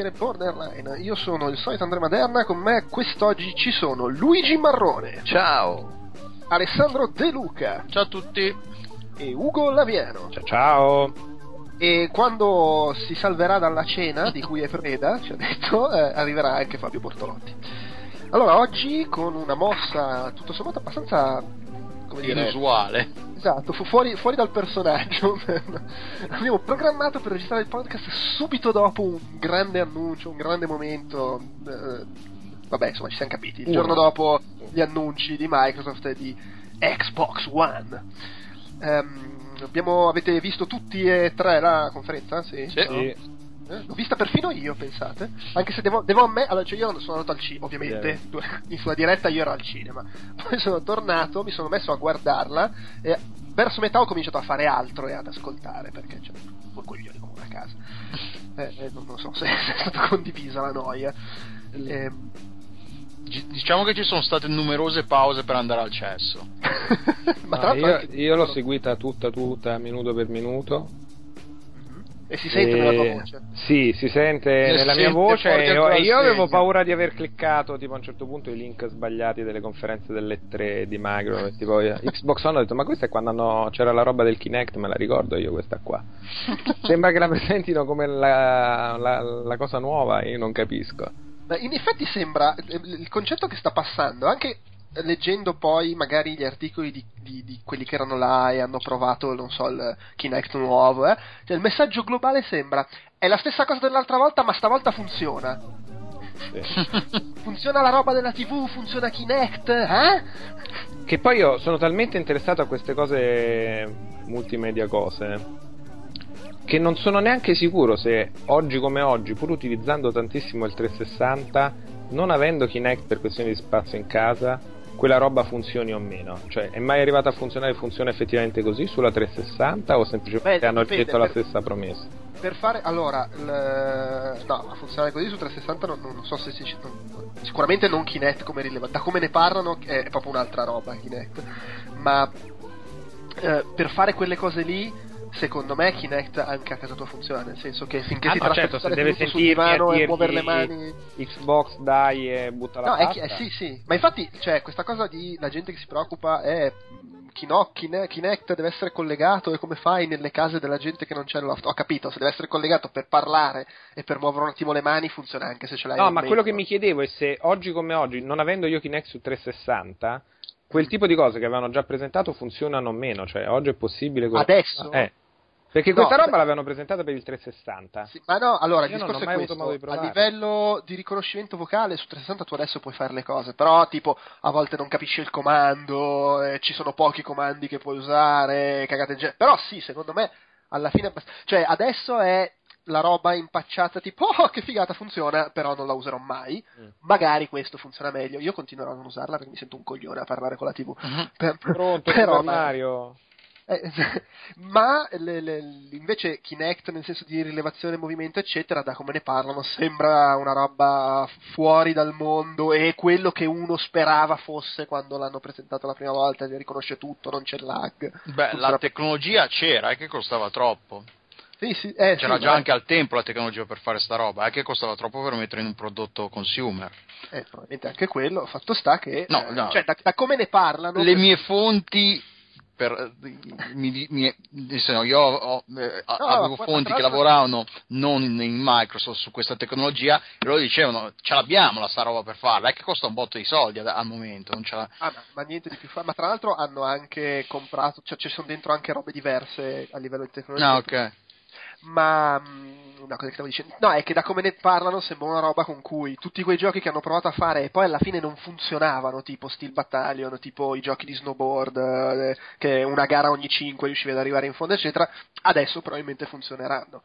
Chiacchiere Borderline. Io sono il solito Andrea Maderna, con me quest'oggi ci sono Luigi Marrone. Ciao. Alessandro De Luca. Ciao a tutti. E Ugo Laviano. Ciao ciao. E quando si salverà dalla cena di cui è preda, ci ha detto, eh, arriverà anche Fabio Bortolotti. Allora, oggi con una mossa tutto sommato abbastanza come dire, inusuale. Esatto, fu fuori, fuori dal personaggio. Abbiamo programmato per registrare il podcast subito dopo un grande annuncio, un grande momento. Eh, vabbè, insomma, ci siamo capiti. Il Uno. giorno dopo gli annunci di Microsoft e di Xbox One. Ehm, abbiamo, avete visto tutti e tre la conferenza? Sì. Sì. Sì. Eh, L'ho vista perfino io, pensate. Anche se devo, devo ammettere, allora, cioè io sono andato al cinema, ovviamente, in sua diretta io ero al cinema. Poi sono tornato, mi sono messo a guardarla e verso metà ho cominciato a fare altro e ad ascoltare, perché c'è un coglione come una casa. Eh, eh, non, non so se, è stata condivisa la noia. Eh, diciamo che ci sono state numerose pause per andare al cesso. ma No, tra l'altro io, io l'ho seguita tutta tutta, minuto per minuto. E si sente nella tua voce. Sì, si sente Si nella mia sente voce e io, io avevo paura di aver cliccato tipo a un certo punto i link sbagliati delle conferenze delle 3 di Microsoft tipo io- Xbox One ho detto ma questa è quando hanno- c'era la roba del Kinect me la ricordo io questa qua. Sembra che la presentino come la, la- la cosa nuova io non capisco. Ma in effetti sembra eh, il concetto che sta passando, anche leggendo poi magari gli articoli di, di- di quelli che erano là e hanno provato, non so, il Kinect nuovo, eh, cioè il messaggio globale sembra è la stessa cosa dell'altra volta, ma stavolta funziona. Sì. Funziona la roba della TV, funziona Kinect, eh? Che poi io sono talmente interessato a queste cose multimedia cose che non sono neanche sicuro se oggi come oggi, pur utilizzando tantissimo il 360, non avendo Kinect per questioni di spazio in casa, quella roba funzioni o meno. Cioè, è mai arrivata a funzionare funziona effettivamente così sulla 360 o semplicemente Beh, hanno detto la stessa promessa? Per fare, allora, il- no, a funzionare così su 360 non, non so se si, non- sicuramente non Kinect come rileva, da come ne parlano è proprio un'altra roba Kinect, ma eh, per fare quelle cose lì, secondo me Kinect anche a casa tua funziona, nel senso che finché Ah, si no, tratta certo, se deve a divano e muovere le mani... Xbox dai e butta la No, è pasta. chi- eh, sì, sì, ma infatti, cioè, questa cosa di la gente che si preoccupa è Kino- Kine- Kinect deve essere collegato e come fai nelle case della gente che non c'è il loft? Ho capito, se deve essere collegato per parlare e per muovere un attimo le mani funziona anche se ce l'hai No, ma quello che mi chiedevo è se oggi come oggi, non avendo io Kinect su 360, quel tipo di cose che avevano già presentato funzionano o meno, cioè oggi è possibile Adesso? Eh. Perché No, questa roba beh- l'avevano presentata per il 360. Sì, ma no, allora il Io non discorso è questo: di a livello di riconoscimento vocale su 360 tu adesso puoi fare le cose, però tipo a volte non capisci il comando, eh, ci sono pochi comandi che puoi usare, cagate in genere. Però sì, secondo me alla fine, abbast- cioè adesso è la roba impacciata tipo oh che figata funziona, però non la userò mai. Mm. Magari questo funziona meglio. Io continuerò a non usarla perché mi sento un coglione a parlare con la TV. Mhm. Per- Pronto, però, Mario? Eh, ma le- le- invece Kinect nel senso di rilevazione movimento eccetera da come ne parlano sembra una roba fuori dal mondo e quello che uno sperava fosse quando l'hanno presentato la prima volta riconosce tutto non c'è lag Beh, la tecnologia c'era, è che costava troppo. sì, sì, eh, C'era sì, già ma- anche al tempo la tecnologia per fare sta roba, è che costava troppo per mettere in un prodotto consumer. eh, probabilmente anche quello fatto sta che No, eh, no. cioè, da, da come ne parlano Le mie fonti per, mi, mi- io ho- eh, No, avevo fonti che lavoravano non in, in Microsoft su questa tecnologia e loro dicevano ce l'abbiamo la sta roba per farla, è che costa un botto di soldi ad- al momento. Ah, ma, ma niente di più fa- ma tra l'altro hanno anche comprato cioè ci sono dentro anche robe diverse a livello di tecnologia No, ok. Ma una cosa che stavo dicendo, no, è che da come ne parlano sembra una roba con cui tutti quei giochi che hanno provato a fare e poi alla fine non funzionavano, tipo Steel Battalion, tipo i giochi di snowboard, eh, che una gara ogni 5 riuscivi ad arrivare in fondo, eccetera, adesso probabilmente funzioneranno.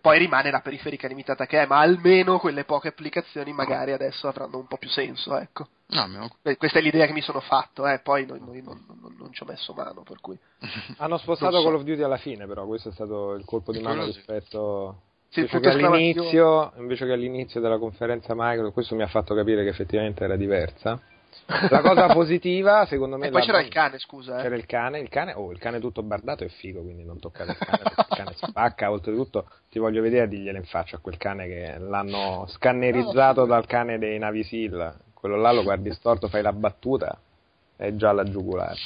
Poi rimane la periferica limitata che è, ma almeno quelle poche applicazioni magari adesso avranno un po' più senso, ecco. No, Questa è l'idea che mi sono fatto, eh, poi noi, noi non, non- non ci ho messo mano, per cui... Hanno spostato Non so. Call of Duty alla fine, però questo è stato il colpo di mano Quello rispetto. Sì, Invece che, all'inizio, invece che all'inizio della conferenza Microsoft, questo mi ha fatto capire che effettivamente era diversa. La cosa positiva, secondo me, E poi c'era il cane, scusa. Eh. C'era il cane, il cane, oh, il cane tutto bardato è figo, quindi non toccate il cane, perché il cane spacca, oltretutto ti voglio vedere a dirglielo in faccia a quel cane che l'hanno scannerizzato dal cane dei Navy Seal, quello là lo guardi storto, fai la battuta, è già la giugulare.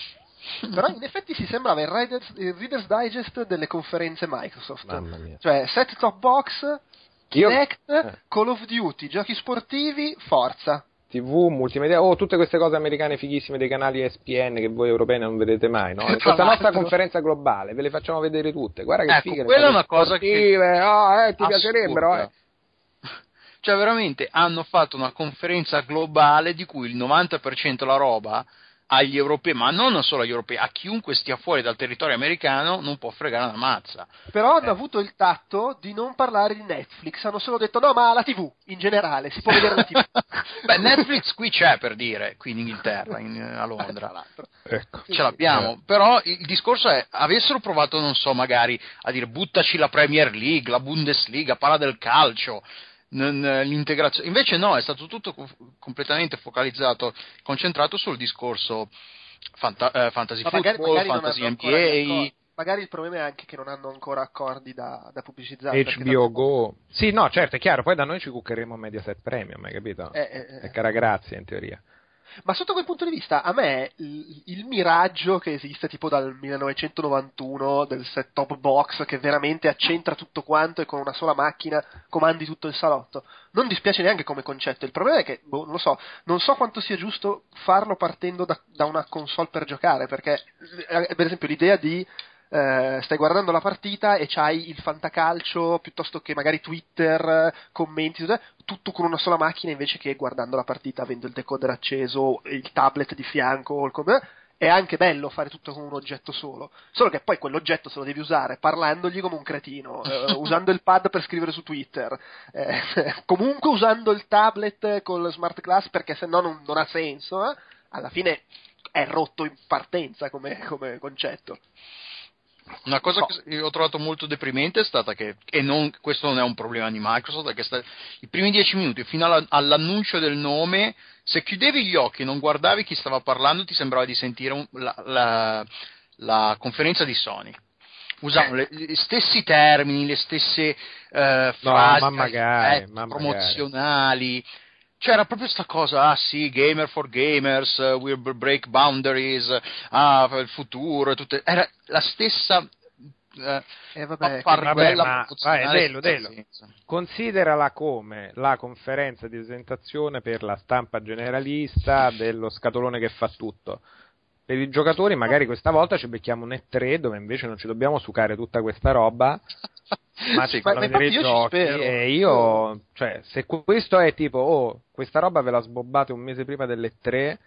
Però in effetti si sembrava il Reader's, il Reader's Digest delle conferenze Microsoft. Mamma mia. Cioè, set top box, Io- Kinect, eh. Call of Duty, giochi sportivi, Forza. TV, multimedia, oh, tutte queste cose americane fighissime dei canali ESPN che voi europei non vedete mai, no? In questa nostra conferenza globale ve le facciamo vedere tutte. Guarda che Ecco, fighe. quella è una cosa che- sportive, oh, eh, ti Assurda. piacerebbero, eh. Cioè, veramente hanno fatto una conferenza globale di cui il 90% la roba agli europei, ma non solo agli europei, a chiunque stia fuori dal territorio americano non può fregare una mazza. Però Eh. hanno avuto il tatto di non parlare di Netflix, hanno solo detto no, ma la TV in generale, si può vedere la TV. Beh, Netflix qui c'è per dire, qui in Inghilterra, in- a Tra Londra. l'altro. Ecco. Ce l'abbiamo, però il discorso è, avessero provato, non so, magari a dire buttaci la Premier League, la Bundesliga, parla del calcio, l'integrazione, invece no, è stato tutto co- completamente focalizzato, concentrato sul discorso fanta- eh, fantasy Ma magari, football, magari non fantasy NBA. Magari il problema è anche che non hanno ancora accordi da, da pubblicizzare. HBO Go. Sì, no, certo, è chiaro, poi da noi ci cuccheremo Mediaset Premium, hai capito? Eh, eh, eh. È cara grazia in teoria. Ma sotto quel punto di vista, a me il, il miraggio che esiste tipo dal 1991 del set top box che veramente accentra tutto quanto e con una sola macchina comandi tutto il salotto, non dispiace neanche come concetto. Il problema è che, boh, non lo so, non so quanto sia giusto farlo partendo da, da una console per giocare, perché eh, per esempio l'idea di eh, stai guardando la partita e c'hai il fantacalcio piuttosto che magari Twitter, commenti, tutto, con una sola macchina invece che guardando la partita avendo il decoder acceso, il tablet di fianco, il com- è anche bello fare tutto con un oggetto solo, solo che poi quell'oggetto se lo devi usare parlandogli come un cretino, eh, usando il pad per scrivere su Twitter, eh, comunque usando il tablet con smart glass perché se no non, non ha senso, eh, alla fine è rotto in partenza come, come concetto. Una cosa No. che ho trovato molto deprimente è stata che, e non, questo non è un problema di Microsoft, è che sta- i primi dieci minuti fino alla- all'annuncio del nome, se chiudevi gli occhi e non guardavi chi stava parlando, ti sembrava di sentire un- la, la- la conferenza di Sony. Usavano le- gli stessi termini, le stesse eh, frasi ma magari, effetti ma magari. promozionali. C'era proprio sta cosa, ah sì, gamer for gamers, uh, we'll break boundaries, ah, il futuro, tutte, era la stessa eh, Eh, vabbè, vabbè, ma- vai, dello, dello. Considerala come la conferenza di presentazione per la stampa generalista dello scatolone che fa tutto. Per i giocatori magari questa volta ci becchiamo un E3 dove invece non ci dobbiamo sucare tutta questa roba, ma Sì, ci fanno vedere i giochi e io, cioè, se que- questo è tipo, oh, questa roba ve la sbobbate un mese prima delle 3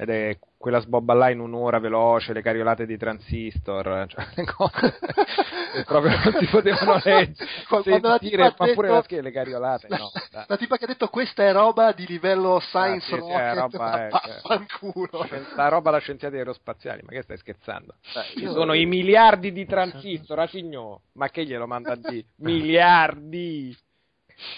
ed è quella sbobba là in un'ora veloce, le cariolate di transistor, cioè le cose proprio non si potevano leggere, la sentire, ma pure detto- la scheda, le cariolate, no, dai. La tipa che ha detto questa è roba di livello science sì, sì, rocket, è roba, ma eh, cioè. Questa roba da scienziati aerospaziali, ma che stai scherzando? Ci sono i miliardi di transistor, a Cignò, ma che glielo manda di miliardi?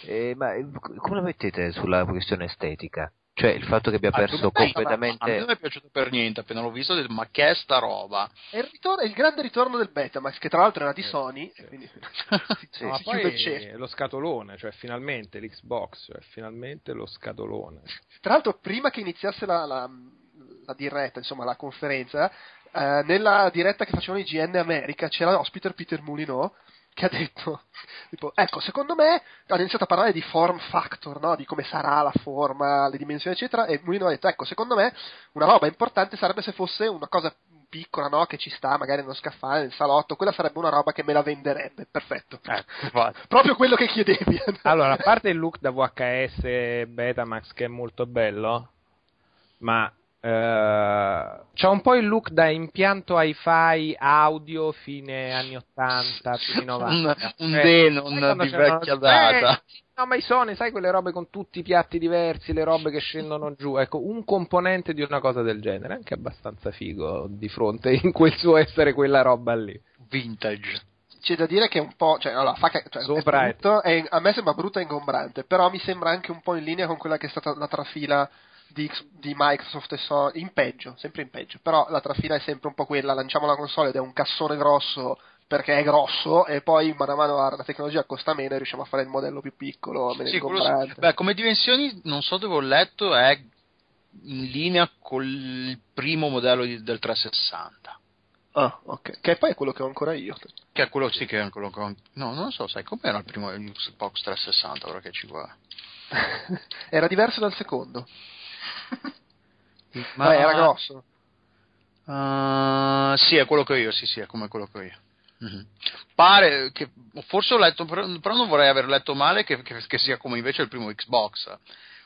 Eh, ma eh, come la mettete sulla questione estetica? Cioè il fatto che abbia Ah, perso tu- A me completamente... non è piaciuto per niente, appena l'ho visto ho detto ma che è sta roba? È il, ritorno- è il grande ritorno del Betamax, che tra l'altro era di Sony, e quindi si, No, chiude il poi lo scatolone, cioè finalmente l'Xbox, cioè finalmente lo scatolone. Tra l'altro, prima che iniziasse la, la- la diretta, insomma, la conferenza, eh, nella diretta che facevano i GN America c'era ospite Peter Mulino che ha detto, tipo, ecco, secondo me, hanno iniziato a parlare di form factor, no? di come sarà la forma, le dimensioni, eccetera, e Mulino ha detto, ecco, secondo me una roba importante sarebbe se fosse una cosa piccola, no? che ci sta magari nello scaffale, nel salotto, quella sarebbe una roba che me la venderebbe, perfetto. Proprio quello che chiedevi. Allora, a parte il look da VHS Betamax che è molto bello, ma eh, c'ha un po' il look da impianto hi-fi audio fine anni 80, fine un, 90. un Cioè, Denon di vecchia data. Eh, no, ma i Sony, sai quelle robe con tutti i piatti diversi, le robe che scendono giù. Ecco, un componente di una cosa del genere, anche abbastanza figo di fronte in quel suo essere quella roba lì. Vintage. c'è da dire che è un po', cioè, allora, fa ca- cioè, è- brutto, è- a me sembra brutta e ingombrante, però mi sembra anche un po' in linea con quella che è stata la trafila di, di Microsoft e Sony, in peggio, sempre in peggio, però la trafila è sempre un po' quella, lanciamo la console ed è un cassone grosso perché è grosso e poi mano a mano la, tecnologia costa meno e riusciamo a fare il modello più piccolo, Sì, sì. Beh, come dimensioni, non so dove ho letto, è in linea col primo modello di- del 360. Ah, ok, che poi è quello che ho ancora io. Che è quello sì che è quello che ho- No, non lo so, sai com'era il primo Xbox 360, ora che ci guarda. Era diverso dal secondo, Ma Beh, era grosso. Ah, sì, è quello che ho io, sì, sì, è come quello che ho io. Mhm. Pare che forse ho letto, però però non vorrei aver letto male che, che- che sia come invece il primo Xbox.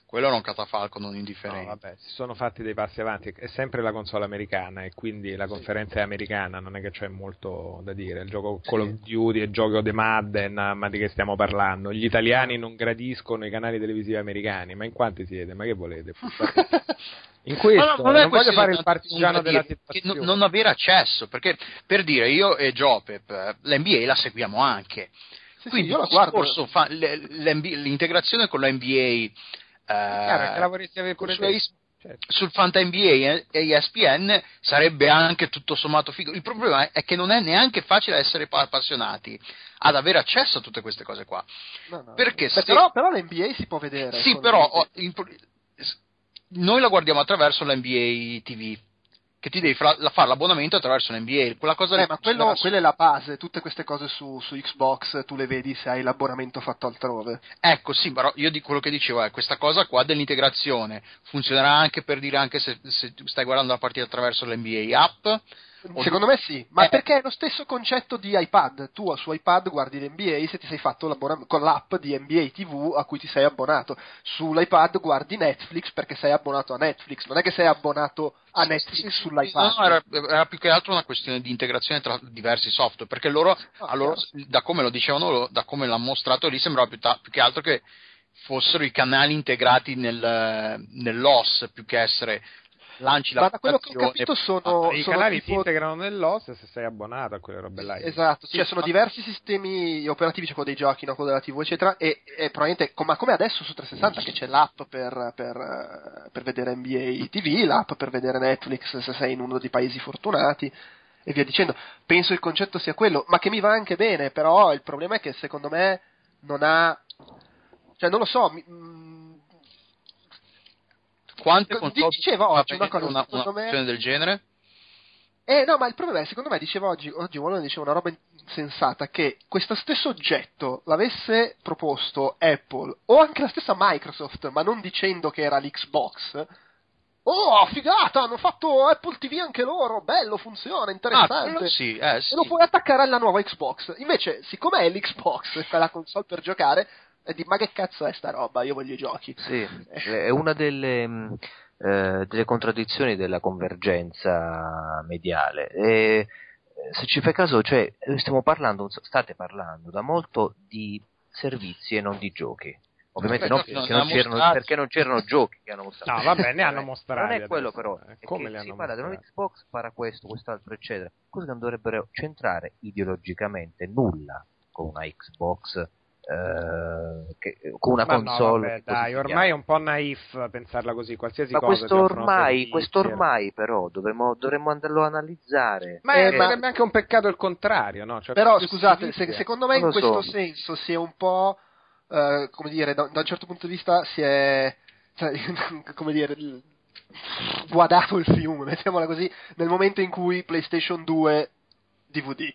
Quello era un catafalco non No, indifferente. vabbè, si sono fatti dei passi avanti, è sempre la console americana e quindi la conferenza è americana, non è che c'è molto da dire. Il gioco Call of Duty, il gioco The Madden, ma di che stiamo parlando? Gli italiani non gradiscono i canali televisivi americani, ma in quanti siete? Ma che volete? In questo, Ma no, non, voglio fare il partigiano della situazione. non, avere accesso, perché per dire io e Jopep, eh, l'NBA la seguiamo anche. Sì, sì, Quindi io la guardo. fa- l'integrazione con la NBA Chiaro, che la eh, vorresti avere pure te. Certo. sul Fanta NBA e ESPN sarebbe anche tutto sommato figo. Il problema è che non è neanche facile essere pa- appassionati ad avere accesso a tutte queste cose qua. No, no. Perché se- però, però l'NBA si può vedere. Sì, però noi la guardiamo attraverso l'NBA TV, che ti devi fra- fare l'abbonamento attraverso l'NBA. Quella cosa Eh, ma quello, quella è la base, tutte queste cose su, su Xbox tu le vedi se hai l'abbonamento fatto altrove. Ecco, sì, però io di quello che dicevo è questa cosa qua dell'integrazione funzionerà anche per dire anche se, se stai guardando la partita attraverso l'NBA app. Secondo me sì, ma Eh. perché è lo stesso concetto di iPad. Tu su iPad guardi l'NBA se ti sei fatto con l'app di NBA TV a cui ti sei abbonato. Sull'iPad guardi Netflix perché sei abbonato a Netflix, non è che sei abbonato a Netflix sì, sull'iPad. No, era, era più che altro una questione di integrazione tra diversi software, perché loro, Ah, loro, da come lo dicevano loro, da come l'hanno mostrato lì, sembrava più, ta- più che altro che fossero i canali integrati nel, nell'OS più che essere lanci Ma da quello che ho capito sono, I sono canali si tipo- integrano nell'OS se sei abbonato a quelle robe là. Esatto, Sì, cioè sono ma- diversi sistemi operativi, c'è quello dei giochi, no, quello della TV, eccetera, e, e probabilmente, ma come adesso su 360 che c'è l'app per, per, per vedere NBA TV, l'app per vedere Netflix se sei in uno dei paesi fortunati e via dicendo. Penso il concetto sia quello, ma che mi va anche bene, però il problema è che secondo me non ha... Cioè, non lo so, mi- mm, Quante Di- console diceva oggi una cosa, una, una me- del genere? Eh no, ma il problema è, secondo me, diceva oggi, oggi Wolone diceva una roba sensata, che questo stesso oggetto l'avesse proposto Apple o anche la stessa Microsoft, ma non dicendo che era l'Xbox, oh, figata, hanno fatto Apple TV anche loro, bello, funziona, Ah, interessante. quello sì, eh, sì. E lo puoi attaccare alla nuova Xbox. Invece, siccome è l'Xbox, è la console per giocare, e di ma che cazzo è sta roba? Io voglio i giochi. Sì, è una delle, eh, delle contraddizioni della convergenza mediale. E, eh, se ci fai caso, cioè, eh, stiamo parlando, state parlando da molto di servizi e non di giochi. Ovviamente non perché non, c'erano, perché non c'erano giochi che hanno mostrato. No, vabbè, ne hanno Eh, mostrati Non è quello adesso. però, Eh, è come che li si hanno parla? Xbox, farà questo, quest'altro, eccetera. Cose che non dovrebbero centrare ideologicamente nulla con una Xbox, eh, che- con una Ma no, console. vabbè, che così dai, ormai è un po' naif pensarla così, qualsiasi ma cosa questo ormai, questo ormai però dovremmo, dovremmo andarlo a analizzare. Ma Eh, ma- sarebbe anche un peccato il contrario, no? Cioè, Però scusate, se- secondo me in Non questo so. senso si è un po', eh, come dire, da, da un certo punto di vista si è, cioè, come dire, guadato il fiume, mettiamola così, nel momento in cui PlayStation 2 DVD.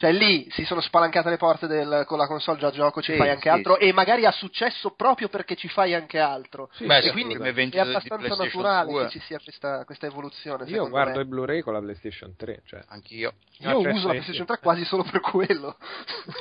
Cioè lì si sono spalancate le porte del, con la console già gioco, ci Sì, fai anche sì. altro e magari ha successo proprio perché ci fai anche altro. Sì, Beh, e sì, quindi è abbastanza naturale 2. che ci sia questa, questa evoluzione. Io guardo me. i Blu-ray con la PlayStation 3, cioè. Anch'io. Io No, cioè, uso la sì, PlayStation sì. 3 quasi solo per quello.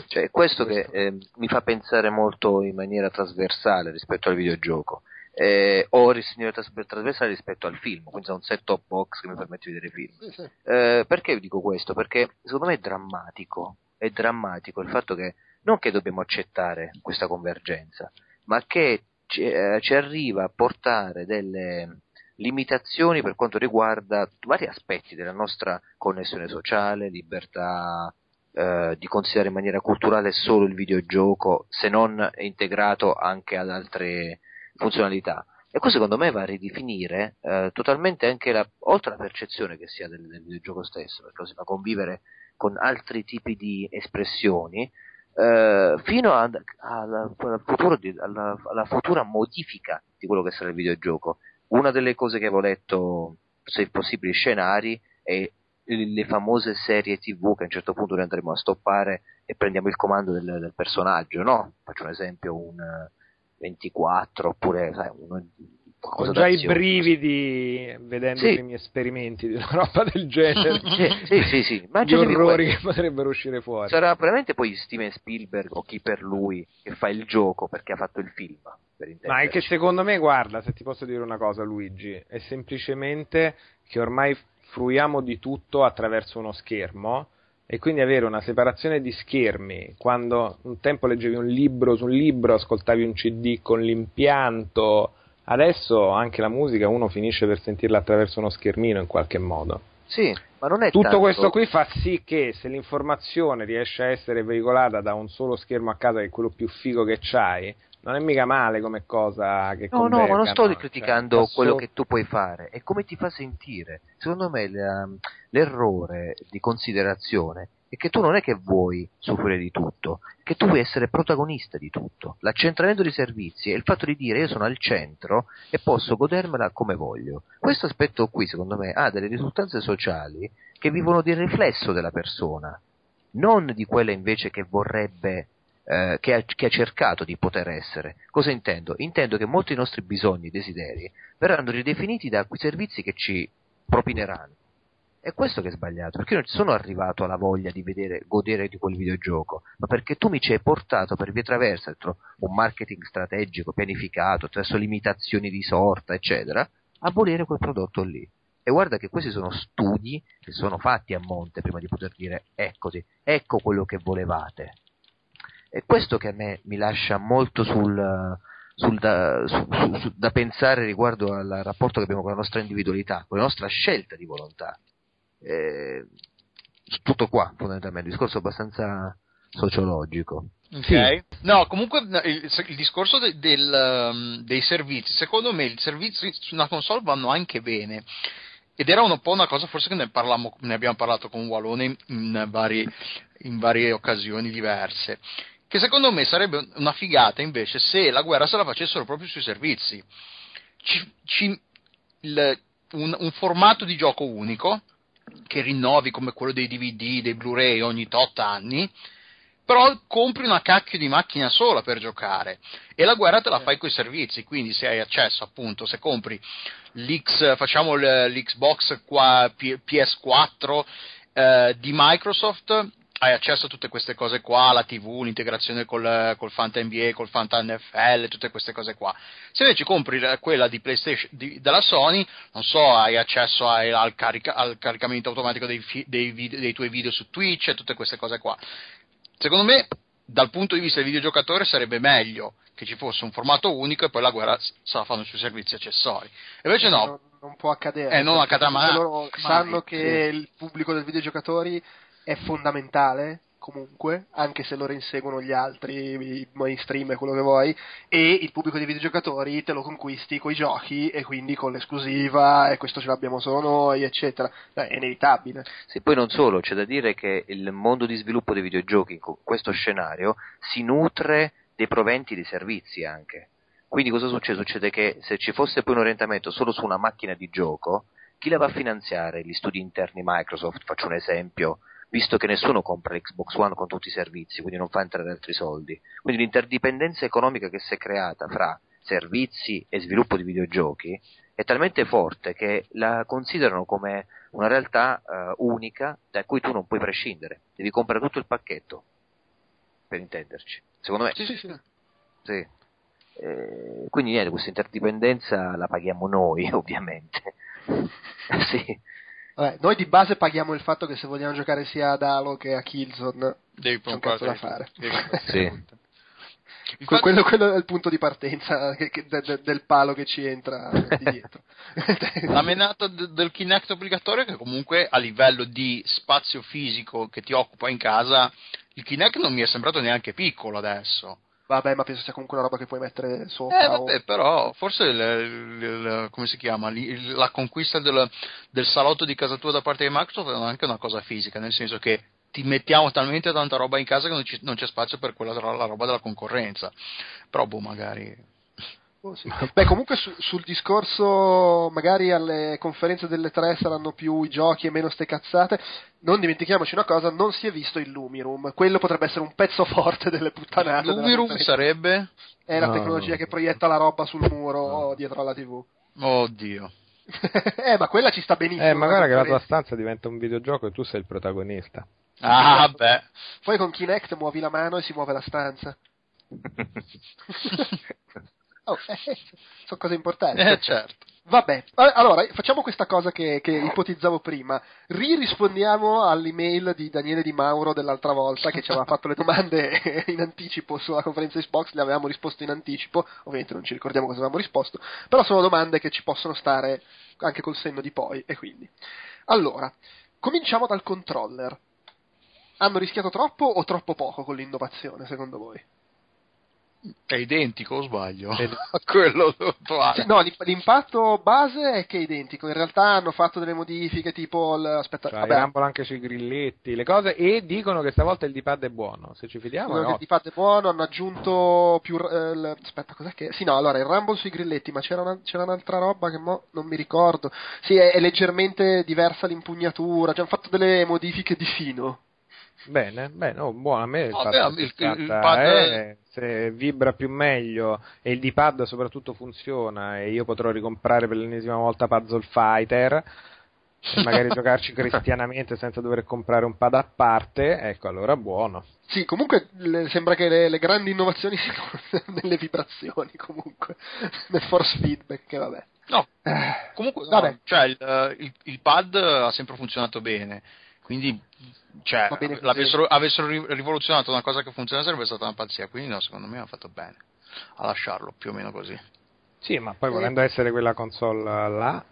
Cioè, è questo che eh, mi fa pensare molto in maniera trasversale rispetto al videogioco. Eh, o tras- trasversale rispetto al film, quindi è un set-top box che mi permette di vedere film. Sì, sì. Eh, perché dico questo? Perché secondo me è drammatico, è drammatico il fatto che non che dobbiamo accettare questa convergenza, ma che ci, eh, ci arriva a portare delle limitazioni per quanto riguarda vari aspetti della nostra connessione sociale, libertà eh, di considerare in maniera culturale solo il videogioco, se non integrato anche ad altre funzionalità. E questo secondo me va a ridefinire eh, totalmente anche la, oltre alla percezione che si ha del, del, videogioco stesso, perché lo si fa convivere con altri tipi di espressioni, eh, fino a, alla, alla, di, alla, alla, futura modifica di quello che sarà il videogioco. Una delle cose che avevo letto, se possibili scenari, è le famose serie tv che a un certo punto noi andremo a stoppare e prendiamo il comando del, del personaggio, no? Faccio un esempio, un 24 oppure sai, uno, ho già i brividi vedendo sì. i miei esperimenti di una roba del genere. sì, sì, sì. Ma Gli orrori che potrebbero uscire fuori. Sarà probabilmente poi Steven Spielberg o chi per lui che fa il gioco perché ha fatto il film. Ma è che secondo me, guarda, se ti posso dire una cosa, Luigi, è semplicemente che ormai fruiamo di tutto attraverso uno schermo e quindi avere una separazione di schermi quando un tempo leggevi un libro su un libro, ascoltavi un CD con l'impianto, adesso anche la musica uno finisce per sentirla attraverso uno schermino in qualche modo. Sì, ma non è Tutto tanto... questo qui fa sì che se l'informazione riesce a essere veicolata da un solo schermo a casa che è quello più figo che c'hai, non è mica male come cosa che No, no, ma non sto criticando cioè, quello che tu puoi fare, è come ti fa sentire. Secondo me l'errore di considerazione è che tu non è che vuoi soffrire di tutto, che tu vuoi essere protagonista di tutto. L'accentramento dei servizi è il fatto di dire io sono al centro e posso godermela come voglio. Questo aspetto qui, secondo me, ha delle risultanze sociali che vivono di riflesso della persona, non di quella invece che vorrebbe eh, che, ha, che, ha, cercato di poter essere. Cosa intendo? Intendo che molti dei nostri bisogni e desideri verranno ridefiniti da quei servizi che ci propineranno. È questo che è sbagliato, perché io non sono arrivato alla voglia di vedere, godere di quel videogioco, ma perché tu mi ci hai portato per via traversa, un marketing strategico, pianificato, attraverso limitazioni di sorta, eccetera, a volere quel prodotto lì. E guarda che questi sono studi che sono fatti a monte prima di poter dire eccoti, ecco quello che volevate. È questo che a me mi lascia molto sul, sul da, su, su, da, pensare riguardo al rapporto che abbiamo con la nostra individualità, con la nostra scelta di volontà. Eh, tutto qua, fondamentalmente, il discorso abbastanza sociologico. Ok, sì. no, comunque il, il discorso de, del, um, dei servizi, secondo me i servizi su una console vanno anche bene. Ed era un po' una cosa forse che ne, parlammo, ne abbiamo parlato con Walone in, in, vari, in varie occasioni diverse che secondo me sarebbe una figata invece se la guerra se la facessero proprio sui servizi. Ci, ci, il, un, un, formato di gioco unico che rinnovi come quello dei DVD, dei Blu-ray ogni tot anni, però compri una cacchio di macchina sola per giocare e la guerra te la fai con i servizi, quindi se hai accesso appunto, se compri l'X, facciamo l'Xbox qua, PS4 eh, di Microsoft hai accesso a tutte queste cose qua, la TV, l'integrazione col, col Fanta NBA, col Fanta NFL, tutte queste cose qua. Se invece compri quella di PlayStation di, della Sony, non so, hai accesso ai, al, carica, al, caricamento automatico dei, dei, video, dei, tuoi video su Twitch e tutte queste cose qua. Secondo me, dal punto di vista del videogiocatore, sarebbe meglio che ci fosse un formato unico e poi la guerra se la fanno sui servizi accessori. Invece no. Non, non può accadere. Eh, non accadrà mai. Loro sanno che sì. il pubblico dei videogiocatori è fondamentale comunque, anche se loro inseguono gli altri, i mainstream e quello che vuoi, e il pubblico dei videogiocatori te lo conquisti con i giochi e quindi con l'esclusiva e questo ce l'abbiamo solo noi, eccetera. Beh, è inevitabile. Sì, poi non solo, c'è da dire che il mondo di sviluppo dei videogiochi in questo scenario si nutre dei proventi dei servizi anche. Quindi cosa succede? Succede che se ci fosse poi un orientamento solo su una macchina di gioco, chi la va a finanziare? Gli studi interni Microsoft, faccio un esempio, visto che nessuno compra l'Xbox One con tutti i servizi, quindi non fa entrare altri soldi. Quindi l'interdipendenza economica che si è creata fra servizi e sviluppo di videogiochi è talmente forte che la considerano come una realtà uh, unica da cui tu non puoi prescindere, devi comprare tutto il pacchetto, per intenderci. Secondo me. Sì, sì, sì. sì. Eh, quindi niente, questa interdipendenza la paghiamo noi, ovviamente. sì. Vabbè, noi di base paghiamo il fatto che se vogliamo giocare sia ad Halo che a Killzone devi c'è un cazzo da fare. sì. Que- quello, quello è il punto di partenza che- che- de- de- del palo che ci entra di dietro. La menata de- del Kinect obbligatorio è che comunque a livello di spazio fisico che ti occupa in casa, il Kinect non mi è sembrato neanche piccolo adesso. Vabbè, ma penso sia comunque una roba che puoi mettere sopra. Eh, o- vabbè, però forse il, il- il- come si chiama? La conquista del, del salotto di casa tua da parte di Microsoft è anche una cosa fisica, nel senso che ti mettiamo talmente tanta roba in casa che non, ci- non c'è spazio per quella la roba della concorrenza. Però boh, magari. Oh, sì. Beh, comunque su- sul discorso, magari alle conferenze delle tre saranno più i giochi e meno ste cazzate. Non dimentichiamoci una cosa: non si è visto il Lumiroom. Quello potrebbe essere un pezzo forte delle puttanate. Lumiroom conferenza. sarebbe? È la No. tecnologia che proietta la roba sul muro o dietro alla TV. Oddio. eh, ma quella ci sta benissimo. Eh, ma guarda che la tua stanza diventa un videogioco e tu sei il protagonista. Ah, beh. Poi con Kinect muovi la mano e si muove la stanza. Oh, eh, sono cose importanti. Eh, certo. Vabbè, a- allora facciamo questa cosa che, che ipotizzavo prima. Ririspondiamo all'email di Daniele Di Mauro dell'altra volta che ci aveva fatto le domande in anticipo sulla conferenza Xbox, le avevamo risposto in anticipo, ovviamente non ci ricordiamo cosa avevamo risposto, però sono domande che ci possono stare anche col senno di poi e quindi. Allora, cominciamo dal controller. Hanno rischiato troppo o troppo poco con l'innovazione, secondo voi? È identico o sbaglio? Ed- A quello attuale. Sì, no, l'imp- l'impatto base è che è identico. In realtà hanno fatto delle modifiche tipo. Il, aspetta, Cioè, vabbè, anche sui grilletti, le cose, e dicono che stavolta il D-pad è buono. Se ci fidiamo, Quello no. che di fatto è buono, hanno aggiunto più. eh, il- aspetta, cos'è che. Sì, no, allora il Rumble sui grilletti, ma c'era, una- c'era un'altra roba che mo non mi ricordo. Sì, è, è leggermente diversa l'impugnatura, ci hanno fatto delle modifiche di fino. Bene, bene, oh, buono. A me il, fatto beh, il- il- il pad- è- se vibra più meglio e il D-pad soprattutto funziona e io potrò ricomprare per l'ennesima volta Puzzle Fighter e magari giocarci cristianamente senza dover comprare un pad a parte, ecco allora buono. Sì, comunque le- sembra che le, le grandi innovazioni siano nelle vibrazioni, comunque, nel force feedback, che vabbè. No, Eh, comunque, no, cioè, il, eh, il- il pad ha sempre funzionato bene. Quindi, cioè, avessero ri- rivoluzionato una cosa che funziona sarebbe stata una pazzia. Quindi, no, secondo me hanno fatto bene a lasciarlo più o meno così. Sì, ma poi Eh. volendo essere quella console là,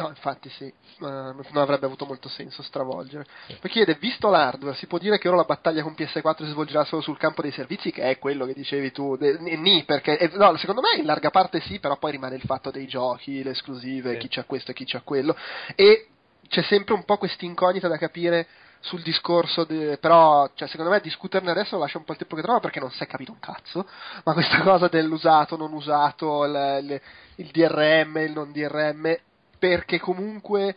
No, infatti sì, non avrebbe avuto molto senso stravolgere. Poi chiede, visto l'hardware, si può dire che ora la battaglia con PS4 si svolgerà solo sul campo dei servizi, che è quello che dicevi tu, de- ni, perché, eh, no, secondo me in larga parte sì, però poi rimane il fatto dei giochi, le esclusive, Sì. chi c'ha questo e chi c'ha quello, e c'è sempre un po' questa incognita da capire sul discorso, de- però cioè, secondo me discuterne adesso lascia un po' il tempo che trova perché non si è capito un cazzo, ma questa cosa dell'usato, non usato, il, il- il DRM, il non DRM, perché comunque...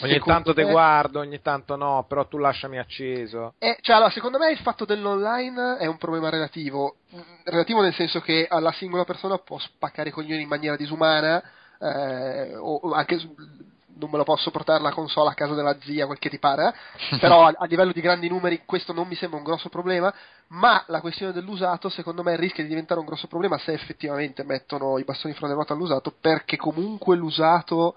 ogni tanto te me- guardo, ogni tanto no, però tu lasciami acceso. eh, cioè, allora, secondo me il fatto dell'online è un problema relativo. Relativo nel senso che alla singola persona può spaccare i coglioni in maniera disumana, eh, o o anche non me lo posso portare la console a casa della zia, quel che ti pare, eh. però a, a livello di grandi numeri questo non mi sembra un grosso problema, ma la questione dell'usato secondo me rischia di diventare un grosso problema se effettivamente mettono i bastoni fra le ruote all'usato, perché comunque l'usato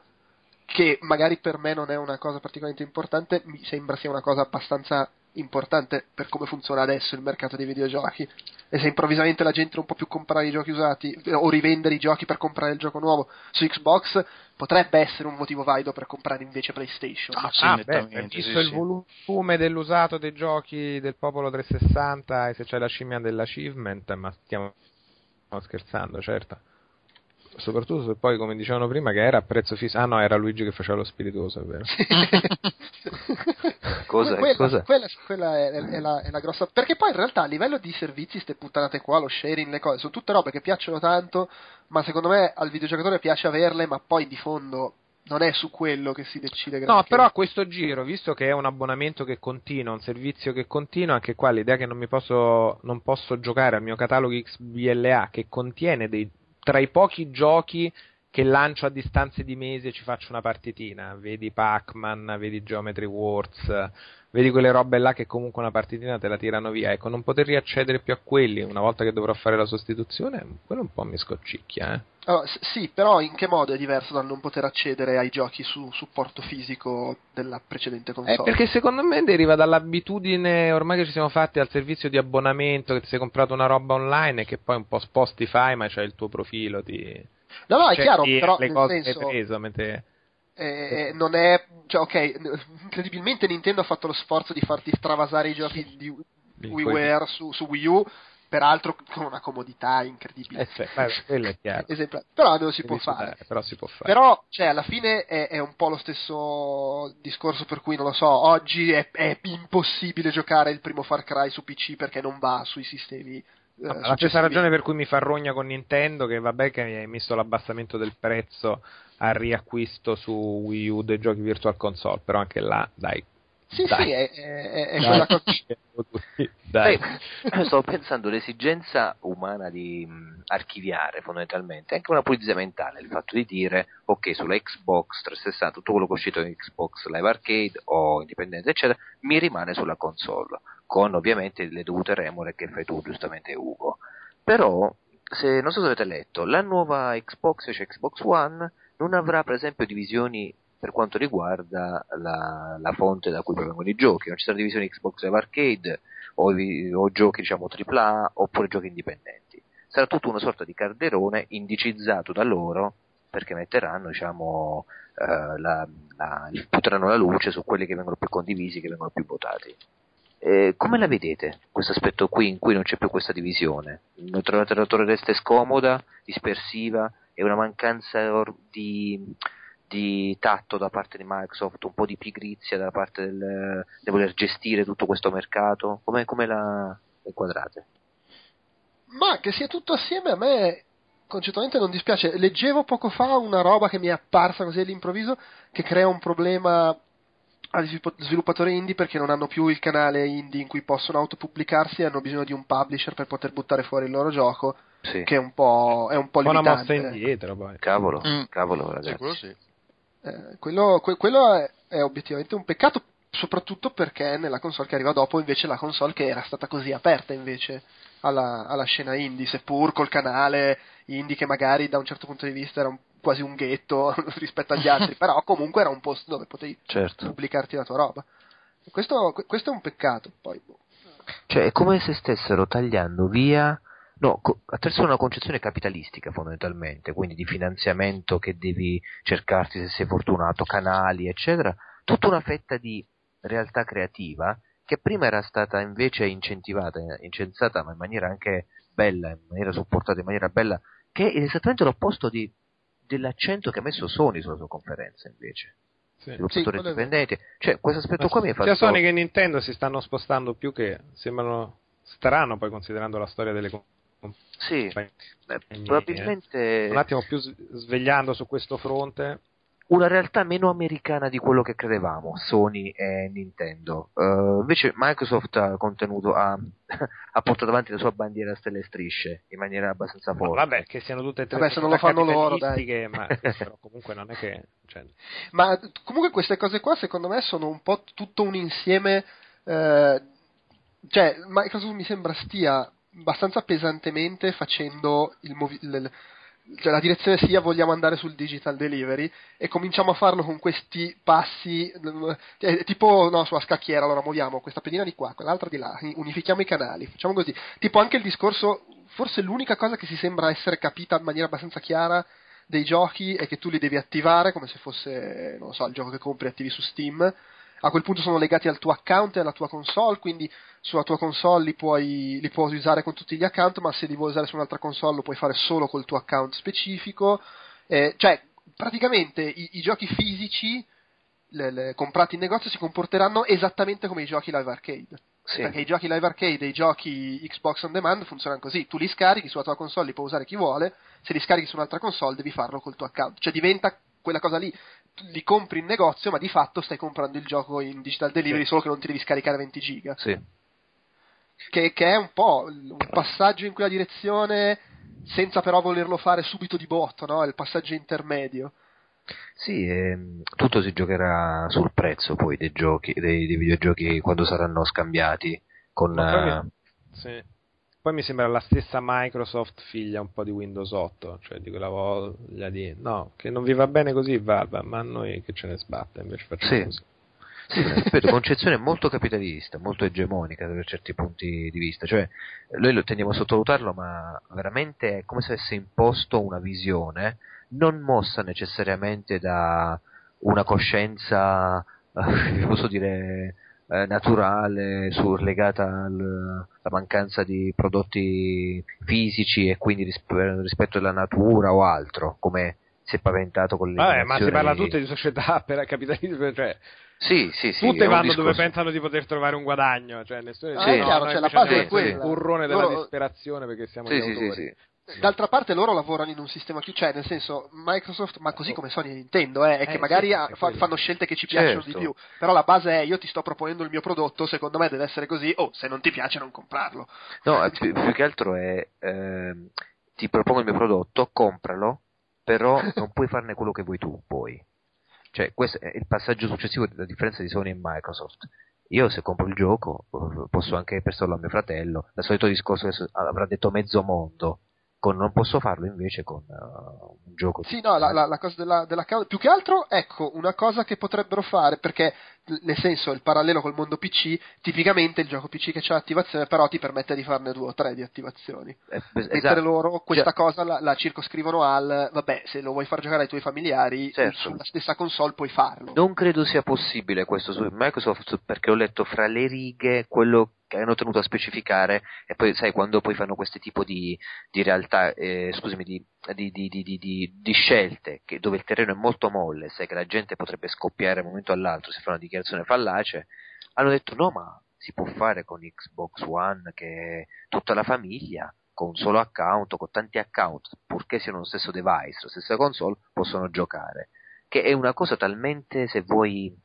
che magari per me non è una cosa particolarmente importante, mi sembra sia una cosa abbastanza importante per come funziona adesso il mercato dei videogiochi. E se improvvisamente la gente non può più comprare i giochi usati eh, o rivendere i giochi per comprare il gioco nuovo su Xbox, potrebbe essere un motivo valido per comprare invece PlayStation. Ah, sì, ah, beh, visto sì, il sì. volume dell'usato dei giochi del popolo 360 e se c'è la scimmia dell'achievement, ma stiamo stiamo scherzando, certo. Soprattutto se poi, come dicevano prima, che era a prezzo fisso. Ah no, era Luigi che faceva lo spiritoso, è vero. Cosa- quella, cosa- quella- quella è, è la, è la grossa. Perché poi in realtà a livello di servizi, ste puttanate qua, lo sharing, le cose, sono tutte robe che piacciono tanto, ma secondo me al videogiocatore piace averle, ma poi di fondo non è su quello che si decide No, però a questo giro, visto che è un abbonamento che continua, un servizio che continua, anche qua l'idea che non mi posso, non posso giocare al mio catalogo XBLA che contiene dei, tra i pochi giochi che lancio a distanze di mesi e ci faccio una partitina. Vedi Pac-Man, vedi Geometry Wars, vedi quelle robe là che comunque una partitina te la tirano via. Ecco, non poter riaccedere più a quelli una volta che dovrò fare la sostituzione, quello un po' mi scoccicchia, eh. Allora, s- sì, però in che modo è diverso dal non poter accedere ai giochi su supporto fisico della precedente console? Eh, perché secondo me deriva dall'abitudine ormai che ci siamo fatti al servizio di abbonamento che ti sei comprato una roba online e che poi un po' Spotify ma c'è il tuo profilo di No, no, è cioè, chiaro, di- però le nel cose che senso, hai preso mentre eh, non è... Cioè, ok, incredibilmente Nintendo ha fatto lo sforzo di farti travasare i giochi di WiiWare su, su Wii U, peraltro con una comodità incredibile. eh, sì, beh. Però almeno si può fare. sudare, però si può fare. Però, cioè, alla fine è, è un po' lo stesso discorso per cui, non lo so, oggi è, è impossibile giocare il primo Far Cry su PC perché non va sui sistemi. eh, la stessa ragione per cui mi fa rogna con Nintendo che vabbè che mi hai messo l'abbassamento del prezzo al riacquisto su Wii U dei giochi Virtual Console però anche là dai Sì, dai. sì, è, è- è quella cosa. dai Sai, stavo pensando l'esigenza umana di mh, archiviare fondamentalmente, è anche una pulizia mentale, il fatto di dire ok sulla Xbox 360 tutto quello che è uscito in Xbox Live Arcade o Independente eccetera mi rimane sulla console, con ovviamente le dovute remore che fai tu giustamente Ugo. Però, se, non so se avete letto, la nuova Xbox, cioè Xbox One, non avrà per esempio divisioni per quanto riguarda la, la fonte da cui provengono i giochi, non ci sarà divisione Xbox Live Arcade o, o giochi diciamo AAA oppure giochi indipendenti. Sarà tutto una sorta di calderone indicizzato da loro perché metteranno diciamo eh, la, la, butteranno la luce su quelli che vengono più condivisi, che vengono più votati. Eh, come la vedete questo aspetto qui in cui non c'è più questa divisione? Non trovate la torreste scomoda, dispersiva e una mancanza or- di, di tatto da parte di Microsoft, un po' di pigrizia da parte del, di voler gestire tutto questo mercato? Come, come la inquadrate? Ma che sia tutto assieme a me concettualmente non dispiace. Leggevo poco fa una roba che mi è apparsa così all'improvviso che crea un problema agli sviluppatori indie perché non hanno più il canale indie in cui possono autopubblicarsi e hanno bisogno di un publisher per poter buttare fuori il loro gioco, Sì, che è un po', è un po' po' una mossa limitante. indietro poi cavolo, Mm. cavolo ragazzi. sì. Eh, quello que- quello è, è obiettivamente un peccato, soprattutto perché nella console che arriva dopo invece la console che era stata così aperta invece alla, alla scena indie, seppur col canale indie che magari da un certo punto di vista era un- quasi un ghetto rispetto agli altri, però comunque era un posto dove potevi Certo. pubblicarti la tua roba. Questo, questo è un peccato, poi boh. Cioè, è come se stessero tagliando via, no, co- attraverso una concezione capitalistica fondamentalmente, quindi di finanziamento che devi cercarti se sei fortunato, canali, eccetera, tutta una fetta di realtà creativa che prima era stata invece incentivata, incensata ma in maniera anche bella, in maniera supportata in maniera bella, che è esattamente l'opposto di- dell'accento che ha messo Sony sulla sua conferenza invece. Sì. Vero. indipendenti, cioè questo aspetto qua mi ha fatto... sia Sony che Nintendo si stanno spostando più che sembrano strano poi considerando la storia delle Sì, compagnie eh, probabilmente... un attimo più svegliando su questo fronte. Una realtà meno americana di quello che credevamo, Sony e Nintendo. Eh, invece Microsoft ha contenuto, ha, ha portato avanti la sua bandiera a stelle e strisce in maniera abbastanza No, forte. vabbè che siano tutte e tre Vabbè, se non lo fanno loro, capitalistiche, ma però comunque non è che cioè, Ma comunque queste cose qua secondo me sono un po' tutto un insieme, eh, cioè Microsoft mi sembra stia abbastanza pesantemente facendo il movi- l- cioè la direzione sia vogliamo andare sul digital delivery e cominciamo a farlo con questi passi eh, tipo no, sulla scacchiera allora muoviamo questa pedina di qua quell'altra di là unifichiamo i canali facciamo così tipo anche il discorso forse l'unica cosa che si sembra essere capita in maniera abbastanza chiara dei giochi è che tu li devi attivare come se fosse, non so, il gioco che compri attivi su Steam. A quel punto sono legati al tuo account e alla tua console, quindi sulla tua console li puoi, li puoi usare con tutti gli account, ma se li vuoi usare su un'altra console lo puoi fare solo col tuo account specifico. Eh, cioè, praticamente i, i giochi fisici le- le- comprati in negozio si comporteranno esattamente come i giochi live arcade. Sì. Perché i giochi live arcade e i giochi Xbox on demand funzionano così: tu li scarichi sulla tua console, li può usare chi vuole. Se li scarichi su un'altra console, devi farlo col tuo account. Cioè diventa quella cosa lì. Li compri in negozio, ma di fatto stai comprando il gioco in digital delivery, Sì. solo che non ti devi scaricare 20 giga. Sì. Che, che è un po' un passaggio in quella direzione senza però volerlo fare subito di botto, no? È il passaggio intermedio. Sì, ehm, tutto si giocherà sul prezzo poi dei giochi, dei, dei videogiochi quando saranno scambiati con... Mi, sì. Poi mi sembra la stessa Microsoft figlia un po' di Windows 8, cioè di quella voglia di... No, che non vi va bene così, Valve, ma a noi che ce ne sbatte, invece facciamo Sì. così. Sì, ripeto, concezione molto capitalista, molto egemonica per certi punti di vista, cioè noi lo tendiamo a sottovalutarlo, ma veramente è come se avesse imposto una visione non mossa necessariamente da una coscienza, eh, posso dire, eh, naturale, su- legata al- alla mancanza di prodotti fisici e quindi risp- rispetto alla natura o altro, come si è paventato con le Vabbè, ma si parla tutte di società per capitalismo, cioè Sì, sì, sì. tutte vanno dove pensano di poter trovare un guadagno, cioè nessuno Ah, è no, chiaro, noi cioè, la ne- è quella. un burrone della Loro- disperazione perché siamo Sì, gli sì, sì, autori. sì. D'altra parte loro lavorano in un sistema chiuso, cioè nel senso Microsoft, ma così come Sony e Nintendo, eh, è Eh, che sì, magari è ha- fa- fanno scelte che ci piacciono Certo. di più, però la base è io ti sto proponendo il mio prodotto, secondo me deve essere così, oh se non ti piace non comprarlo. No, eh, più, più che altro è ehm, ti propongo il mio prodotto, compralo, però non puoi farne quello che vuoi tu poi. Cioè, questo è il passaggio successivo della differenza di Sony e Microsoft. Io se compro il gioco eh, posso anche prestarlo a mio fratello, il solito discorso che avrà detto mezzo mondo, con, non posso farlo invece con eh, un gioco Sì, no, la, la- la cosa della, della causa- più che altro, ecco, una cosa che potrebbero fare, perché nel senso il parallelo col mondo PC, tipicamente il gioco PC che c'ha l'attivazione, però ti permette di farne due o tre di attivazioni. eh, Mentre esatto. loro questa Già. cosa la, la circoscrivono al, vabbè, se lo vuoi far giocare ai tuoi familiari, Certo. sulla stessa console puoi farlo. Non credo sia possibile questo su Microsoft perché ho letto fra le righe quello che hanno tenuto a specificare e poi sai quando poi fanno questi tipo di, di realtà, eh, scusami, di, di, di, di, di- di- di scelte che- dove il terreno è molto molle, sai che la gente potrebbe scoppiare da un momento all'altro se fa una dichiarazione fallace, hanno detto no ma si può fare con Xbox One che tutta la famiglia con un solo account con tanti account purché siano lo stesso device, la stessa console possono giocare che è una cosa talmente, se vuoi,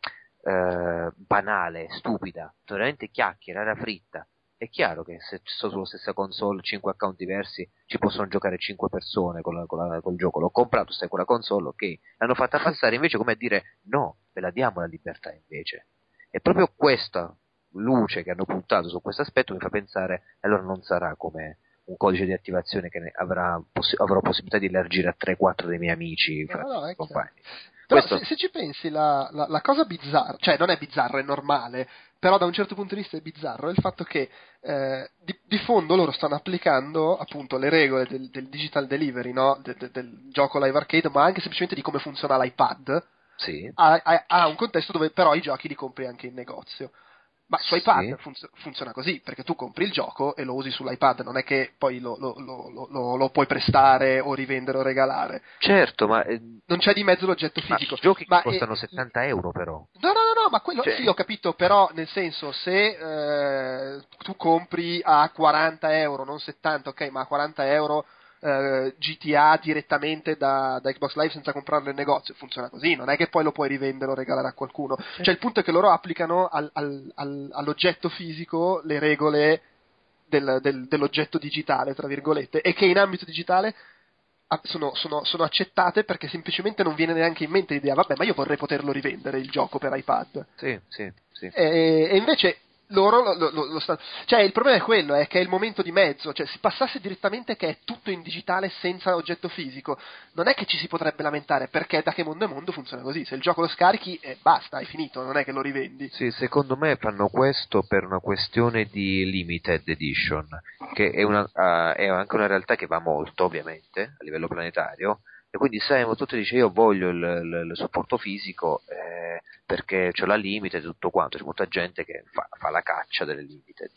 eh, banale, stupida, veramente chiacchiera, era fritta. È chiaro che se sto sulla stessa console, 5 account diversi, ci possono giocare 5 persone con, la, con la- col gioco. L'ho comprato, stai con la console, ok. L'hanno fatta passare invece come a dire no, ve la diamo la libertà invece. E proprio questa luce che hanno puntato su questo aspetto mi fa pensare, allora non sarà come un codice di attivazione che avrà possi- avrò possibilità di elargire a 3-4 dei miei amici, No, no, è compagni. Però Questo- se, se ci pensi, la, la- la cosa bizzarra, cioè non è bizzarra, è normale, però da un certo punto di vista è bizzarro, è il fatto che eh, di, di fondo loro stanno applicando appunto le regole del, del digital delivery, no? De- de- del gioco live arcade, ma anche semplicemente di come funziona l'iPad, Sì. a, a- a un contesto dove però i giochi li compri anche in negozio. Ma su Sì. iPad funz- funziona così, perché tu compri il gioco e lo usi sull'iPad, non è che poi lo, lo- lo- lo- puoi prestare o rivendere o regalare. Certo, ma, eh, Non c'è di mezzo l'oggetto ma fisico. i giochi Ma, costano eh, 70 euro però. No, no, no, no, ma quello Cioè- sì, ho capito, però nel senso, se eh, tu compri a 40 euro, non 70, ok, ma a 40 euro eh, GTA direttamente da, da Xbox Live senza comprarlo in negozio, funziona così, non è che poi lo puoi rivendere o regalare a qualcuno. Cioè il punto è che loro applicano al- al- al- all'oggetto fisico le regole del- del- dell'oggetto digitale, tra virgolette, e che in ambito digitale ah, sono, sono- sono accettate perché semplicemente non viene neanche in mente l'idea, vabbè, ma io vorrei poterlo rivendere il gioco per iPad. Sì, sì, sì. E, e invece loro lo, lo- lo- stanno. Cioè, il problema è quello, è che è il momento di mezzo, cioè si passasse direttamente che è tutto in digitale senza oggetto fisico, non è che ci si potrebbe lamentare, perché da che mondo è mondo funziona così, se il gioco lo scarichi e basta, hai finito, non è che lo rivendi. Sì, secondo me fanno questo per una questione di limited edition, che è, una, ah, è anche una realtà che va molto, ovviamente, a livello planetario, e quindi sai, tutto dice io voglio il, il- il supporto fisico eh, perché c'ho la limited e tutto quanto, c'è molta gente che fa, fa la caccia delle limited.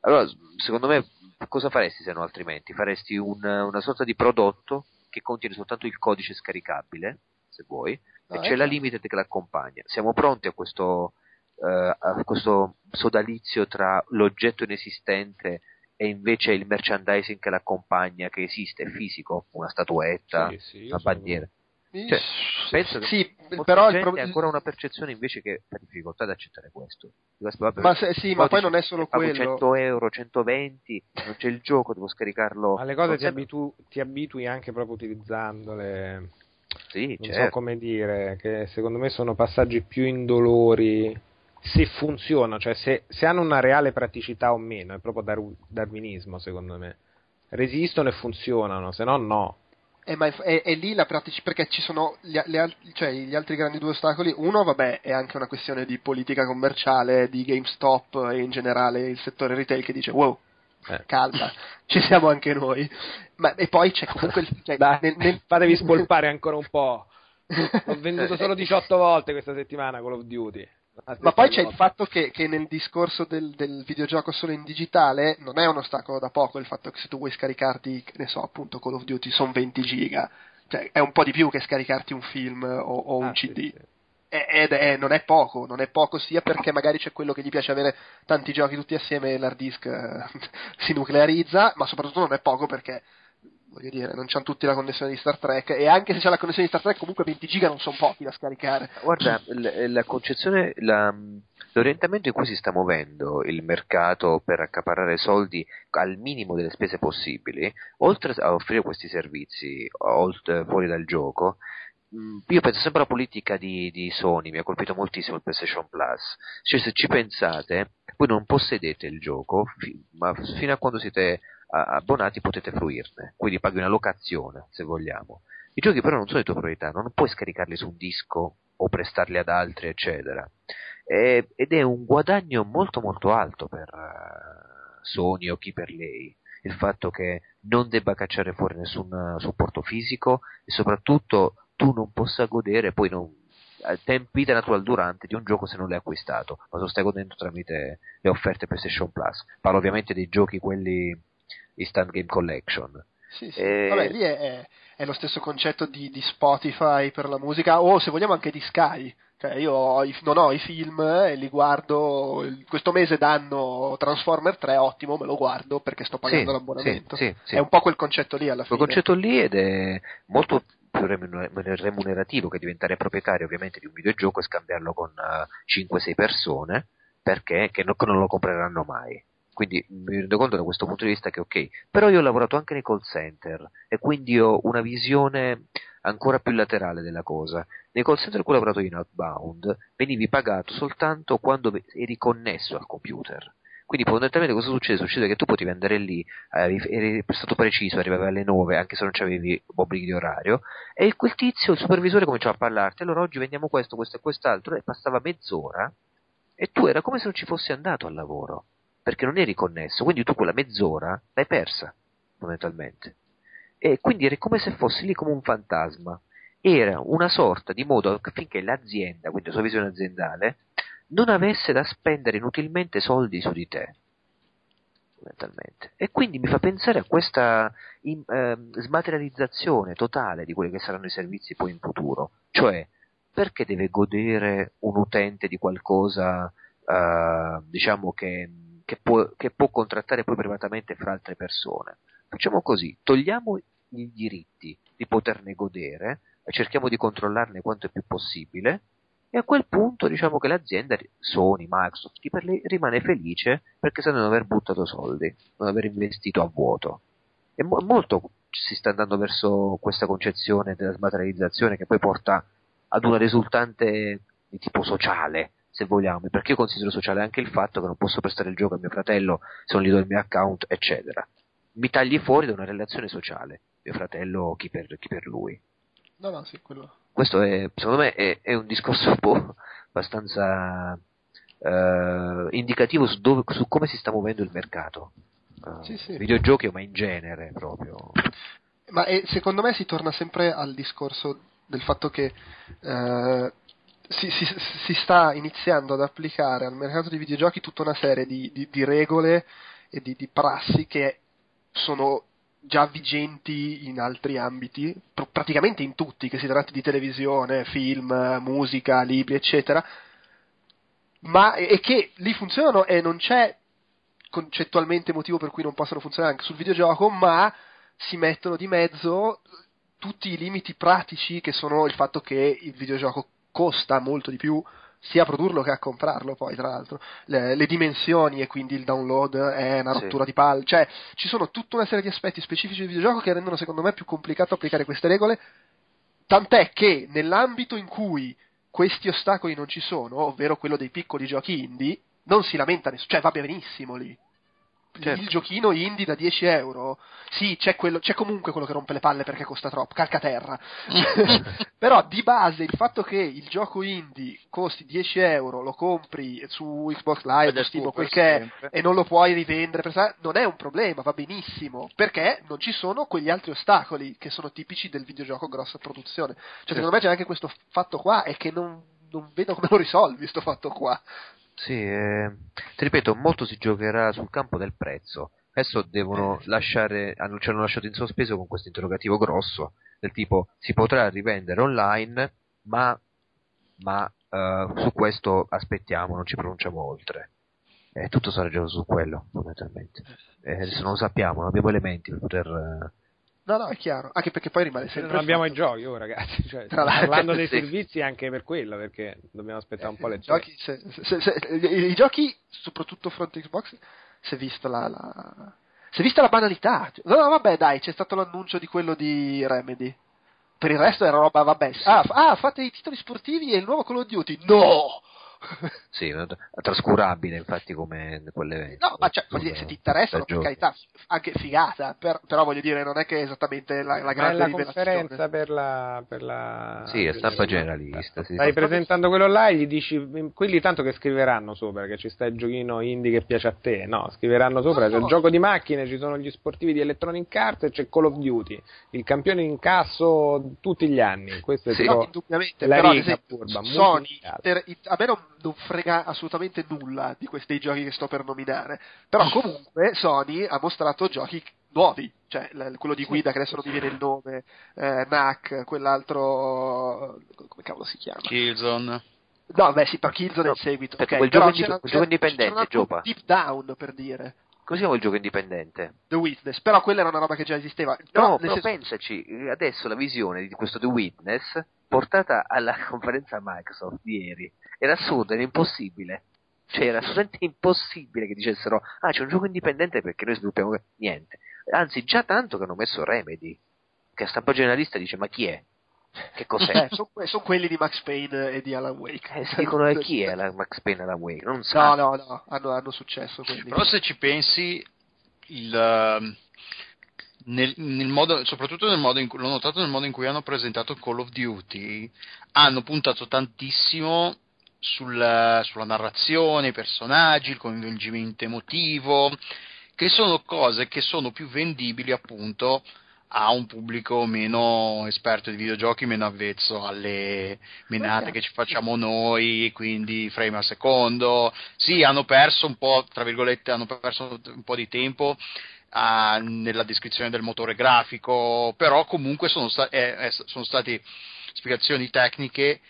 Allora, secondo me, cosa faresti se no altrimenti? Faresti un- una sorta di prodotto che contiene soltanto il codice scaricabile, se vuoi, No, e è c'è la chiaro. limited che l'accompagna. Siamo pronti a questo, eh, a questo sodalizio tra l'oggetto inesistente e invece il merchandising che l'accompagna, che esiste, è fisico, una statuetta, Sì, sì, una bandiera. Cioè, penso che- sì, però il pro- ha ancora una percezione invece che ha difficoltà ad accettare questo. Vabbè, Ma se- sì, poi ma poi non è solo quello. 100 euro, 120, non c'è il gioco, devo scaricarlo. Alle cose Non ti, sempre- abitu- ti abitui anche proprio utilizzandole. Sì, Non certo. so come dire, che secondo me sono passaggi più indolori se funzionano, cioè se, se hanno una reale praticità o meno, è proprio dar- darwinismo secondo me. Resistono e funzionano, se no no. Eh, ma è, è- è lì la pratica, perché ci sono gli, le cioè, gli altri grandi due ostacoli. Uno, vabbè, è anche una questione di politica commerciale, di GameStop e in generale il settore retail che dice wow, Eh. calma, ci siamo anche noi. Ma, e poi c'è comunque il, cioè, Dai, nel- nel- fatevi spolpare ancora un po'. Ho venduto solo 18 volte questa settimana Call of Duty. Ma poi c'è il fatto che, che nel discorso del, del videogioco solo in digitale non è un ostacolo da poco il fatto che se tu vuoi scaricarti, ne so, appunto Call of Duty sono 20 giga, cioè è un po' di più che scaricarti un film o, o un Ah, sì, CD. sì. E- Ed è, non è poco, non è poco sia perché magari c'è quello che gli piace avere tanti giochi tutti assieme e l'hard disk eh, si nuclearizza, ma soprattutto non è poco perché voglio dire, non c'hanno tutti la connessione di Star Trek e anche se c'è la connessione di Star Trek comunque 20 giga non sono pochi da scaricare. Guarda, l- la concezione, la- l'orientamento in cui si sta muovendo il mercato per accaparrare soldi al minimo delle spese possibili, oltre a offrire questi servizi olt- fuori dal gioco, io penso sempre alla politica di, di Sony, mi ha colpito moltissimo il PlayStation Plus. Cioè, se ci pensate, voi non possedete il gioco, fi- ma fino a quando siete abbonati potete fruirne, quindi paghi una locazione, se vogliamo. I giochi però non sono di tua proprietà, non puoi scaricarli su un disco o prestarli ad altri, eccetera. E- ed è un guadagno molto molto alto per eh, Sony o chi per lei. Il fatto che non debba cacciare fuori nessun eh, supporto fisico e soprattutto tu non possa godere poi non, a temp- vita natural durante di un gioco se non l'hai acquistato, ma lo stai godendo tramite le offerte PlayStation Plus. Parlo ovviamente dei giochi quelli Instant Game Collection. Sì, sì. Eh, Vabbè, lì è, è- è lo stesso concetto di, di Spotify per la musica, o se vogliamo anche di Sky. Cioè, io ho i- non ho i film e li guardo. Questo mese danno Transformer 3, ottimo, me lo guardo perché sto pagando Sì, l'abbonamento. sì, sì. È un po' quel concetto lì alla quel fine. concetto lì ed è molto più remuner- remunerativo che diventare proprietario ovviamente di un videogioco e scambiarlo con eh, 5-6 persone perché che non, non lo compreranno mai. Quindi mi rendo conto da questo punto di vista che ok, però io ho lavorato anche nei call center e quindi ho una visione ancora più laterale della cosa. Nei call center in cui ho lavorato in outbound venivi pagato soltanto quando eri connesso al computer. Quindi fondamentalmente cosa succede? Succede che tu potevi andare lì, eri stato preciso, arrivavi alle 9 anche se non avevi obblighi di orario e quel tizio, il supervisore cominciava a parlarti, allora oggi vendiamo questo, questo e quest'altro e passava mezz'ora e tu era come se non ci fossi andato al lavoro perché non eri connesso, quindi tu quella mezz'ora l'hai persa fondamentalmente e quindi eri come se fossi lì come un fantasma era una sorta di modo affinché l'azienda, quindi la sua visione aziendale, non avesse da spendere inutilmente soldi su di te. E quindi mi fa pensare a questa in- ehm, smaterializzazione totale di quelli che saranno i servizi poi in futuro. Cioè, perché deve godere un utente di qualcosa, eh, diciamo, che, che può, che può contrattare poi privatamente fra altre persone? Facciamo così, togliamo i diritti di poterne godere, e cerchiamo di controllarne quanto è più possibile, e a quel punto diciamo che l'azienda, Sony, Microsoft, chi per lei rimane felice perché sa di non aver buttato soldi, non aver investito a vuoto. E mo- molto si sta andando verso questa concezione della smaterializzazione che poi porta ad una risultante di tipo sociale, se vogliamo, perché io considero sociale anche il fatto che non posso prestare il gioco a mio fratello se non gli do il mio account, eccetera. Mi tagli fuori da una relazione sociale, mio fratello o chi per, chi per lui No, no, sì, quello. questo è, secondo me è, è un discorso un po' abbastanza eh, indicativo su, dove- su come si sta muovendo il mercato. Eh, Sì, sì. Videogiochi, ma in genere proprio. Ma eh, secondo me si torna sempre al discorso del fatto che eh, si, si- si sta iniziando ad applicare al mercato dei videogiochi tutta una serie di, di- di regole e di, di prassi che sono già vigenti in altri ambiti, pr- praticamente in tutti, che si tratti di televisione, film, musica, libri, eccetera, ma e e che lì funzionano e non c'è concettualmente motivo per cui non possono funzionare anche sul videogioco, ma si mettono di mezzo tutti i limiti pratici che sono il fatto che il videogioco costa molto di più sia a produrlo che a comprarlo poi tra l'altro. Le, le dimensioni e quindi il download è una Sì. rottura di palle cioè ci sono tutta una serie di aspetti specifici del videogioco che rendono secondo me più complicato applicare queste regole. Tant'è che nell'ambito in cui questi ostacoli non ci sono ovvero quello dei piccoli giochi indie non si lamenta nessuno cioè va benissimo lì Certo. il giochino indie da 10 euro sì c'è, quello, c'è comunque quello che rompe le palle perché costa troppo calca terra però di base il fatto che il gioco indie costi 10 euro, lo compri su Xbox Live, Steam, o quel che è, e non lo puoi rivendere, per non è un problema, va benissimo, perché non ci sono quegli altri ostacoli che sono tipici del videogioco grossa produzione. Cioè, secondo me c'è anche questo fatto qua e che non, non vedo come lo risolvi sto fatto qua. Sì, eh, ti ripeto, molto si giocherà sul campo del prezzo. Adesso devono lasciare, hanno, ci hanno lasciato in sospeso con questo interrogativo grosso, del tipo si potrà rivendere online, ma, ma eh, su questo aspettiamo, non ci pronunciamo oltre. Eh, tutto sarà giocato su quello, fondamentalmente. Eh, adesso non lo sappiamo, non abbiamo elementi per poter... eh, No, no, è chiaro, anche perché poi rimane Se sempre... non abbiamo il i fatto- giochi, oh ragazzi, cioè, Tra l'altro, parlando dei sì. servizi anche per quello, perché dobbiamo aspettare un po' le I giochi, se- se- se- i, giochi, soprattutto fronte Xbox, si è vista la, la- si è vista la banalità. No, no, vabbè, dai, c'è stato l'annuncio di quello di Remedy. Per il resto era roba, vabbè. Ah, ah, fate i titoli sportivi e il nuovo Call of Duty. No! Sì, trascurabile infatti come quell'evento. No, ma cioè, voglio dire, se ti interessano, per carità, anche figata, per- però voglio dire, non è che è esattamente la, la Ma è grande la conferenza per la, per la Sì, è stampa generalista. sì, Stai presentando quello là e gli dici quelli tanto che scriveranno sopra che ci sta il giochino indie che piace a te. No, scriveranno sopra No, c'è il no. gioco di macchine, ci sono gli sportivi di Electronic Arts e c'è Call of Duty. Il campione in casso tutti gli anni. Questo è Sì. tipo No, indubbiamente, la però ad riga esempio, molto Sony, indicata. per- i- a me non, non frega assolutamente nulla di questi giochi che sto per nominare, però comunque Sony ha mostrato giochi nuovi, cioè l- quello di guida che adesso non mi viene il nome, eh, NAC, quell'altro, come cavolo si chiama? Killzone. No, beh sì, per Killzone è il No, seguito, perché ok, quel gioco c'era- quel gioco indipendente, Giopa. Deep Down per dire. Così chiama il gioco indipendente. The Witness, però quella era una roba che già esisteva. No, Però, nel però senso- pensaci, adesso la visione di questo The Witness portata alla conferenza Microsoft di ieri era assurda, era impossibile. Cioè era assolutamente impossibile che dicessero ah c'è un gioco indipendente perché noi sviluppiamo que-". niente. Anzi già tanto che hanno messo Remedy, che a stampa generalista dice ma chi è? Che cos'è? eh, sono, quelli di Max Payne e di Alan Wake. Eh, si dicono eh, chi è la Max Payne alla Wake? Non No, sa. no, no, hanno, hanno successo quelli. Però se ci pensi, il, ehm, nel, nel modo, soprattutto nel modo in cui, l'ho notato nel modo in cui hanno presentato Call of Duty, hanno puntato tantissimo sul- sulla narrazione, i personaggi, il coinvolgimento emotivo, che sono cose che sono più vendibili appunto a un pubblico meno esperto di videogiochi, meno avvezzo alle menate che ci facciamo noi, quindi frame al secondo. Sì, hanno perso un po', tra virgolette, hanno perso un po' di tempo ah, nella descrizione del motore grafico, però comunque sono, sta- eh, eh, sono state spiegazioni tecniche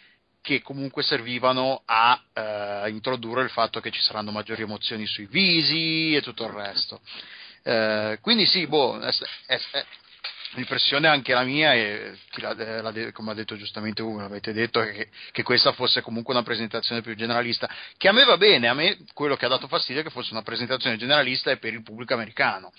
che comunque servivano a eh, introdurre il fatto che ci saranno maggiori emozioni sui visi e tutto il resto. Eh, quindi sì, boh, è, è- è- l'impressione anche la mia, e eh, come ha detto giustamente voi, avete detto che, che questa fosse comunque una presentazione più generalista, che a me va bene, a me quello che ha dato fastidio è che fosse una presentazione generalista e per il pubblico americano.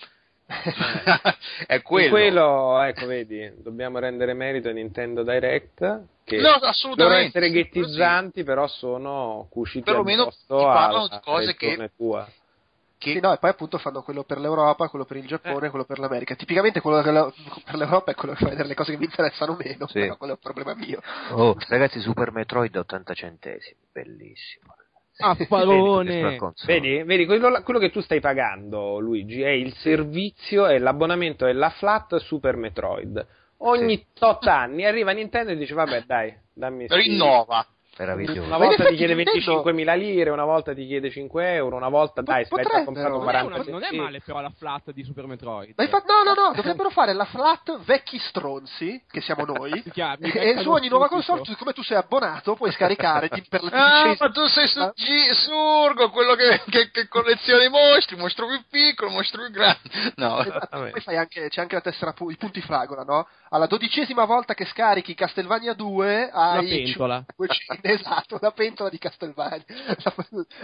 è quello. Quello, ecco, vedi, dobbiamo rendere merito a Nintendo Direct che No, loro assolutamente. essere sì, ghettizzanti, però sono cuciti Perlomeno ti parlano alla di cose che- tua. che- Sì, no, e poi appunto fanno quello per l'Europa, quello per il Giappone, quello per l'America. Tipicamente quello per l'Europa è quello che fa vedere le cose che mi interessano meno, Sì. però quello è un problema mio. Oh, ragazzi, Super Metroid a 80 centesimi, bellissimo. Ah, Vedi. Vedi, vedi quello, quello che tu stai pagando, Luigi, è il servizio, è l'abbonamento, è la flat Super Metroid. Ogni Sì. tot anni arriva Nintendo e dice, vabbè, dai, dammi rinnova. Meraviglioso. Una volta ti chiede Nintendo- 25.000 lire, una volta ti chiede 5 euro, una volta dai, aspetta, comprato non Non è, 40 una- non è male però la flat di Super Metroid. Ma infatti, no, no, no, dovrebbero fare la flat vecchi stronzi, che siamo noi, chiama- e su ogni nuova console, siccome tu sei abbonato, puoi scaricare per la Ah, ma tu sei su G- Surgo, quello che, che, che colleziona i mostri, mostro più piccolo, mostro più grande. No, Esatto, poi fai anche, c'è anche la tessera pu- i punti fragola, no? Alla dodicesima volta che scarichi Castlevania 2 hai Una pentola. 500 esatto, una pentola di Castlevania. La,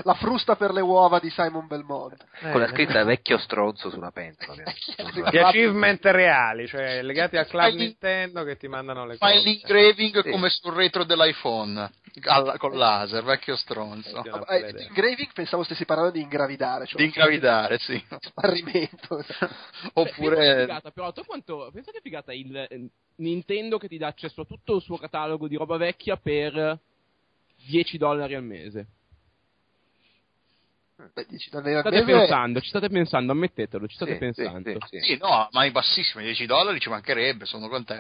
la frusta per le uova di Simon Belmont. Con la scritta vecchio stronzo sulla pentola. Gli achievement reali, cioè legati al club Fai- Nintendo che ti mandano le fai cose. l'engraving Sì. come sul retro dell'iPhone, al- con laser, vecchio stronzo. Eh, bella idea. engraving pensavo stessi parlando di ingravidare, cioè Di ingravidare, sì. sparrimento. Beh, che Oppure... figata, però, tu quanto, pensa che figata il eh, Nintendo che ti dà accesso a tutto il suo catalogo di roba vecchia per 10 dollari al mese. Beh, dici, non era State mese- pensando, ci state pensando, ammettetelo, ci state Sì, pensando. sì, sì, sì. No, ma i bassissimi, 10 dollari ci mancherebbe, sono te,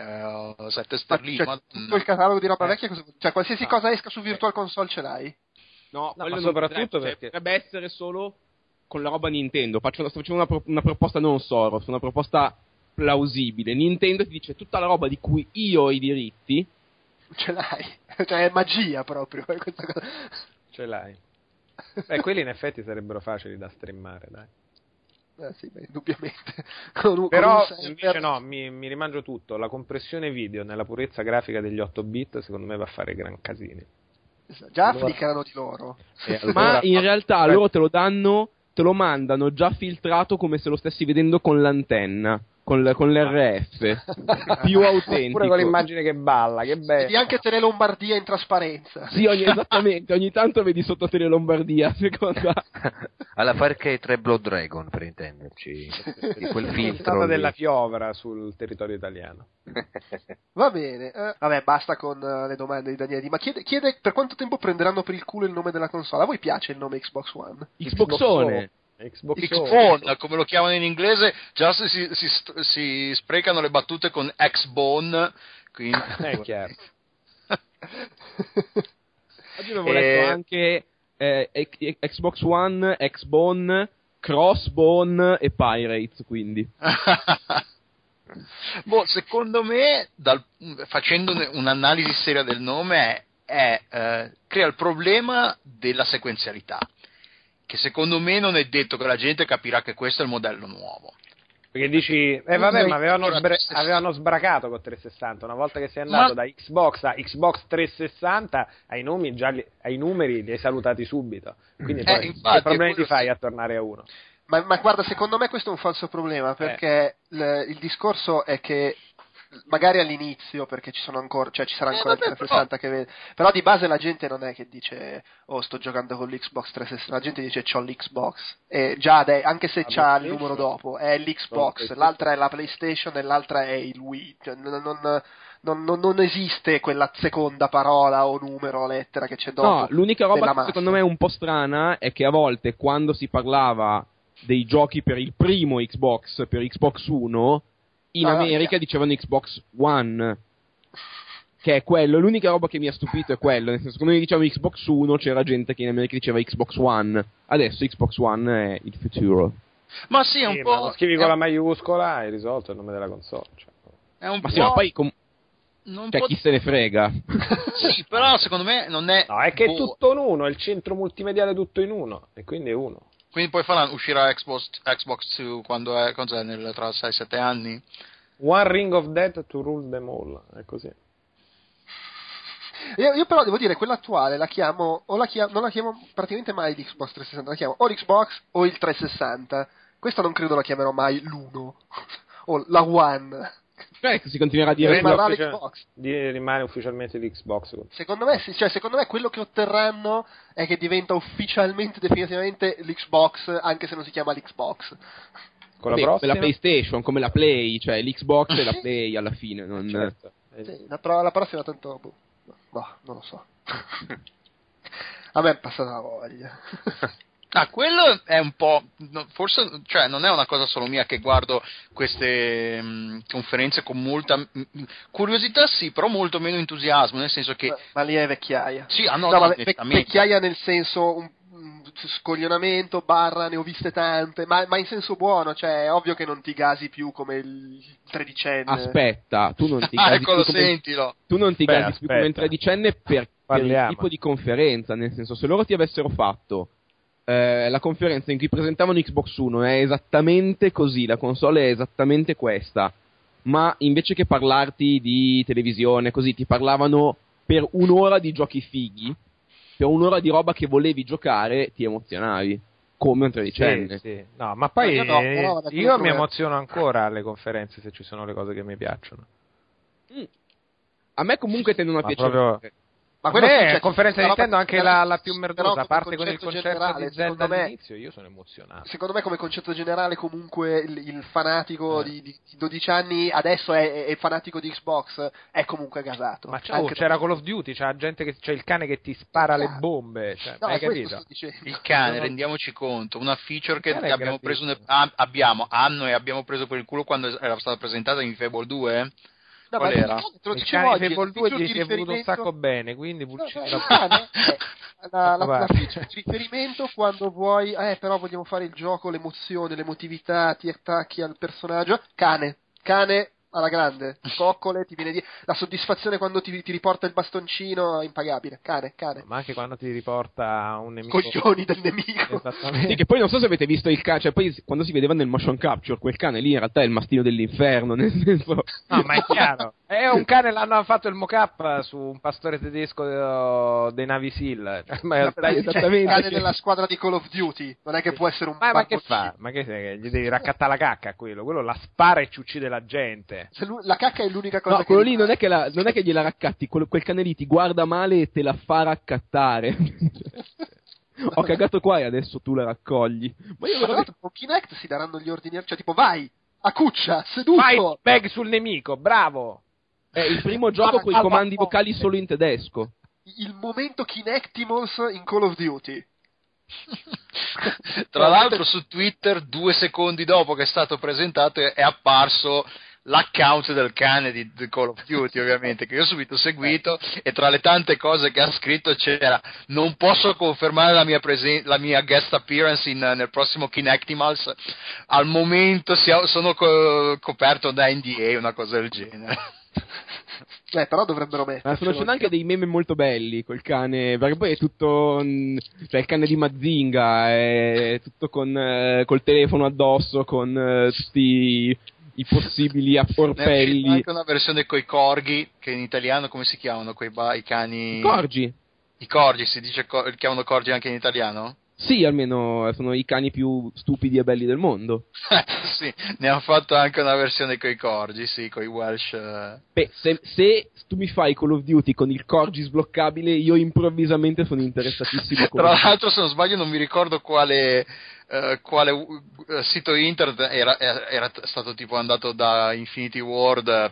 7 Ma sterline. cioè, ma- tutto il catalogo di roba Eh. vecchia, cioè qualsiasi cosa esca su Virtual Console ce l'hai? No, quello ma soprattutto potrebbe, cioè, perché- potrebbe essere solo con la roba Nintendo. Faccio, sto facendo una, pro- una proposta non Soros, una proposta plausibile. Nintendo ti dice tutta la roba di cui io ho i diritti. Ce l'hai. Cioè, è magia proprio. eh, questa cosa. Ce l'hai. Beh, quelli in effetti sarebbero facili da streamare, dai. Eh, sì, beh, indubbiamente. Con Però con invece no, mi, mi rimangio tutto. La compressione video nella purezza grafica degli 8 bit secondo me va a fare gran casini. Già Allora- flicano di loro. E Ma allora- in realtà Beh, loro te lo danno, te lo mandano già filtrato come se lo stessi vedendo con l'antenna, con, l- con l'RF. più autentico. Pure con l'immagine che balla, che Vedi bello. anche Tele Lombardia in trasparenza. Sì, ogni- esattamente, ogni tanto vedi sotto Tele Lombardia, seconda. Alla Farche 3 Blood Dragon, per intenderci. Di quel filtro. Della piovra sul territorio italiano. Va bene. eh, vabbè, basta con eh, le domande di Daniele. Ma chiede, chiede per quanto tempo prenderanno per il culo il nome della console. A voi piace il nome Xbox One? Xboxone. Xbox X-Bone, come lo chiamano in inglese, già si, si, si, si sprecano le battute con X-Bone, quindi... È chiaro. Oggi avevo Eh, letto anche eh, X- Xbox One, Xbone, Crossbone e Pirates, quindi. boh, secondo me, dal- facendo un'analisi seria del nome, è, eh, crea il problema della sequenzialità, che secondo me non è detto che la gente capirà che questo è il modello nuovo. Perché dici, eh vabbè, ma avevano, sbre- avevano sbracato con 360. Una volta che sei andato Ma- da Xbox a Xbox 360, ai, nomi già li- ai numeri li hai salutati subito. Quindi Eh, poi infatti, che problemi quello ti fai a tornare a uno? Ma, ma guarda, secondo me questo è un falso problema perché il, il discorso è che magari all'inizio, perché ci sono ancora, cioè ci sarà Eh, ancora vabbè, il 360 che vede, però di base la gente non è che dice oh sto giocando con l'Xbox 360, la gente dice c'ho l'Xbox e già ade- anche se La c'ha il numero dopo è No, l'Xbox, PlayStation. l'altra è la PlayStation e l'altra è il Wii, cioè, non, non- non- non- non esiste quella seconda parola o numero o lettera che c'è dopo. No, l'unica roba che secondo me è un po' strana è che a volte quando si parlava dei giochi per il primo Xbox, per Xbox 1, in Ah, America yeah. dicevano Xbox One. Che è quello, l'unica roba che mi ha stupito è quello, nel senso che noi diciamo Xbox 1, c'era gente che in America diceva Xbox One. Adesso Xbox One è il futuro. Ma sì, è un Sì, po'... ma lo scrivi è con la maiuscola hai risolto il nome della console. cioè. è un Ma po'... sì, ma poi com- non cioè, può- chi se ne frega. Sì, però secondo me non è... No, è che è boh, tutto in uno, è il centro multimediale tutto in uno, e quindi è uno. Quindi poi faranno, uscirà Xbox, Xbox 2 quando è, cos'è, nel, tra 6-7 anni? One ring of death to rule them all, è così. Io, io però devo dire, quella attuale la chiamo, o la chiamo, non la chiamo praticamente mai l'Xbox 360, la chiamo o l'Xbox o il 360. Questa non credo la chiamerò mai l'1 o la One. Beh, si continuerà a dire Rimarrà ufficia- l'Xbox. di- rimane ufficialmente di Xbox. Secondo me, sì, cioè, secondo me quello che otterranno è che diventa ufficialmente, definitivamente l'Xbox, anche se non si chiama l'Xbox. Con la Beh, prossima? la PlayStation, come la Play, cioè l'Xbox e la. Play alla fine. Non... Certo. Sì, la, pro- la prossima tanto... boh, boh, non lo so. A me è passata la voglia. Ah, quello è un po'. no, Forse, cioè, non è una cosa solo mia che guardo queste mh, conferenze con molta mh, curiosità, sì, però molto meno entusiasmo. Nel senso che, Ma, ma lì è vecchiaia. sì, hanno No, ve- nettamente- vecchiaia nel senso un, scoglionamento, barra, ne ho viste tante, ma, ma in senso buono, cioè è ovvio che non ti gasi più come il tredicenne. Aspetta, tu non ti Ah, gasi eccolo, più come, sentilo. tu non ti Beh, gasi più come aspetta. tredicenne per, per il Parliamo. tipo di conferenza, nel senso se loro ti avessero fatto eh, la conferenza in cui presentavano Xbox One è esattamente così, la console è esattamente questa, ma invece che parlarti di televisione così ti parlavano per un'ora di giochi fighi, per un'ora di roba che volevi giocare, ti emozionavi, come un tredicenne. Sì, sì. No, ma poi no, eh, da quello io mi emoziono ancora alle conferenze se ci sono le cose che mi piacciono. A me comunque tendono a Ma piacere. proprio- Ma quello sì, cioè, conferenza Nintendo anche che- la, la più merdosa, a parte con il concetto concerto generale, di Zelda secondo me- all'inizio, io sono emozionato. Secondo me come concetto generale comunque il, il fanatico Eh. di, di 12 anni adesso è, è fanatico di Xbox, è comunque gasato. Ma c'è- Anche oh, c'era Call of Duty, c'è gente che c'è il cane che ti spara le Ah. bombe, cioè, No, hai è questo capito? Il cane, No. rendiamoci conto, una feature che abbiamo preso, ah, abbiamo, hanno e abbiamo preso per il culo quando era stata presentata in Fable 2. No, Qual era? te lo dicevo oggi, Fable il 2 feature gli di si è voluto un sacco bene, quindi No, è la, la, la feature di riferimento quando vuoi, eh, però vogliamo fare il gioco, l'emozione, l'emotività, ti attacchi al personaggio. Cane, cane alla grande, coccole, ti viene di... la soddisfazione quando ti, ti riporta il bastoncino è impagabile. Cane, cane. Ma anche quando ti riporta un nemico. Coglioni del nemico. Esattamente. Sì, che poi non so se avete visto il cane, cioè poi quando si vedeva nel motion capture, quel cane lì in realtà è il mastino dell'inferno, nel senso... No, ma è chiaro. È un cane, l'hanno fatto il mock-up su un pastore tedesco eh, dei Navy Seal. Ma, Ma dai, cioè, il esattamente. cane della squadra di Call of Duty, non è che può essere un ma, ma che fa? Ma che sei? Gli devi raccattare la cacca a quello? Quello la spara e ci uccide la gente. Se lui- la cacca è l'unica cosa No, che quello lì non è che, la- non è che gliela raccatti, quello- quel cane lì ti guarda male e te la fa raccattare. Ho cagato qua e adesso tu la raccogli. Ma io Ma tra veramente... l'altro con Kinect si daranno gli ordini, cioè tipo vai, a cuccia, seduto. Fight bag sul nemico, bravo! È il primo gioco con i Ah, comandi ma- vocali solo in tedesco. Il momento Kinectimals in Call of Duty. Tra l'altro su Twitter, due secondi dopo che è stato presentato, è apparso l'account del cane di, di Call of Duty, ovviamente, che io ho subito seguito e tra le tante cose che ha scritto c'era non posso confermare la mia, presen- la mia guest appearance in- nel prossimo Kinectimals, al momento sia- sono co- coperto da NDA, una cosa del genere. Eh, però dovrebbero Ma mettercelo. sono, sono anche dei meme molto belli col cane, perché poi è tutto. mm, cioè il cane di Mazinga, è tutto con, eh, col telefono addosso, con eh, tutti i possibili Ne è uscita apporpelli. anche una versione coi corgi, che in italiano come si chiamano? Quei ba- I cani... Corgi? I corgi, si dice co- chiamano corgi anche in italiano? Sì, almeno sono i cani più stupidi e belli del mondo. sì, ne hanno fatto anche una versione coi corgi, sì, coi Welsh. eh. Beh, se, se tu mi fai Call of Duty con il corgi sbloccabile, io improvvisamente sono interessatissimo. Tra l'altro, se non sbaglio, non mi ricordo quale, eh, quale eh, sito internet era, era- era stato tipo andato da Infinity Ward eh,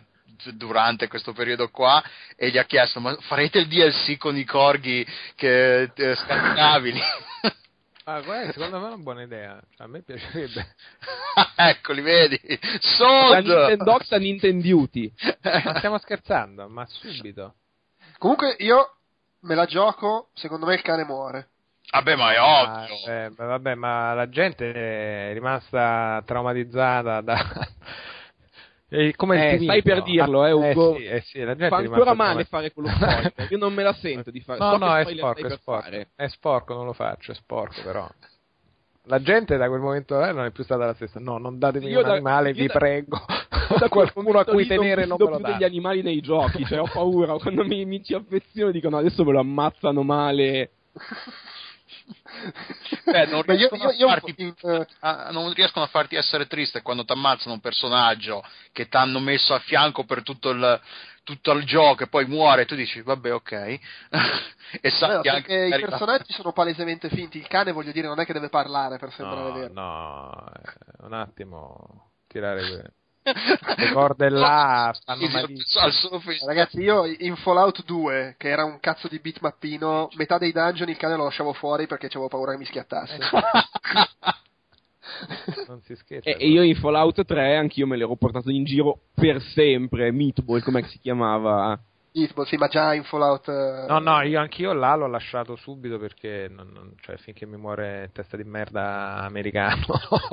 durante questo periodo qua e gli ha chiesto ma farete il DLC con i corghi che eh, scandinavili Ah, guarda, secondo me è una buona idea. Cioè, a me piacerebbe. eccoli vedi Da Sold Nintendox a Nintenduty. Ma stiamo scherzando, ma subito. Comunque io me la gioco, secondo me il cane muore. Vabbè ma è ovvio eh, vabbè, ma la gente è rimasta traumatizzata da. Eh, come Eh, stai per dirlo, eh, Ugo. sì, eh sì, la gente Fa è ancora male fare quello spoiler. Io non me la sento di fare. No, so no, è sporco, è sporco. fare. È sporco, non lo faccio, è sporco però. La gente da quel momento là non è più stata la stessa. No, non datemi Io un da- animale, io vi da- prego. Da qualcuno a cui non tenere non fido me lo più dà. degli animali nei giochi, cioè ho paura quando mi, mi ci affeziono dicono adesso ve lo ammazzano male. Beh, non Ma io, riescono io, io a farti in- eh, Ah, non riescono a farti essere triste quando ti ammazzano un personaggio che ti hanno messo a fianco per tutto il, tutto il gioco e poi muore e tu dici vabbè ok e no, sappi anche perché i personaggi sono palesemente finti. Il cane, voglio dire, non è che deve parlare per sembrare No, vero. no, eh, un attimo. Tirare Le corde là stanno Al- malissimo. Ragazzi, io in Fallout 2, che era un cazzo di bitmappino, metà dei dungeon il cane lo lasciavo fuori perché avevo paura che mi schiattasse. Non si scherza. E, io in Fallout 3 anch'io me l'ero portato in giro per sempre. Meatball, com'è che si chiamava? Hitball, sì, ma già in Fallout... eh, No, no, io anch'io là l'ho lasciato subito perché non, non- cioè, finché mi muore testa di merda americano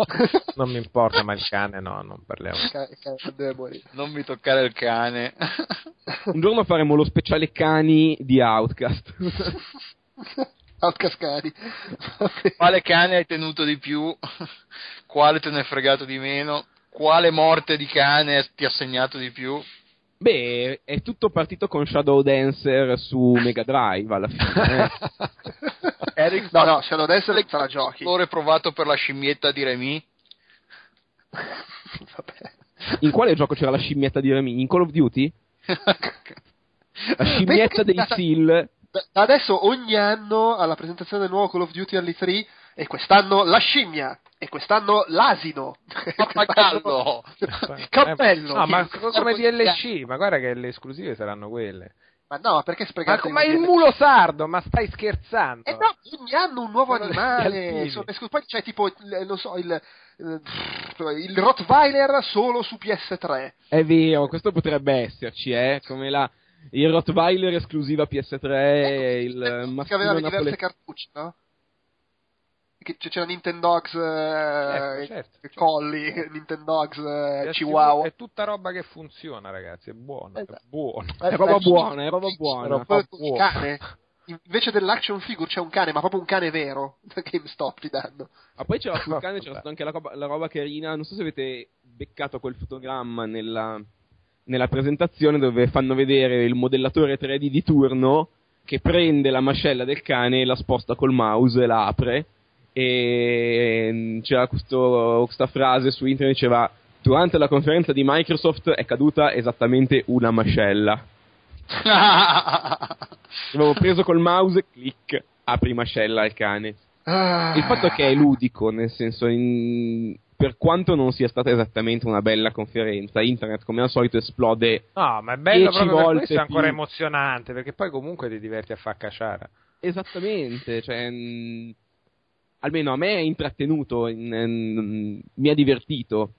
non mi importa, ma il cane no, non parliamo. ca- ca- deve morire. Non mi toccare il cane. Un giorno faremo lo speciale cani di Outcast. Outcascadi. Quale cane hai tenuto di più? Quale te ne è fregato di meno? Quale morte di cane ti ha segnato di più? Beh, è tutto partito con Shadow Dancer su Mega Drive alla fine. eh. Eric, No, no, Shadow Dancer te la giochi. L'ore provato per la scimmietta di Remy? Vabbè. In quale gioco c'era la scimmietta di Remy? In Call of Duty? La scimmietta dei SEAL. Da- da adesso ogni anno alla presentazione del nuovo Call of Duty all'E3 e quest'anno la scimmia e quest'anno l'asino Pappagallo. il cappello No, ma Che- come DLC, ma guarda che le esclusive saranno quelle. ma no perché Ma, sprecate ma i il mulo sardo, ma stai scherzando? Eh no, ogni anno un nuovo animale. sono- Poi c'è tipo, il- non so, il, eh, il Rottweiler solo su PS3. È vero, questo potrebbe esserci, eh? Come la, il Rottweiler esclusiva PS3 e il che maschino aveva le diverse cartucce, no? C'era Nintendogs eh, Certo, certo, certo. Colli, Nintendogs eh, Chihuahua. È tutta roba che funziona, ragazzi, è buono, è Esatto. buono. Eh, È roba beh, buona, è roba buona. Poi il buona. cane. Invece dell'action figure c'è un cane, ma proprio un cane vero. GameStop ti danno. Ma poi c'era sul cane, c'era stata anche la roba, la roba carina. Non so se avete beccato quel fotogramma nella, nella presentazione dove fanno vedere il modellatore 3D di turno che prende la mascella del cane e la sposta col mouse e la apre. E mm, c'era questo- questa frase su internet diceva durante la conferenza di Microsoft è caduta esattamente una mascella. Avevo preso col mouse, clic, apri mascella al cane. Il fatto è che è ludico, nel senso, in- per quanto non sia stata esattamente una bella conferenza, internet come al solito esplode. No, ma è bello proprio volte questo è ancora più. emozionante, perché poi comunque ti diverti a far cacciara. Esattamente, cioè, mh, almeno a me è intrattenuto, in- in- mi ha divertito.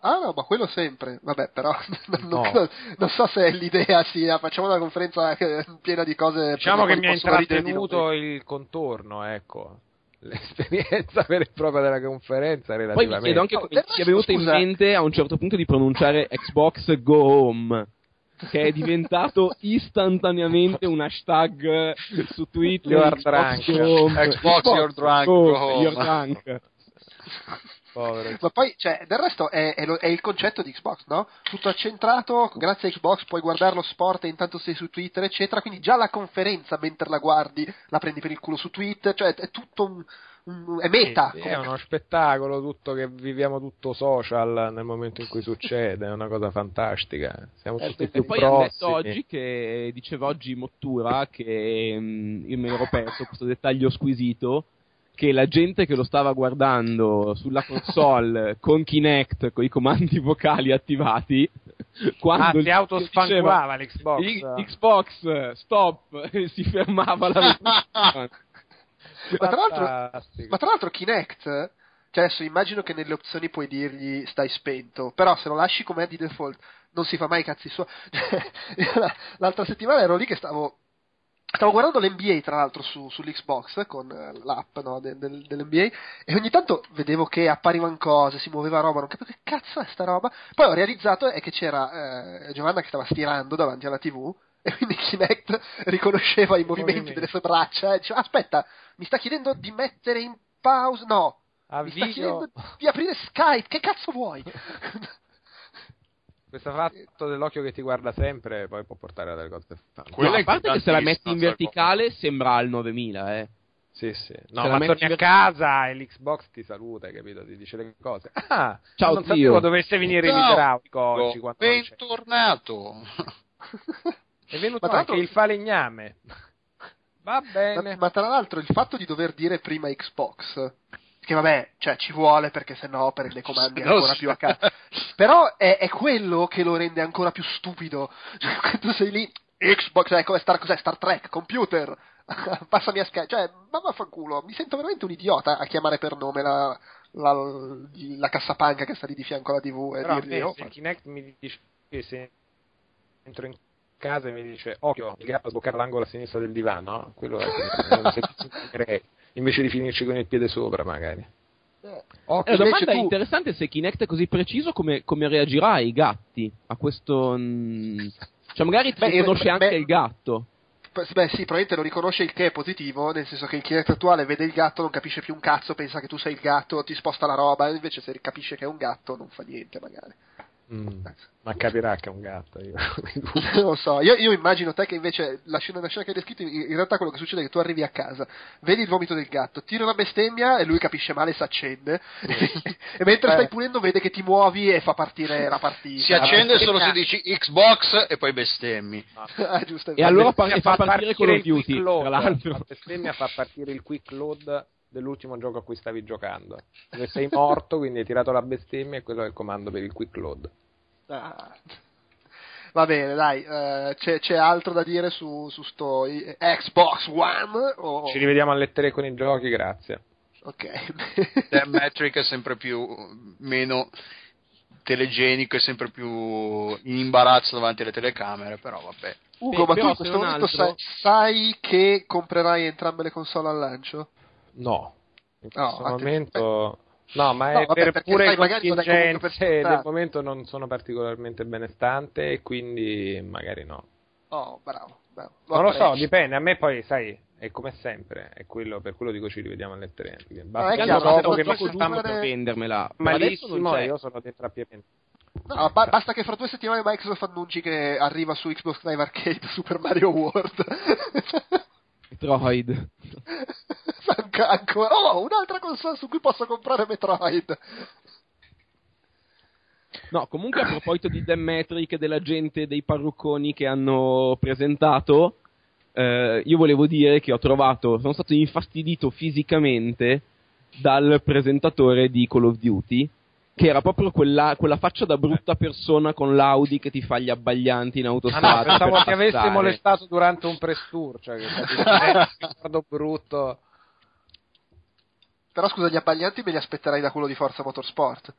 Ah no, ma quello sempre. Vabbè, però non, No. non- non so se l'idea sia facciamo una conferenza eh, piena di cose Diciamo per che mi ha intrattenuto il contorno, ecco. L'esperienza vera e propria della conferenza Poi mi relativamente. chiedo anche come sia resto, venuto in mente a un certo punto di pronunciare Xbox Go Home. Che è diventato istantaneamente un hashtag su Twitter. You are Xbox drunk. Home. Xbox, you're drunk, home. You're drunk. Povero. Ma poi, cioè, del resto è, è lo- è il concetto di Xbox, no? Tutto accentrato, grazie a Xbox puoi guardare lo sport e intanto sei su Twitter, eccetera. Quindi già la conferenza, mentre la guardi, la prendi per il culo su Twitter, cioè è tutto un. Un- è meta. Sì, sì, è uno spettacolo tutto che viviamo tutto social nel momento in cui succede, è una cosa fantastica. Siamo Eh, tutti più poi hanno detto prossimi. oggi che diceva oggi Mottura che mm, io me l'ero perso questo dettaglio squisito che la gente che lo stava guardando sulla console con Kinect con i comandi vocali attivati quando Ah, si diceva, l'Xbox. "I- Xbox stop e si fermava la. Ma tra l'altro, ma tra l'altro Kinect, cioè adesso immagino che nelle opzioni puoi dirgli stai spento, però se lo lasci com'è di default non si fa mai i cazzi suoi. L'altra settimana ero lì che stavo Stavo guardando l'NBA tra l'altro su, sull'Xbox con eh, l'app no, de- del- dell'NBA e ogni tanto vedevo che apparivano cose, si muoveva roba, non capivo che cazzo è sta roba. Poi ho realizzato è che c'era eh, Giovanna che stava stirando davanti alla TV e quindi Kinect riconosceva i movimenti Movimenti. delle sue braccia e diceva aspetta, mi sta chiedendo di mettere in pause, no, mi sta Avviso, chiedendo di aprire Skype, che cazzo vuoi? questo fatto dell'occhio che ti guarda sempre poi può portare a delle cose No, a parte che se la metti in verticale sembra al 9000 eh. Sì, sì. Se No, la ma metti torni in a ver- casa e l'Xbox ti saluta, capito? Ti dice le cose. Ah, Ciao, non zio. sapevo dovesse venire Ciao, oggi. quando non c'è. Bentornato. È venuto anche il falegname. Va Ma, bene. ma tra l'altro il fatto di dover dire prima Xbox che vabbè, cioè ci vuole perché sennò prende comandi No, ancora sì. più a caso. Però è, è quello che lo rende ancora più stupido. Cioè, quando tu sei lì, Xbox, eh, come Star, cos'è? Star Trek, computer, passami a Skype. Cioè, ma vaffanculo, mi sento veramente un idiota a chiamare per nome la, la, la cassapanca che sta lì di fianco alla TV e Però a dirgli, me, oh, Kinect mi dice che se entro in casa e mi dice occhio, il gatto a sboccare l'angolo a sinistra del divano, quello è è un servizio che invece di finirci con il piede sopra magari. eh, Occhio, Eh, la domanda è tu- interessante se Kinect è così preciso come, come reagirà ai gatti a questo... mm, Cioè magari ti Beh, io- riconosce anche beh- il gatto. Beh, sì, probabilmente lo riconosce il che è positivo, nel senso che il Kinect attuale vede il gatto, non capisce più un cazzo, pensa che tu sei il gatto, ti sposta la roba, invece se capisce che è un gatto non fa niente magari. Mm, ma capirà che è un gatto. Io. non lo so, io, io immagino te che invece la scena, la scena che hai descritto, in, realtà quello che succede è che tu arrivi a casa, vedi il vomito del gatto, tiri una bestemmia e lui capisce male e si accende, e mentre stai pulendo vede che ti muovi e fa partire la partita. Si accende solo se Ah, dici Xbox e poi bestemmi. ah, giusto, E allora esatto. par- e fa partire Call of il Duty, quick load, tra l'altro. La bestemmia fa partire il quick load dell'ultimo gioco a cui stavi giocando. Dove sei morto, quindi hai tirato la bestemmia e quello è il comando per il quick load. Ah. Va bene, dai, eh, c'è, c'è altro da dire su, su sto Xbox One? O... Ci rivediamo alle tre con i giochi, grazie. Ok. The Metric è sempre più meno telegenico e sempre più in imbarazzo davanti alle telecamere, però vabbè. Ugo, Beh, ma tu in questo momento altro- sai, sai che comprerai entrambe le console al lancio? No, in No, questo momento... No, ma No, è vabbè, per pure per contingenze del momento non sono particolarmente benestante e quindi magari no. Oh, bravo. bravo. Non lo so, dipende. A me poi, sai, è come sempre. È quello, per quello dico ci rivediamo alle tre. Ah, Basta è che chiaro, dopo ma che non duro per vendermela. Non malissimo c'è. io sono dentro a pieno. No, ba- basta che fra due settimane Microsoft annunci che arriva su Xbox Live Arcade Super Mario World. Metroid. Ancora. Oh, un'altra console su cui posso comprare Metroid. No, comunque a proposito di The Metric e della gente, dei parrucconi che hanno presentato, eh, io volevo dire che ho trovato, sono stato infastidito fisicamente dal presentatore di Call of Duty, che era proprio quella, quella faccia da brutta persona con l'Audi che ti fa gli abbaglianti in Ah, no, autostrada. pensavo ti avessi molestato durante un press tour, cioè che ricordo brutto. Però scusa, gli abbaglianti me li aspetterei da quello di Forza Motorsport.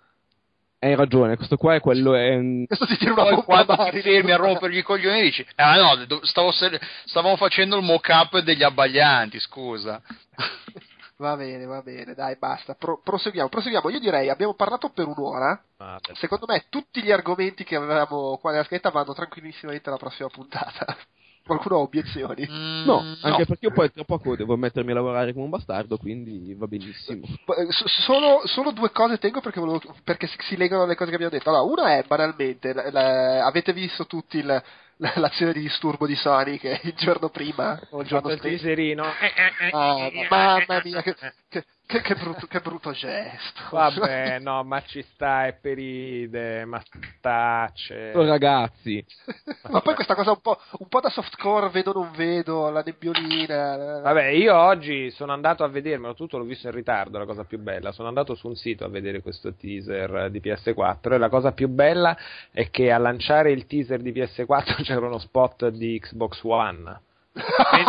Hai ragione, questo qua è quello. È... Questo ti tira una Poi quando ti fermi a rompergli i coglioni dici ah no, stavo stavamo facendo il mock-up degli abbaglianti, scusa. Va bene, va bene, dai, basta. Pro- proseguiamo, proseguiamo. Io direi, abbiamo parlato per un'ora. Ah, Secondo me tutti gli argomenti che avevamo qua nella scheda vanno tranquillissimamente alla prossima puntata. Qualcuno ha obiezioni? Mm, No, anche perché io poi tra poco devo mettermi a lavorare come un bastardo, quindi va benissimo. Eh, Solo, solo due cose tengo perché, volevo- perché si, legano alle cose che abbiamo detto. Allora, una è banalmente, la- la- avete visto tutti il- l'azione di disturbo di Sony che il giorno prima o il giorno il stesso. teaserino. Ah, ma- mamma mia, che, che- che- che brutto, che brutto gesto. Vabbè, no, ma ci sta, è per ride, ma stacce. Oh, ragazzi, Ma poi questa cosa un po', un po' da softcore, vedo non vedo, la nebbiolina. Vabbè, io oggi sono andato a vedermelo, tutto l'ho visto in ritardo, la cosa più bella. Sono andato su un sito a vedere questo teaser di PS4 e la cosa più bella è che a lanciare il teaser di PS4 c'era uno spot di Xbox One.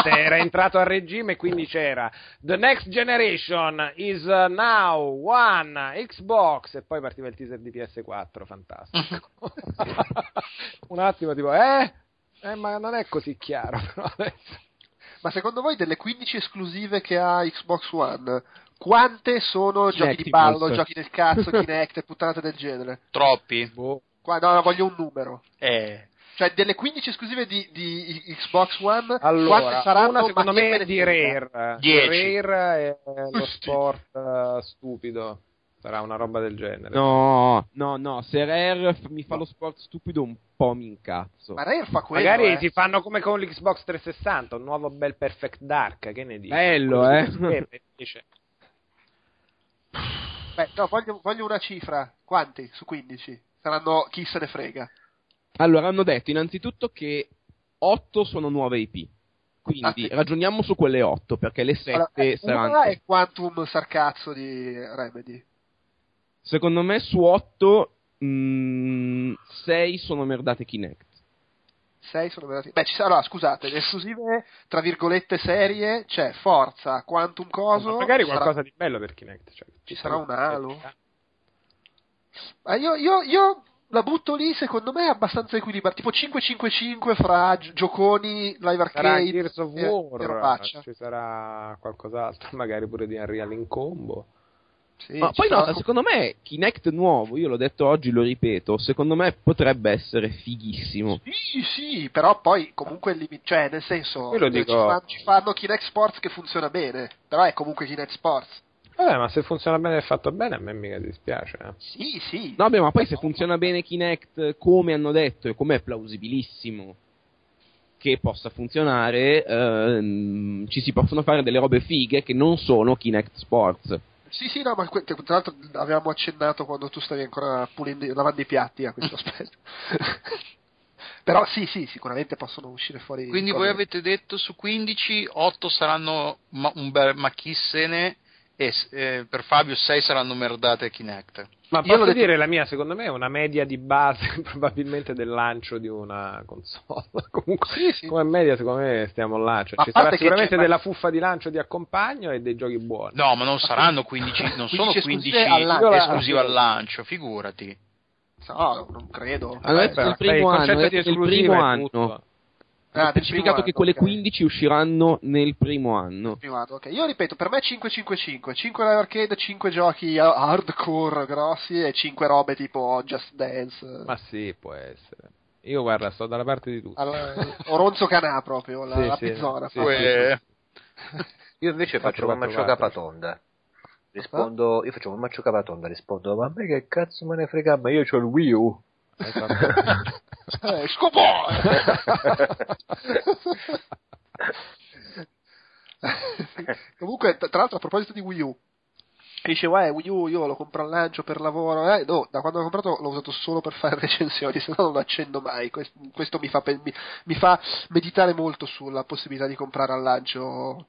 Era entrato a regime e quindi c'era The next generation is uh, now one Xbox e poi partiva il teaser di PS4, fantastico. un attimo tipo, eh? Eh, ma non è così chiaro però adesso. Ma secondo voi delle 15 esclusive che ha Xbox One, quante sono giochi di ballo, giochi del cazzo, Kinect e puttanate del genere? Troppi. Boh. Qua, no, no, voglio un numero. Eh. Cioè, delle 15 esclusive di, di Xbox One, quante Allora, saranno? una secondo me ne di? Rare. Dieci. Rare è lo sport eh, stupido. Sarà una roba del genere. no, no, no, se Rare f- mi fa lo sport stupido un po' mi incazzo. Ma Rare fa quello, Magari eh. ti fanno come con l'Xbox 360, un nuovo bel Perfect Dark, che ne dici? Bello, Quello eh. si. Beh, no, voglio, voglio una cifra. Quanti su 15? Saranno chi se ne frega. Allora, hanno detto innanzitutto che 8 sono nuove IP. Quindi Ah, ragioniamo su quelle 8 perché le 7 Allora, eh, saranno. una è Quantum Sarcazzo di Remedy. Secondo me su 8 6 sono merdate Kinect. 6 sono veramente... Beh, ci sarà, allora, scusate, le esclusive, tra virgolette, serie, c'è Forza, Quantum Coso... Ma magari ci sarà- qualcosa di bello per Kinect. Cioè, Ci sarà un Halo? Ah, io, io, io la butto lì, secondo me è abbastanza equilibrata, tipo 5-5-5 fra gi- gioconi, live arcade Gears of e- e War, robaccia. ci sarà qualcos'altro, magari pure di Unreal in combo. Sì, Ma ci poi sarà- nota, secondo me Kinect nuovo, io l'ho detto oggi, lo ripeto, secondo me potrebbe essere fighissimo. Sì, sì, però poi comunque il limite, cioè nel senso, Io lo eh, dico- ci, fanno, ci fanno Kinect Sports che funziona bene, però è comunque Kinect Sports. Vabbè, ma se funziona bene e è fatto bene, a me mica dispiace. eh. Sì, sì. No, beh, ma poi se funziona bene Kinect come hanno detto e come è plausibilissimo che possa funzionare, ehm, ci si possono fare delle robe fighe che non sono Kinect Sports. Sì, sì, no, ma que- tra l'altro avevamo accennato quando tu stavi ancora pulendo, lavando i piatti a questo aspetto. Però sì, sì, sicuramente possono uscire fuori. Quindi voi avete detto su 15, 8 saranno ma, un bel ma chi se ne e eh, per Fabio 6 saranno merdate Kinect. Ma posso detto- dire la mia, secondo me è una media di base probabilmente del lancio di una console. Comunque, Sì, sì. come media, secondo me stiamo là. Cioè, ci a parte sarà sicuramente c'è- della fuffa di lancio di accompagno e dei giochi buoni. No, ma non saranno 15, non 15 sono esclusive 15 al lancio. esclusive al lancio, figurati. No, non credo. Detto Vabbè, del primo il anno, esclusiva primo è anno. Ah, specificato che quelle anno, ok. 15 usciranno nel primo anno. Primo anno, ok. Io ripeto, per me 5-5-5, 5 live arcade, 5 giochi hardcore grossi e 5 robe tipo Just Dance. Ma sì, può essere. Io guarda, sto dalla parte di tutti. Al- Oronzo Canà proprio, la, Sì, la sì, pizzona. sì, Eh, Io invece faccio come Maccio 444. Capatonda. Rispondo, io faccio come Maccio Capatonda, rispondo, ma a me che cazzo me ne frega, ma io c'ho il Wii U. Eh, scopò! Comunque, tra l'altro, a proposito di Wii U, che dicevo, eh, Wii U io lo compro al lancio per lavoro, eh, no, da quando l'ho comprato l'ho usato solo per fare recensioni, se no non lo accendo mai. Quest- Questo mi fa, mi, mi fa meditare molto sulla possibilità di comprare al lancio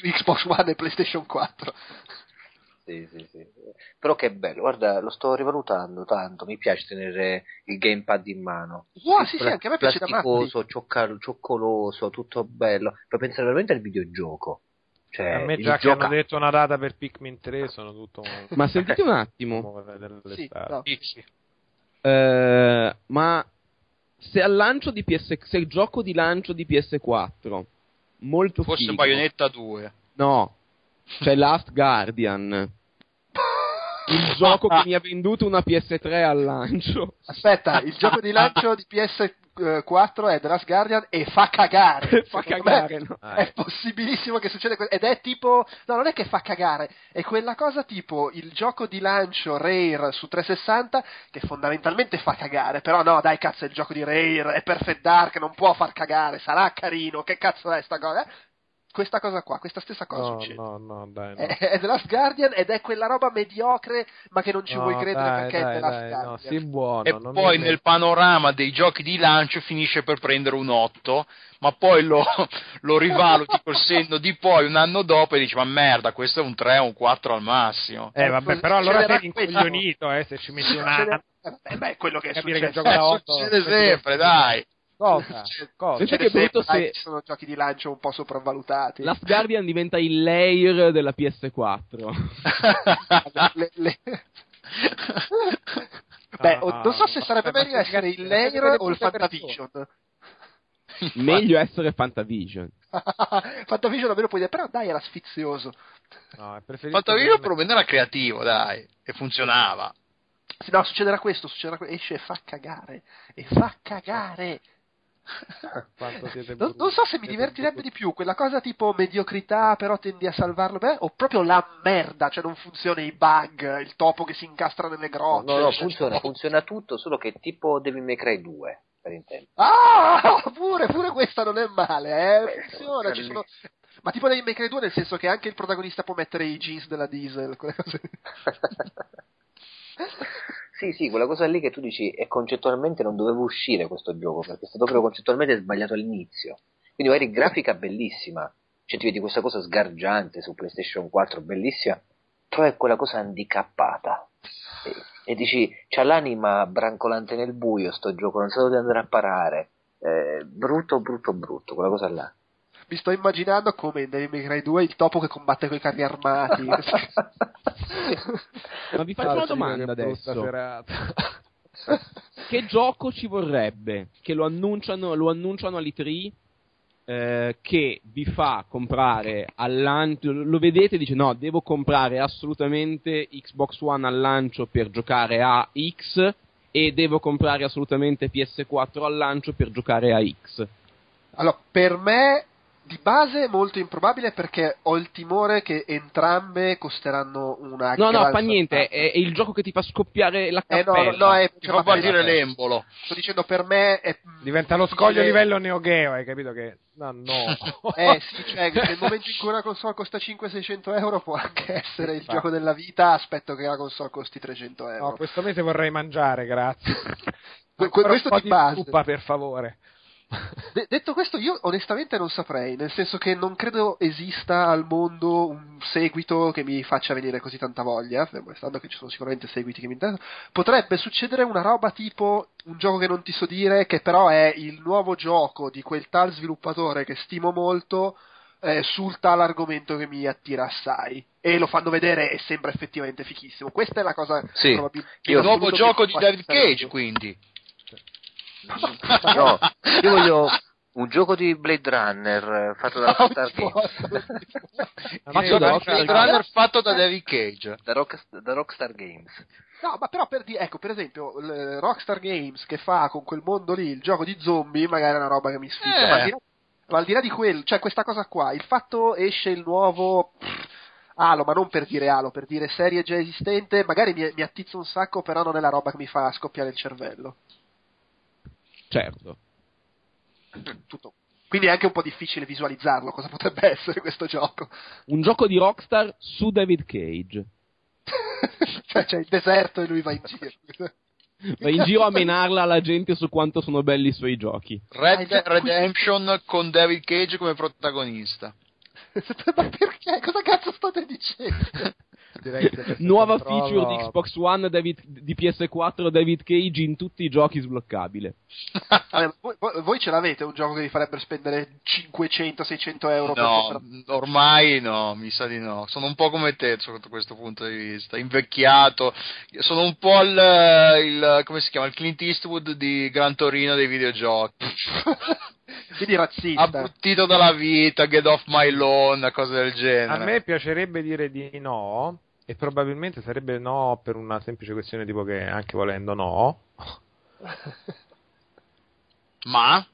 Xbox One e PlayStation 4. Sì, sì, sì. Però che bello, guarda, lo sto rivalutando tanto, mi piace tenere il gamepad in mano. Wow, sì, sì, anche a me piace da matti. Ciocca- cioccoloso, tutto bello. Puoi pensare veramente al videogioco. Cioè, a me già che gioca- hanno detto una data per Pikmin 3 sono tutto Ma sentite un attimo. Sì, no. dici. eh, ma se al lancio di PS, se il gioco di lancio di PS4 molto Forse figo, Bayonetta 2. No, c'è Last Guardian. Il gioco che mi ha venduto una PS3 al lancio. Aspetta, il gioco di lancio di PS4 è The Last Guardian e fa cagare. Fa cagare, me no? È possibilissimo che succeda que- ed è tipo no, non è che fa cagare, è quella cosa tipo il gioco di lancio Rare su 360 che fondamentalmente fa cagare, però no, dai cazzo, è il gioco di Rare, è Perfect Dark, non può far cagare, sarà carino, che cazzo è sta cosa? Eh? Questa cosa qua, questa stessa cosa No, succede. no, no, dai. No. È, è The Last Guardian ed è quella roba mediocre, ma che non ci No, vuoi credere dai, perché è dai, The Last dai, Guardian. no, sii buono. e poi nel panorama dei giochi di lancio finisce per prendere un 8, ma poi lo, lo rivaluti col senno di poi un anno dopo e dici ma merda, questo è un 3 o un 4 al massimo. Eh, vabbè, però allora sei incoglionito, eh, se ci metti un anno. Eh, beh, quello che è Capire che successo. gioco da Eh, otto. succede sempre, dai. Cosa? Succede- Cosa? Che brutto se- ci sono giochi di lancio un po' sopravvalutati. Last Guardian diventa il layer della PS4. Le- le- Beh, Ah, non so se sarebbe ma- meglio ma- essere il layer o il Fantavision. Meglio essere Fantavision. Fantavision almeno puoi dire, però dai, era sfizioso. No, Fantavision perlomeno era creativo, dai, e funzionava. Sì, No, succederà questo, succederà que- esce e fa cagare. E fa cagare. Non, non so se mi divertirebbe di più quella cosa tipo mediocrità, però tendi a salvarlo, beh, o proprio la merda, cioè non funziona i bug, il topo che si incastra nelle grotte. No, no, cioè- funziona, funziona tutto, solo che tipo Devil May Cry 2, per intendere. Ah, pure, pure questa non è male, eh, funziona, no, ci lì. sono... Ma tipo dei May Cry 2 nel senso che anche il protagonista può mettere i jeans della diesel, quelle cose. sì, sì, quella cosa lì che tu dici e concettualmente non doveva uscire questo gioco, perché è stato proprio concettualmente sbagliato all'inizio. Quindi magari grafica bellissima, cioè ti vedi questa cosa sgargiante su PlayStation 4, bellissima, però è quella cosa handicappata. E, e dici, c'ha l'anima brancolante nel buio sto gioco, non so dove andare a parare. Eh, brutto, brutto, brutto, quella cosa là. Mi sto immaginando come in Devil May Cry 2 il topo che combatte con i carri armati. Ma vi faccio una Ah, domanda adesso. che gioco ci vorrebbe che lo annunciano, lo annunciano all'E3 eh, che vi fa comprare al lancio lo vedete e dice no devo comprare assolutamente Xbox One al lancio per giocare a X e devo comprare assolutamente PS4 al lancio per giocare a X Allora, per me di base è molto improbabile perché ho il timore che entrambe costeranno una no no fa niente è, è il gioco che ti fa scoppiare la Eh, no, cappella no, è, Ti fa partire l'embolo. Sto dicendo per me è Diventa lo scoglio difficile- livello Neo Geo, hai capito che... No, no. Eh sì, cioè nel momento in cui una console costa 500-600 euro può anche essere il Infatti. gioco della vita, aspetto che la console costi 300 euro. No, questo mese vorrei mangiare, grazie. Que- questo di base. zuppa, per favore. De- detto questo, io onestamente non saprei, nel senso che non credo esista al mondo un seguito che mi faccia venire così tanta voglia, restando che ci sono sicuramente seguiti che mi interessano. Potrebbe succedere una roba tipo un gioco che non ti so dire, che però è il nuovo gioco di quel tal sviluppatore che stimo molto. eh, sul tal argomento che mi attira assai e lo fanno vedere e sembra effettivamente fichissimo. Questa è la cosa Sì. probabilmente Il nuovo gioco di David Cage, quindi. No, io voglio un gioco di Blade Runner eh, fatto da Rockstar Games. Il gioco di Blade. Runner fatto da David Cage. Da, Rock- da Rockstar Games. No, ma però per dire, ecco, per esempio, il Rockstar Games che fa con quel mondo lì il gioco di zombie, magari è una roba che mi sfiga. Eh. Ma, al di là, ma al di là di quello, cioè questa cosa qua, il fatto esce il nuovo Halo, ma non per dire Halo, per dire serie già esistente, magari mi, mi attizza un sacco, però non è la roba che mi fa scoppiare il cervello. Certo Tutto. Quindi è anche un po' difficile visualizzarlo, cosa potrebbe essere questo gioco. un gioco di Rockstar su David Cage cioè c'è il deserto e lui va in giro. va in giro a menarla alla gente su quanto sono belli i suoi giochi Red Dead Redemption con David Cage come protagonista. ma perché? Cosa cazzo state dicendo? Nuova controllo- feature di Xbox One David- di PS4 David Cage in tutti i giochi sbloccabile. Vabbè, voi, voi- ce l'avete un gioco che vi farebbe spendere 500-600 euro per No, comprare- ormai no, mi sa di no. Sono un po' come te sotto questo punto di vista, invecchiato. Sono un po' il, il- come si chiama, il Clint Eastwood di Gran Torino dei videogiochi. Quindi razzista. Abbuttito dalla vita, get off my lawn, cose del genere. A me piacerebbe dire di no, e probabilmente sarebbe no per una semplice questione tipo che anche volendo no. Ma?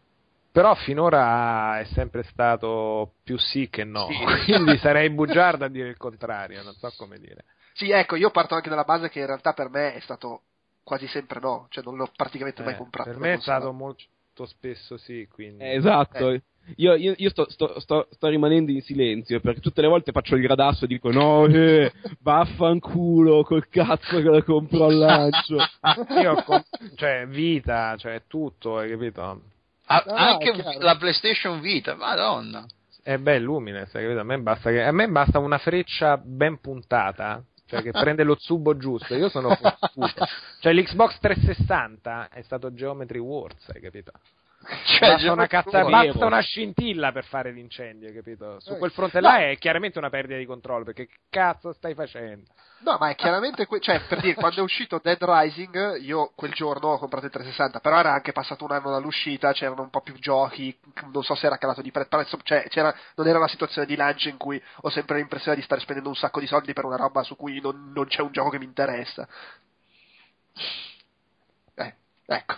Però finora è sempre stato più sì che no, Sì. quindi sarei bugiardo a dire il contrario, non so come dire. Sì, ecco, io parto anche dalla base che in realtà per me è stato quasi sempre no, cioè non l'ho praticamente mai Eh, comprato. per me è stato molto spesso sì, quindi... Eh, esatto. Eh. Io, io- io sto, sto- sto- sto rimanendo in silenzio perché tutte le volte faccio il gradasso e dico no, eh, vaffanculo col cazzo che la compro al lancio. Io ho com- cioè vita, cioè tutto, hai capito? A- No, anche la PlayStation Vita, madonna. È beh, Lumines, hai capito? A me basta che a me basta una freccia ben puntata, cioè che prende lo zubo giusto. Io sono confuso. Cioè l'Xbox 360 è stato Geometry Wars, hai capito? Cioè, basta, una cazza- basta una scintilla per fare l'incendio, capito? Su Eh, quel fronte no. là è chiaramente una perdita di controllo, perché che cazzo stai facendo? No, ma è chiaramente, que- cioè, per dire, quando è uscito Dead Rising, io quel giorno ho comprato il 360, però era anche passato un anno dall'uscita, c'erano un po' più giochi, non so se era calato di pre- prezzo, cioè, c'era, non era una situazione di lancio in cui ho sempre l'impressione di stare spendendo un sacco di soldi per una roba su cui non, non c'è un gioco che mi interessa. Eh, ecco.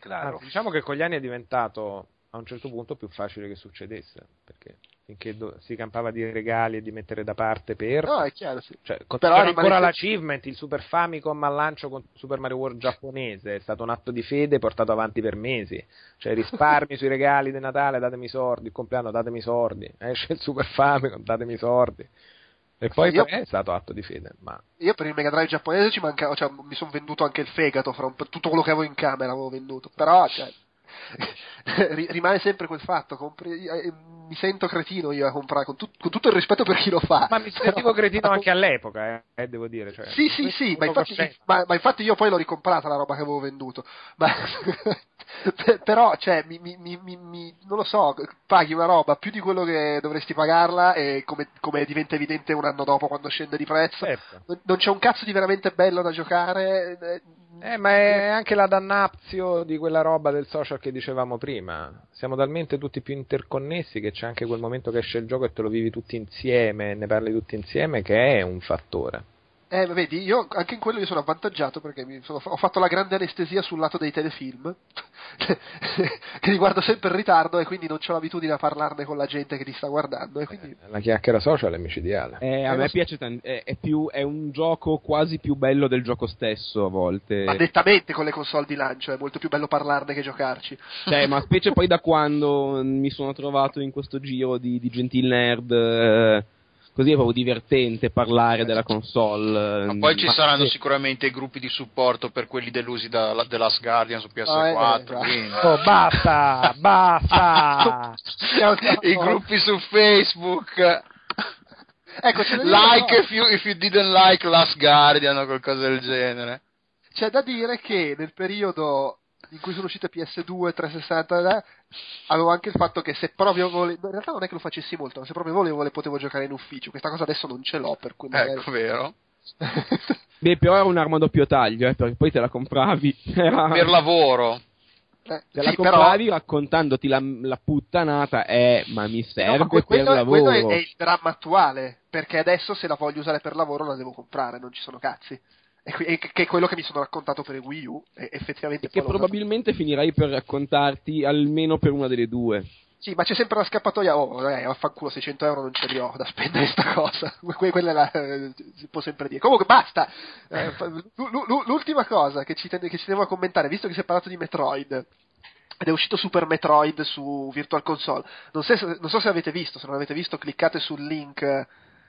Claro. Anzi, diciamo che con gli anni è diventato a un certo punto più facile che succedesse, perché finché do- si campava di regali e di mettere da parte per... no, è chiaro, sì. Cioè, Però ancora sempre- l'achievement, il Super Famicom al lancio con Super Mario World giapponese, è stato un atto di fede portato avanti per mesi. Cioè, risparmi sui regali di Natale, datemi i soldi, il compleanno, datemi i soldi, esce il Super Famicom, datemi i soldi. E poi Io- è stato atto di fede, ma Io per il Mega Drive giapponese ci mancava, cioè, mi sono venduto anche il fegato, fra un tutto quello che avevo in camera avevo venduto, però, cioè, ri- rimane sempre quel fatto, compri- eh, mi sento cretino io a comprare, con, tut- con tutto il rispetto per chi lo fa. Ma mi sentivo cretino anche all'epoca, eh, eh, devo dire. Cioè, Sì, sì, sì, ma infatti, ma- ma infatti io poi l'ho ricomprata la roba che avevo venduto. Ma, però, cioè, mi, mi- mi- non lo so, paghi una roba più di quello che dovresti pagarla e come, come diventa evidente un anno dopo quando scende di prezzo. Certo. Non- c'è un cazzo di veramente bello da giocare. eh, Eh, ma è anche la dannazio di quella roba del social che dicevamo prima. Siamo talmente tutti più interconnessi che c'è anche quel momento che esce il gioco e te lo vivi tutti insieme, ne parli tutti insieme, che è un fattore. Eh, vedi, io anche in quello io sono avvantaggiato perché mi sono- ho fatto la grande anestesia sul lato dei telefilm, che li guardo sempre in ritardo e quindi non ho l'abitudine a parlarne con la gente che li sta guardando. E quindi... La chiacchiera social è micidiale. Eh, a Eh, me so. piace tan- è, è più, è un gioco quasi più bello del gioco stesso a volte. Ma nettamente con le console di lancio è molto più bello parlarne che giocarci. Cioè, ma specie poi da quando mi sono trovato in questo giro di, di gentil nerd, eh, così è proprio divertente parlare della console. Ma poi ci Ma- saranno sì. sicuramente i gruppi di supporto per quelli delusi da, da Last Guardian su PS4. Ah, eh, quindi- Oh, basta, basta. I gruppi su Facebook. Ecco, Like if you, if you didn't like Last Guardian o qualcosa del genere. C'è da dire che nel periodo in cui sono uscite PS2, 360, eh, avevo anche il fatto che se proprio volevo, in realtà non è che lo facessi molto, ma se proprio volevo le potevo giocare in ufficio. Questa cosa adesso non ce l'ho, per cui magari... Ecco, vero. Beh, però era un'arma a doppio taglio, eh, perché poi te la compravi. Era... Per lavoro. Eh, Te la sì, però- compravi raccontandoti la, la puttanata, eh, ma mi No, serve ma que- per quello, lavoro. quello è, è il dramma attuale, perché adesso se la voglio usare per lavoro la devo comprare, non ci sono cazzi. E che è quello che mi sono raccontato per il Wii U, e effettivamente E che probabilmente finirai per raccontarti almeno per una delle due. Sì, ma c'è sempre la scappatoia, oh, eh, vaffanculo, 600 euro non ce li ho da spendere sta cosa. Que- quella è la, eh, si può sempre dire. Comunque basta! Eh, l'ultima cosa che ci, ten- che ci tenevo a commentare, visto che si è parlato di Metroid, ed è uscito Super Metroid su Virtual Console. Non, se- non so se avete visto, se non avete visto cliccate sul link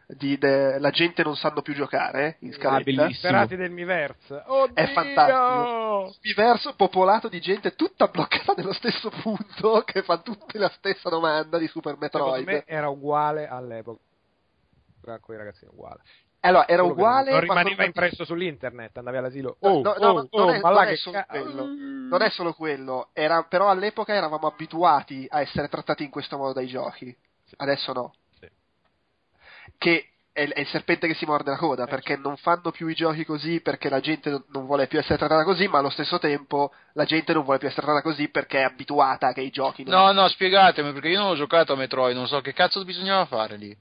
di de- La gente non sanno più giocare in scaletta. bellissimo. Disperati del Miiverse. Oddio! È fantastico. Universo popolato di gente tutta bloccata nello stesso punto che fa tutti la stessa domanda di Super Secondo Metroid. me era uguale all'epoca. A quei ragazzini uguale. Allora, era uguale. Non ma rimaneva con- impresso sull'internet, andavi all'asilo. No, Oh, no, oh, no, no, oh, non è- ma non è solo ca- quello. Non è solo quello, era- però all'epoca eravamo abituati a essere trattati in questo modo dai giochi. Adesso no. Che è, è il serpente che si morde la coda, perché non fanno più i giochi così perché la gente non, vuole più essere trattata così, ma allo stesso tempo la gente non vuole più essere trattata così perché è abituata che i giochi non No, no, spiegatemi perché io non ho giocato a Metroid, non so che cazzo bisognava fare lì.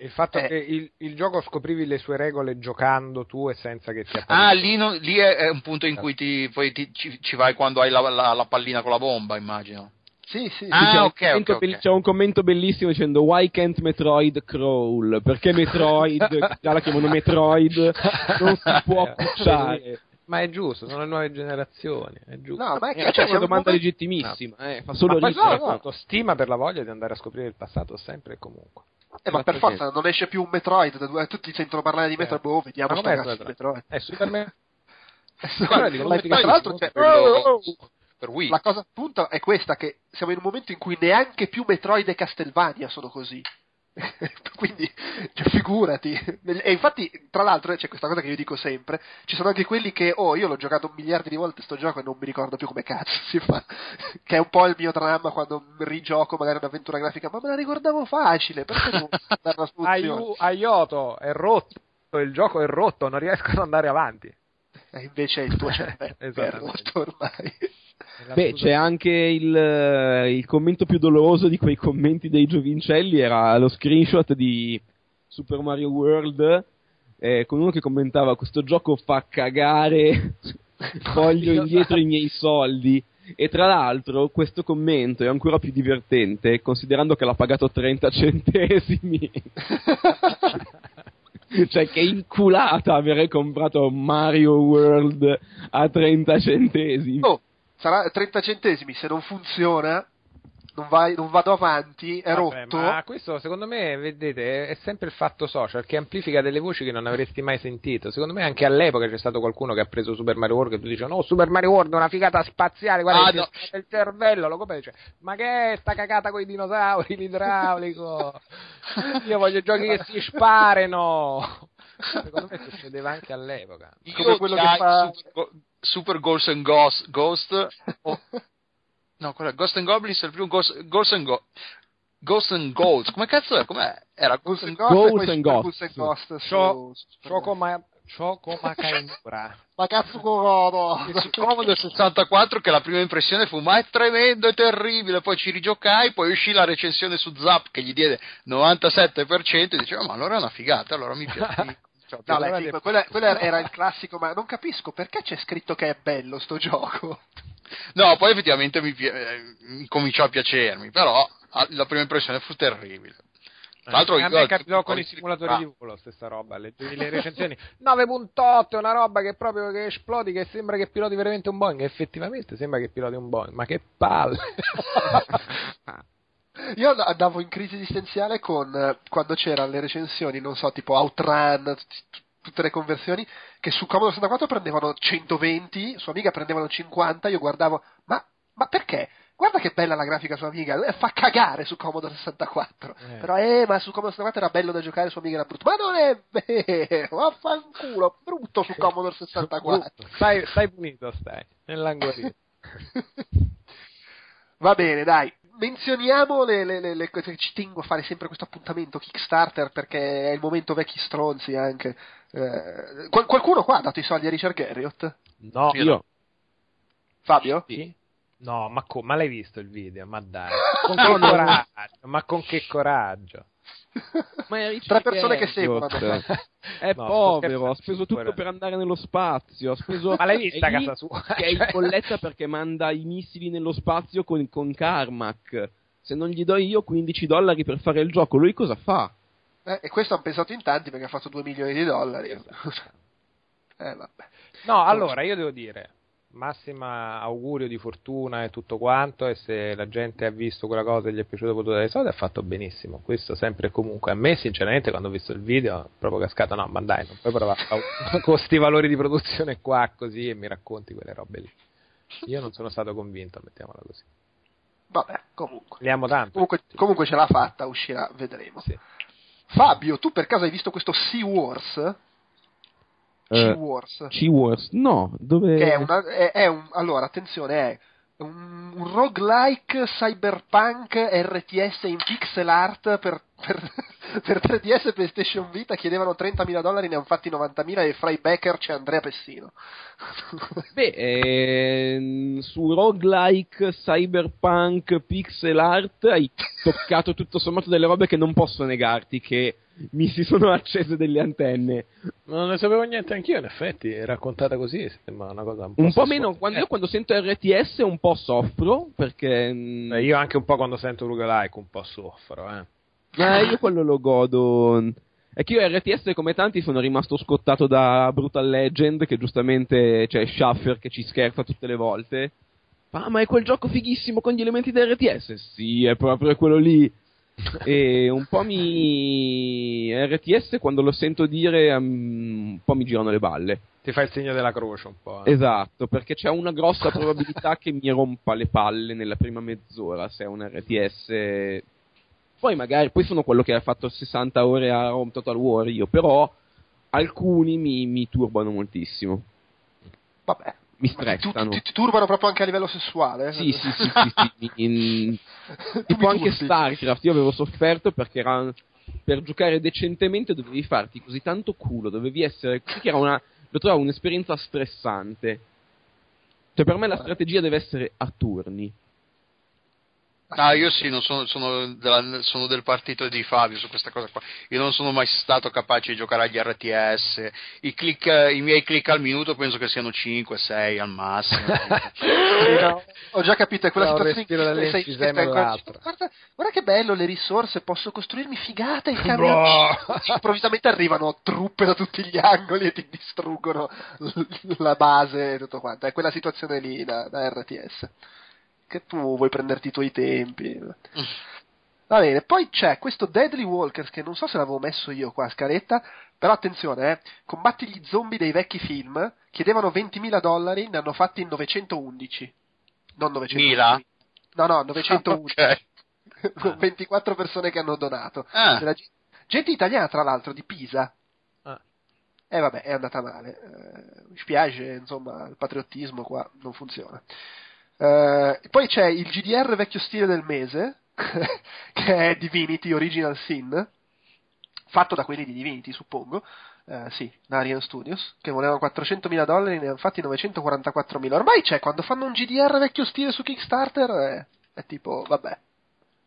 Il fatto Eh. che il, il gioco scoprivi le sue regole giocando tu e senza che ti Ah, apparisca. lì, non- lì è, è un punto in cui ti, poi ti- ci, ci vai quando hai la, la- la pallina con la bomba, immagino. Sì, sì, sì. Ah, c'è, un ok, commento ok, be- ok. c'è un commento bellissimo dicendo Why can't Metroid crawl? Perché Metroid, già la chiamano Metroid, non si può Eh, pucciare. Ma è giusto, sono le nuove generazioni, è giusto. No, ma è Eh, che cioè, cioè, è una domanda momento- legittimissima, eh, fa solo Ma ridere. no, no. stima per la voglia di andare a scoprire il passato sempre e comunque. Eh, ma per forza non esce più un Metroid, da due- tutti sentono parlare di Metroid, boh, vediamo sto cazzo di Metroid? È Super Me- Guarda, dico, tra l'altro, no? Per Wii. la cosa appunto è questa, che siamo in un momento in cui neanche più Metroid e Castlevania sono così. Quindi, cioè, figurati. E infatti, tra l'altro, c'è questa cosa che io dico sempre: ci sono anche quelli che, oh, io l'ho giocato un miliardo di volte sto gioco e non mi ricordo più come cazzo si fa. che è un po' il mio dramma quando rigioco magari un'avventura grafica, ma me la ricordavo facile, perché dare una soluzione? Aiu- Aiuto, è rotto, il gioco è rotto, non riesco ad andare avanti. E invece il tuo cervello è Esattamente. rotto ormai. Beh, c'è anche il, eh, il commento più doloroso di quei commenti dei giovincelli, era lo screenshot di Super Mario World, eh, con uno che commentava questo gioco fa cagare, voglio indietro i miei soldi. E tra l'altro questo commento è ancora più divertente considerando che l'ha pagato 30 centesimi. cioè che inculata avere comprato Mario World a 30 centesimi. Oh, sarà 30 centesimi, se non funziona, non, vai- non vado avanti, è Vabbè, rotto. Ma questo secondo me, vedete, è sempre il fatto social che amplifica delle voci che non avresti mai sentito. Secondo me anche all'epoca c'è stato qualcuno che ha preso Super Mario World e tu dici no, Super Mario World è una figata spaziale, guarda Ah, che no. il cervello, lo compra e dice ma che è sta cagata con i dinosauri, l'idraulico? Io voglio giochi che si sparano. Secondo me succedeva anche all'epoca. Come quello che fa- Super, Super Ghost and Ghost, Ghost o- no, quello è Ghost and Goblins è il primo Ghost, Ghost and Go- Ghost and Ghosts. Come cazzo è? Com'è? Era Ghost and Ghost, Ghost e poi and Ghost. Ghost and Ghost su- Ciò- su- Choco ma Choco Macaimura. Ma cazzo corono! E su Commodore 64 che la prima impressione fu ma è tremendo, è terribile, poi ci rigiocai, poi uscì la recensione su Zap che gli diede 97% e diceva ma allora è una figata, allora mi piace. Cioè, No, beh, sì, de- quello, quello era il classico, ma non capisco perché c'è scritto che è bello sto gioco. No, poi effettivamente mi, pi- eh, mi cominciò a piacermi, però ah, la prima impressione fu terribile. Tra l'altro a io- me capitò con i simulatori di volo, stessa roba, leggevi le recensioni 9.8 è una roba che proprio che esplodi, che sembra che piloti veramente un Boeing, effettivamente sembra che piloti un Boeing, ma che palle! Io and- andavo in crisi esistenziale con eh, quando c'erano le recensioni, non so, tipo Outrun, tutte le conversioni, che su Commodore 64 prendevano 120, su Amiga prendevano 50, io guardavo, ma, ma perché? Guarda che bella la grafica su Amiga, eh, fa cagare su Commodore 64. Eh. Però, eh, ma su Commodore 64 era bello da giocare, su Amiga era brutto. Ma non è vero, vaffanculo, brutto su Commodore 64. stai, stai punito, stai, nell'angolino. Va bene, dai. Menzioniamo le, le, le, le cose che ci tengo a fare sempre questo appuntamento Kickstarter perché è il momento vecchi stronzi anche. Eh, qual- qualcuno qua ha dato i soldi a Richard Garriott? No, Io. Fabio? Sì? No, ma, co- ma l'hai visto il video? Ma dai, con che coraggio, ma con che coraggio. Ma è Tre persone che seguono. È No, povero, ha speso tutto guarda. per andare nello spazio. Ha speso... Ma l'hai vista casa sua? Che è in bolletta perché manda i missili nello spazio con, con Carmack. Se non gli do io 15 dollari per fare il gioco, lui cosa fa? Eh, e questo hanno pensato in tanti perché ha fatto 2 milioni di dollari. eh, vabbè. No, allora io devo dire, massima augurio di fortuna e tutto quanto, e se la gente ha visto quella cosa e gli è piaciuto potuto dare soldi, ha fatto benissimo. Questo sempre e comunque. A me, sinceramente, quando ho visto il video, è proprio cascato, no, ma dai, non puoi provare con questi valori di produzione qua così e mi racconti quelle robe lì. Io non sono stato convinto, mettiamola così. Vabbè, comunque. Li amo tanto. Comunque, comunque ce l'ha fatta, uscirà, vedremo. Sì. Fabio, tu per caso hai visto questo Sea Wars? Eh, Sea Wars. C-Wars? No, dove... che è, una, è, è un allora attenzione è un, un roguelike cyberpunk RTS in pixel art per, per, per 3DS e PlayStation Vita chiedevano 30.000 dollari ne hanno fatti 90.000 e fra i backer c'è Andrea Pessino Beh, ehm, su roguelike, cyberpunk, pixel art hai toccato tutto sommato delle robe che non posso negarti che mi si sono accese delle antenne. Non ne sapevo niente anch'io, in effetti, raccontata così sembra una cosa un po', Un po' meno, quando Eh, io quando sento RTS un po' soffro perché... mm, eh, io anche un po' quando sento roguelike un po' soffro, eh. eh, io quello lo godo. È che io RTS come tanti sono rimasto scottato da Brutal Legend che giustamente c'è Schaffer che ci scherza tutte le volte. Ah, ma è quel gioco fighissimo con gli elementi da RTS? Sì, è proprio quello lì. E un po' mi RTS quando lo sento dire um, un po' mi girano le balle. Ti fa il segno della croce un po'. eh. Esatto, perché c'è una grossa probabilità che mi rompa le palle nella prima mezz'ora se è un RTS. Poi magari, poi sono quello che ha fatto 60 ore a Home Total War io, però alcuni mi, mi turbano moltissimo, vabbè mi Ma ti, stressano. ti- ti turbano proprio anche a livello sessuale Sì, sì, sì, sì, sì, in- Tu tipo anche. StarCraft, io avevo sofferto perché era per giocare decentemente dovevi farti così tanto culo, dovevi essere che era una lo trovavo un'esperienza stressante. Cioè per me la strategia deve essere a turni. Ah, io sì, non sono, sono, della- sono del partito di Fabio su questa cosa qua. Io non sono mai stato capace di giocare agli RTS. I, click, I miei click al minuto penso che siano 5, 6 al massimo. No, ho già capito, è quella un situazione in cui sei, guarda, guarda che bello le risorse, posso costruirmi figate il camioncino. Improvvisamente arrivano truppe da tutti gli angoli e ti distruggono la base e tutto quanto. È quella situazione lì da, da RTS. Che tu vuoi prenderti i tuoi tempi. Va bene, poi c'è questo Deadly Walkers che non so se l'avevo messo io qua a scaletta, però attenzione, eh, combatti gli zombie dei vecchi film, chiedevano 20.000 dollari, ne hanno fatti 911. Non 911. Mila? No, no, 911. Ok. 24 persone che hanno donato. Ah. Ge- gente italiana, tra l'altro, di Pisa. Ah. E vabbè, è andata male. Eh, mi spiace, insomma, il patriottismo qua non funziona. Eh, poi c'è il GDR vecchio stile del mese, che è Divinity Original Sin, fatto da quelli di Divinity, suppongo. Eh, sì, Narian Studios, che volevano 400.000 dollari, ne hanno fatti 944.000. Ormai c'è, quando fanno un GDR vecchio stile su Kickstarter, è, è tipo, vabbè,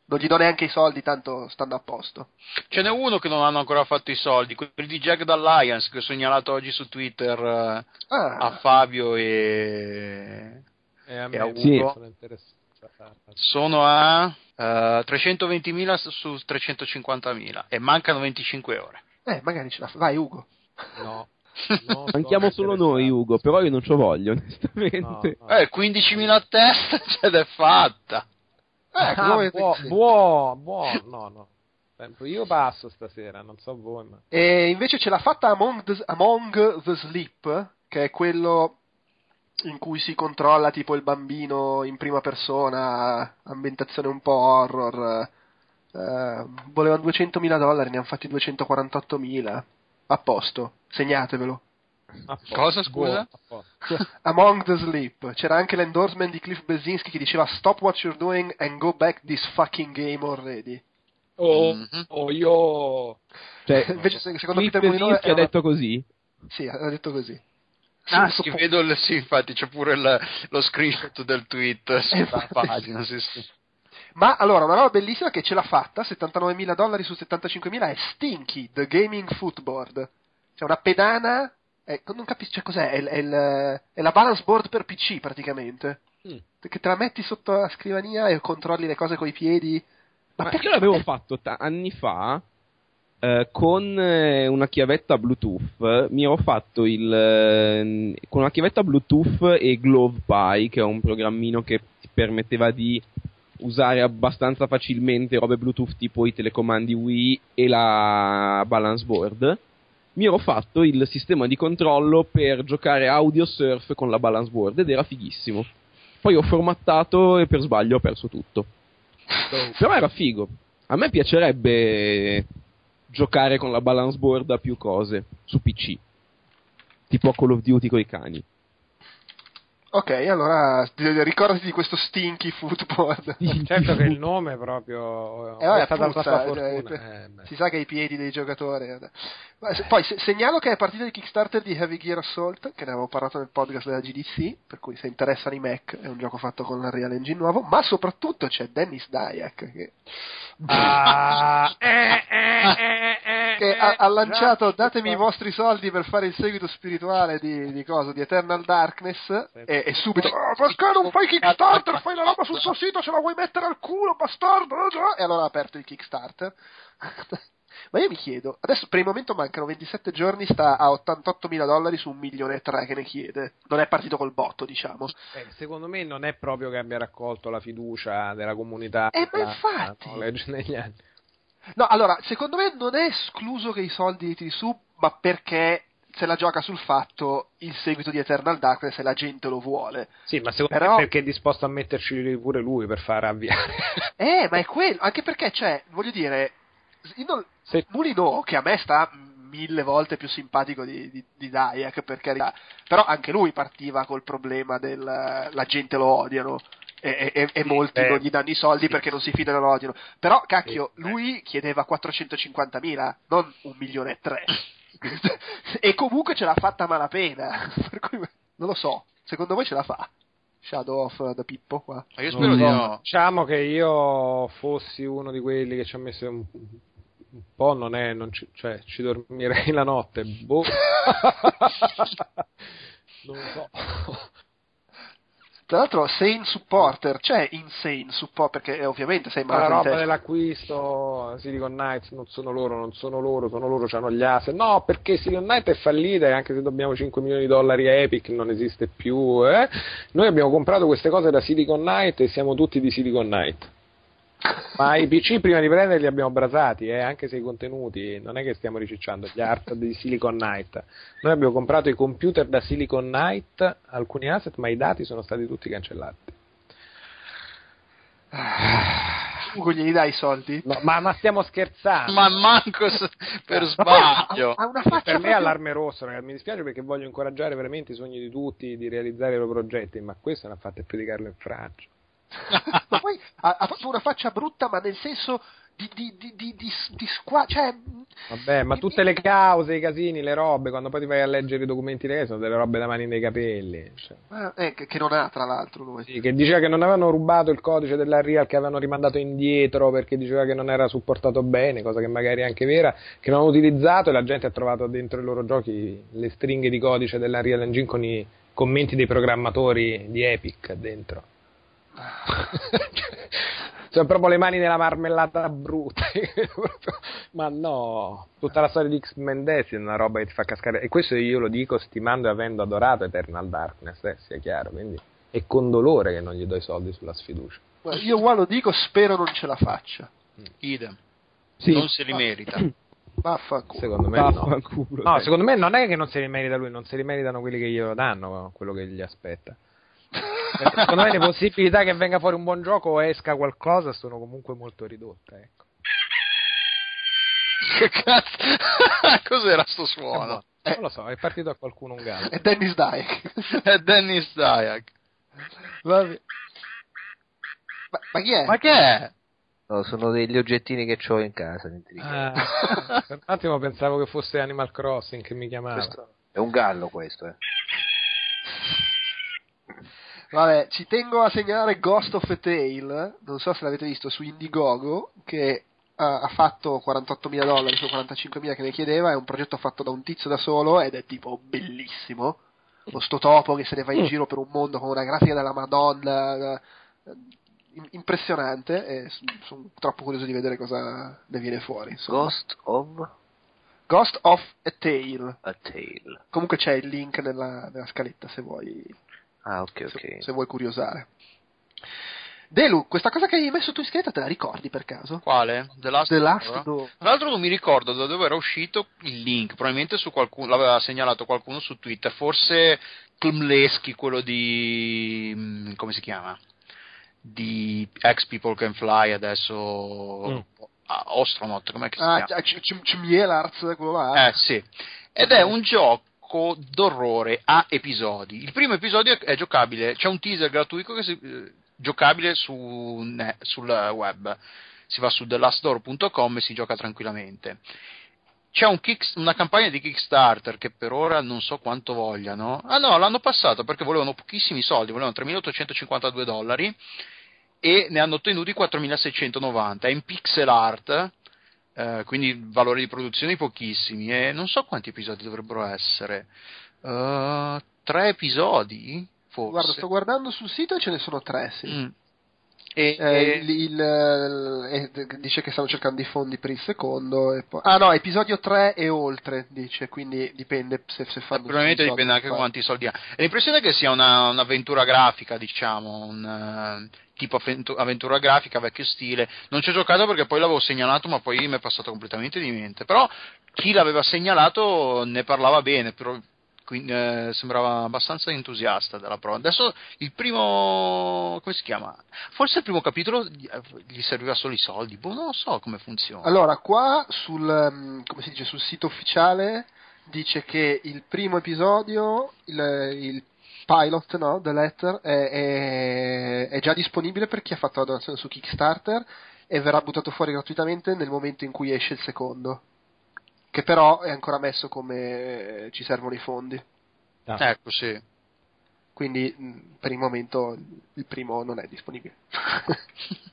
non gli do neanche i soldi, tanto stanno a posto. Ce n'è uno che non hanno ancora fatto i soldi, quelli di Jagged Alliance che ho segnalato oggi su Twitter eh, Ah, a Fabio e E a E a me Sì. sono interessato. sono a eh, 320.000 su- su 350.000 e mancano 25 ore. eh, magari ce la fa. Vai, Ugo. No. non Manchiamo solo noi. Ugo, però io non ci voglio, onestamente. No, no. Eh, 15.000 a testa ce l'è fatta. Eh, Ah, buo- buono, buono, no, no. Sempre- Io passo stasera, non so voi, ma... E invece ce l'ha fatta Among the, Among the Sleep, che è quello in cui si controlla tipo il bambino in prima persona, ambientazione un po' horror. Eh, volevano 200.000 dollari, ne hanno fatti 248.000. A posto, segnatevelo. a posto. Cosa, scusa? Buono, a. Among the Sleep. C'era anche l'endorsement di Cliff Bezinski che diceva Stop what you're doing and go back this fucking game already. Oh, Mhm. oh, io... Cioè, Invece, se- secondo Cliff Peter Bezinski è ha una- detto così. Sì, ha detto così. Ah, Sì, vedo il, sì, infatti c'è pure il- lo screenshot del tweet sulla Infatti. pagina. Sì, sì. Ma allora, una roba bellissima che ce l'ha fatta, 79.000 dollari su 75.000, è Stinky, The Gaming Footboard. C'è una pedana, è- non capisco, cioè cos'è, è, è il- è la balance board per PC praticamente. Mm. Che te la metti sotto la scrivania e controlli le cose coi piedi. Ma, Ma perché io l'avevo fatto ta- anni fa eh, con eh, una chiavetta Bluetooth. Mi ero fatto il eh, con una chiavetta Bluetooth e GlovePie, che è un programmino che ti permetteva di usare abbastanza facilmente robe Bluetooth tipo i telecomandi Wii e la balance board. Mi ero fatto il sistema di controllo per giocare audio surf con la balance board ed era fighissimo. Poi ho formattato e per sbaglio ho perso tutto. Però era figo. A me piacerebbe giocare con la balance board a più cose su PC. Tipo Call of Duty con i cani. Ok, allora ricordati di questo Stinky Footboard. Certo che il nome proprio Eh, vabbè, è stata puzza, cioè, fortuna. per- eh, si sa che ai piedi dei giocatori. eh. Ma se- Poi se- segnalo che è partita di Kickstarter di Heavy Gear Assault, che ne avevo parlato nel podcast della GDC, per cui se interessano i Mac è un gioco fatto con l'Unreal Engine nuovo, ma soprattutto c'è Dennis Dyack che, Ah, eh, eh, eh, eh, che eh, ha, ha lanciato già, datemi i vostri soldi per fare il seguito spirituale di, di cosa? Di Eternal Darkness e, e subito "Ah, perché non fai Kickstarter? Fai la roba sul tuo sito, ce la vuoi mettere al culo, bastardo? E allora ha aperto il Kickstarter. Ma io mi chiedo, adesso per il momento mancano 27 giorni, sta a 88.000 dollari su un milione e tre che ne chiede. Non è partito col botto, diciamo. Eh, secondo me non è proprio che abbia raccolto la fiducia della comunità Eh, ma infatti. knowledge negli anni. No, allora, secondo me non è escluso che i soldi li tiri su, ma perché se la gioca sul fatto il seguito di Eternal Darkness e la gente lo vuole. Sì, ma secondo Però- me perché è disposto a metterci pure lui per far avviare. Eh, ma è quello, anche perché, cioè, voglio dire, non- Se- Mulino, che a me sta mille volte più simpatico di, di, di Dayak, per carità, però anche lui partiva col problema del la gente lo odiano. E, e- e molti beh, non gli danno i soldi sì. perché non si fidano lo odiano. Però, cacchio, Sì, lui chiedeva 450.000, non un milione e tre. e comunque ce l'ha fatta a malapena. Per cui, non lo so, secondo voi ce la fa? Shadow of the Pippo qua. Ma io spero di so. no. Diciamo che io fossi uno di quelli che ci ha messo un, un po', non è, non ci, cioè ci dormirei la notte. Boh. non lo so. Tra l'altro, Sane Supporter, c'è Insane Support, perché eh, ovviamente sei Ma la malato di roba testa. dell'acquisto Silicon Knights non sono loro, non sono loro, sono loro, hanno gli asset. No, perché Silicon Knight è fallita e anche se dobbiamo 5 milioni di dollari a Epic non esiste più. eh. Noi abbiamo comprato queste cose da Silicon Knight e siamo tutti di Silicon Knight. Ma i PC prima di prenderli li abbiamo brasati, eh, anche se i contenuti non è che stiamo ricicciando gli art di Silicon Knight. Noi abbiamo comprato i computer da Silicon Knight, alcuni asset, ma i dati sono stati tutti cancellati. Comunque glieli dai i soldi? No, ma, ma stiamo scherzando? Ma manco s- per sbaglio. Ha, una faccia per me è allarme rosso, ragazzi. Mi dispiace perché voglio incoraggiare veramente i sogni di tutti di realizzare i loro progetti, ma questo non ha fatto più di Carlo in Francia. Ma poi ha, ha fatto una faccia brutta, ma nel senso di, di, di, di, squa- cioè, Vabbè, ma tutte le cause, i casini, le robe, quando poi ti vai a leggere i documenti legali sono delle robe da mani nei capelli. Cioè. eh, che, che non ha tra l'altro lui. Sì, che diceva che non avevano rubato il codice dell'Unreal, che avevano rimandato indietro perché diceva che non era supportato bene, cosa che magari è anche vera, che non hanno utilizzato e la gente ha trovato dentro i loro giochi le stringhe di codice dell'Unreal Engine con i commenti dei programmatori di Epic dentro. Sono proprio le mani nella marmellata brutta. Ma no, tutta la storia di X-Men Death è una roba che ti fa cascare. E questo io lo dico stimando e avendo adorato Eternal Darkness, eh, sia chiaro. Quindi è con dolore che non gli do i soldi sulla sfiducia. Io qua lo dico, spero non ce la faccia. Idem. Sì. Non se li merita. Vaffanculo. Secondo me no. Vaffanculo, No, dai. secondo me non è che non se li merita lui, non se li meritano quelli che glielo danno, quello che gli aspetta. Secondo me le possibilità che venga fuori un buon gioco o esca qualcosa sono comunque molto ridotte. Ecco. che cazzo? Cos'era sto suono? Eh. Non lo so, è partito a qualcuno un gallo. È Dennis Dyack. È Dennis Dayak. Vabbè. Ma, ma chi è? Ma che è? No, sono degli oggettini che ho in casa. Ah, per un attimo pensavo che fosse Animal Crossing che mi chiamava. Questo è un gallo questo, eh. Vabbè, ci tengo a segnalare Ghost of a Tale, non so se l'avete visto su Indiegogo, che ha, fatto 48.000 dollari su 45.000 che ne chiedeva, è un progetto fatto da un tizio da solo ed è tipo bellissimo. Lo sto topo che se ne va in giro per un mondo con una grafica della Madonna, eh, im- impressionante e sono troppo curioso di vedere cosa ne viene fuori. insomma. Ghost of Ghost of a Tale. a Tale. Comunque c'è il link nella, nella scaletta se vuoi Ah, ok, se, ok. se vuoi curiosare. Delu, questa cosa che hai messo tu in scheda te la ricordi per caso? Quale? The Last, The Last Door? Door. Tra l'altro non mi ricordo da dove era uscito il link, probabilmente su qualcuno, l'aveva segnalato qualcuno su Twitter, forse Klmlesky, quello di... mm, come si chiama? Di Ex People Can Fly, adesso... Mm. Ostronaut, com'è che si Ah, chiama? C- C- Cmielarz, quello là. Eh sì, ed è un gioco d'orrore a episodi. Il primo episodio è giocabile, c'è un teaser gratuito che si, eh, giocabile su, ne- sul web. Si va su thelastdoor.com e si gioca tranquillamente. C'è un kick- una campagna di Kickstarter che per ora non so quanto vogliano. Ah no, l'hanno passato perché volevano pochissimi soldi, volevano 3.852 dollari e ne hanno ottenuti 4.690. È in pixel art, eh, quindi valori di produzione pochissimi e non so quanti episodi dovrebbero essere. Eh, tre episodi? Forse. Guarda, sto guardando sul sito e ce ne sono tre, sì. Mm. E, Eh, e- il- il- eh, dice che stanno cercando i fondi per il secondo. E poi... Ah no, episodio 3 e oltre, dice, quindi dipende se, se fanno... probabilmente dipende anche che quanti soldi ha. L'impressione è che sia una, un'avventura grafica, diciamo, un eh, tipo avventu- avventura grafica vecchio stile. Non ci ho giocato perché poi l'avevo segnalato, ma poi mi è passato completamente di mente. Però chi l'aveva segnalato ne parlava bene, però, quindi, eh, sembrava abbastanza entusiasta della prova. Adesso il primo, come si chiama? Forse il primo capitolo gli, gli serviva solo i soldi, boh, non lo so come funziona. Allora, qua sul, si dice, sul sito ufficiale dice che il primo episodio, il, il pilot, no, The Letter, è, è- è già disponibile per chi ha fatto la donazione su Kickstarter e verrà buttato fuori gratuitamente nel momento in cui esce il secondo. Che però è ancora messo come eh, ci servono i fondi. Ah. Ecco, sì. Quindi mh, per il momento il primo non è disponibile.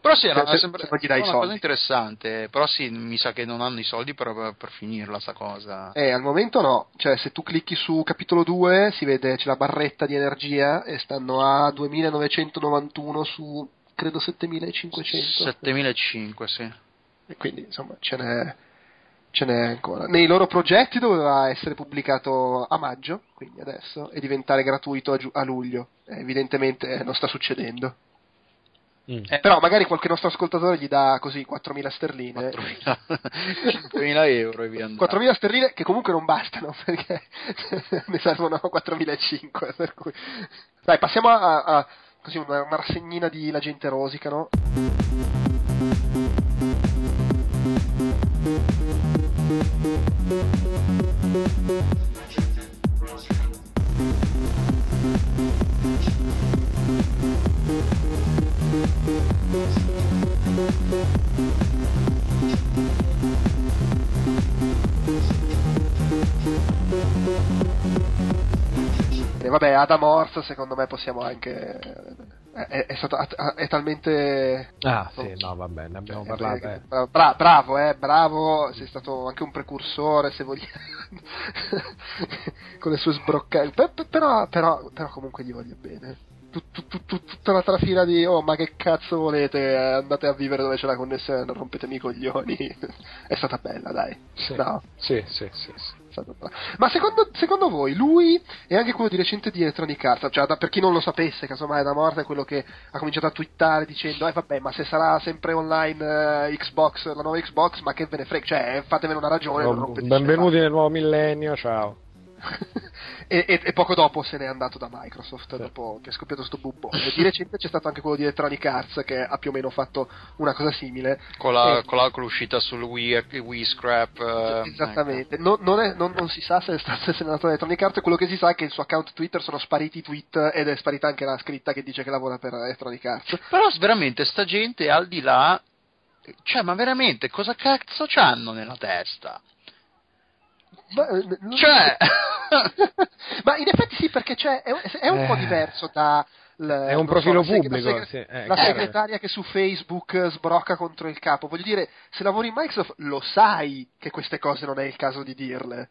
Però sì, era, Se- se- sembra- se una cosa interessante. Però sì, mi sa che non hanno i soldi per, per finirla sta cosa. Eh, al momento no, cioè se tu clicchi su capitolo 2 si vede c'è la barretta di energia e stanno a 2991 su credo 7500. 7005, sì. E quindi insomma ce n'è, ce n'è ancora. Nei loro progetti doveva essere pubblicato a maggio, quindi adesso, e diventare gratuito a, giu- a luglio. Eh, evidentemente non sta succedendo. Mm. Eh, Però magari qualche nostro ascoltatore gli dà così 4.000 sterline. 4.000 5.000 euro e via andando. 4.000 sterline che comunque non bastano perché ne servono 4.500 per cui... dai passiamo a, a- così una, una rassegnina di La gente rosica no? E vabbè Adam Horse secondo me possiamo anche è, è- è stato è talmente Ah, sì, no, vabbè, ne abbiamo eh, parlato. eh, eh. bra- bra- bravo, eh, bravo, sei stato anche un precursore, se vogliamo, con le sue sbroccate. Pe- pe- Però, però, però comunque gli voglio bene. Tut- tut- tut- tut- Tutta la trafila di oh ma che cazzo volete eh, andate a vivere dove c'è la connessione non rompetemi i coglioni è stata bella dai Sì. no Sì, sì, sì, sì. Ma secondo, secondo voi lui è anche quello di recente di Electronic Arts? Cioè da- per chi non lo sapesse casomai da morte è quello che ha cominciato a twittare dicendo eh vabbè ma se sarà sempre online eh, Xbox la nuova Xbox ma che ve ne frega? Cioè fatevene una ragione le Benvenuti nel nuovo millennio, ciao. E, e- e poco dopo se n'è andato da Microsoft dopo che è scoppiato sto bubbone di recente c'è stato anche quello di Electronic Arts che ha più o meno fatto una cosa simile Con, la, Eh, con, la- con l'uscita sul Wii, Wii Scrap. eh, Esattamente, Non, non è- non- non si sa se è stato se n'è andato da Electronic Arts, quello che si sa è che il suo account Twitter sono spariti i tweet ed è sparita anche la scritta che dice che lavora per Electronic Arts. ecco. Però veramente sta gente al di là. Cioè, ma veramente cosa cazzo c'hanno nella testa? Ma, eh, Cioè. Ma in effetti sì, perché c'è, è, un- è un po' Eh. diverso da... l- È un profilo so, la pubblico, La, seg- sì, eh, la segretaria che su Facebook sbrocca contro il capo. Voglio dire, se lavori in Microsoft lo sai che queste cose non è il caso di dirle.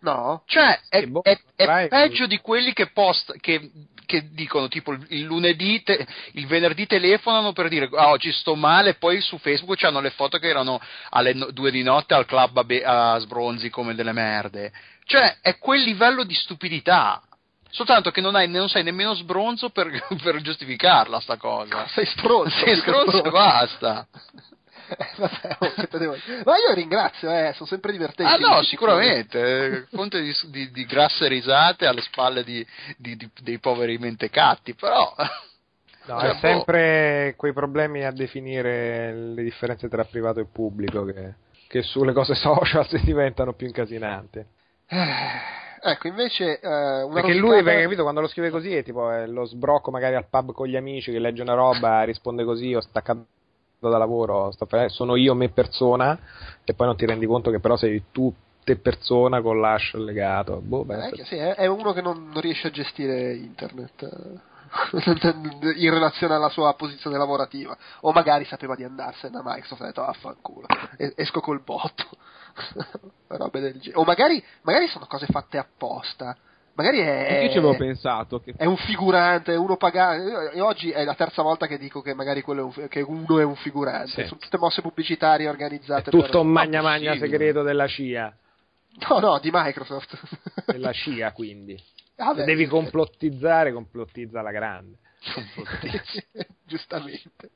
No? Cioè, è, boh, è- è vai. peggio di quelli che, post, che, che dicono tipo il, il lunedì, te- il venerdì telefonano per dire ah, oggi sto male, poi su Facebook c'hanno le foto che erano alle no- due di notte al club a, be- a sbronzi come delle merde. Cioè, è quel livello di stupidità. Soltanto che non, hai, non sei nemmeno sbronzo per, per giustificarla sta cosa. Sei stronzo. Sei stronzo e basta. Eh, vabbè, oh. Ma io ringrazio, eh, sono sempre divertenti. Ah no, sicuramente, eh, fonte di, di- di grasse risate alle spalle di- di- di- dei poveri mentecatti, però... No, Cioè, è boh. sempre quei problemi a definire le differenze tra privato e pubblico che, che sulle cose social si diventano più incasinanti. Eh, Ecco, invece, eh, una Perché lui, perché, capito, quando lo scrive così è tipo è lo sbrocco magari al pub con gli amici che legge una roba, risponde così, ho staccato da lavoro, sono io me persona, e poi non ti rendi conto che però sei tu te persona con l'hash legato. Boh, Eh, che sì, è, è uno che non, non riesce a gestire internet eh, in relazione alla sua posizione lavorativa. O magari sapeva di andarsene da Microsoft e ha detto vaffanculo esco col botto. Robe del genere o magari, magari sono cose fatte apposta magari è, Io ci avevo pensato che è un figurante, è uno pagato. E oggi è la terza volta che dico che magari quello è un, che uno è un figurante. Sì. Sono tutte mosse pubblicitarie è organizzate. tutto per- un magna magna segreto della CIA, No, no, di Microsoft. della CIA quindi. Vabbè, Se devi sì. complottizzare, complottizza alla grande. Giustamente.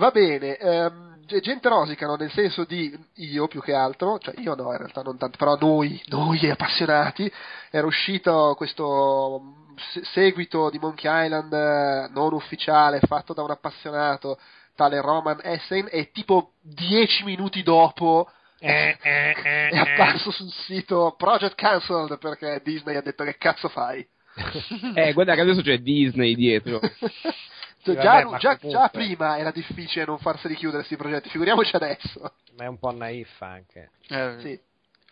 Va bene, ehm, ge- gente rosicano nel senso di io più che altro, cioè io no in realtà non tanto, però noi, noi appassionati, era uscito questo mm, se- seguito di Monkey Island eh, non ufficiale fatto da un appassionato tale Roman Essen e tipo dieci minuti dopo Eh, eh, eh, è apparso sul sito Project Cancelled perché Disney ha detto che cazzo fai? Eh, guarda che adesso c'è Disney dietro. Cioè, già, vabbè, già- comunque- già prima era difficile non farseli chiudere questi progetti, figuriamoci adesso. Ma è un po' naif anche. Eh, Sì.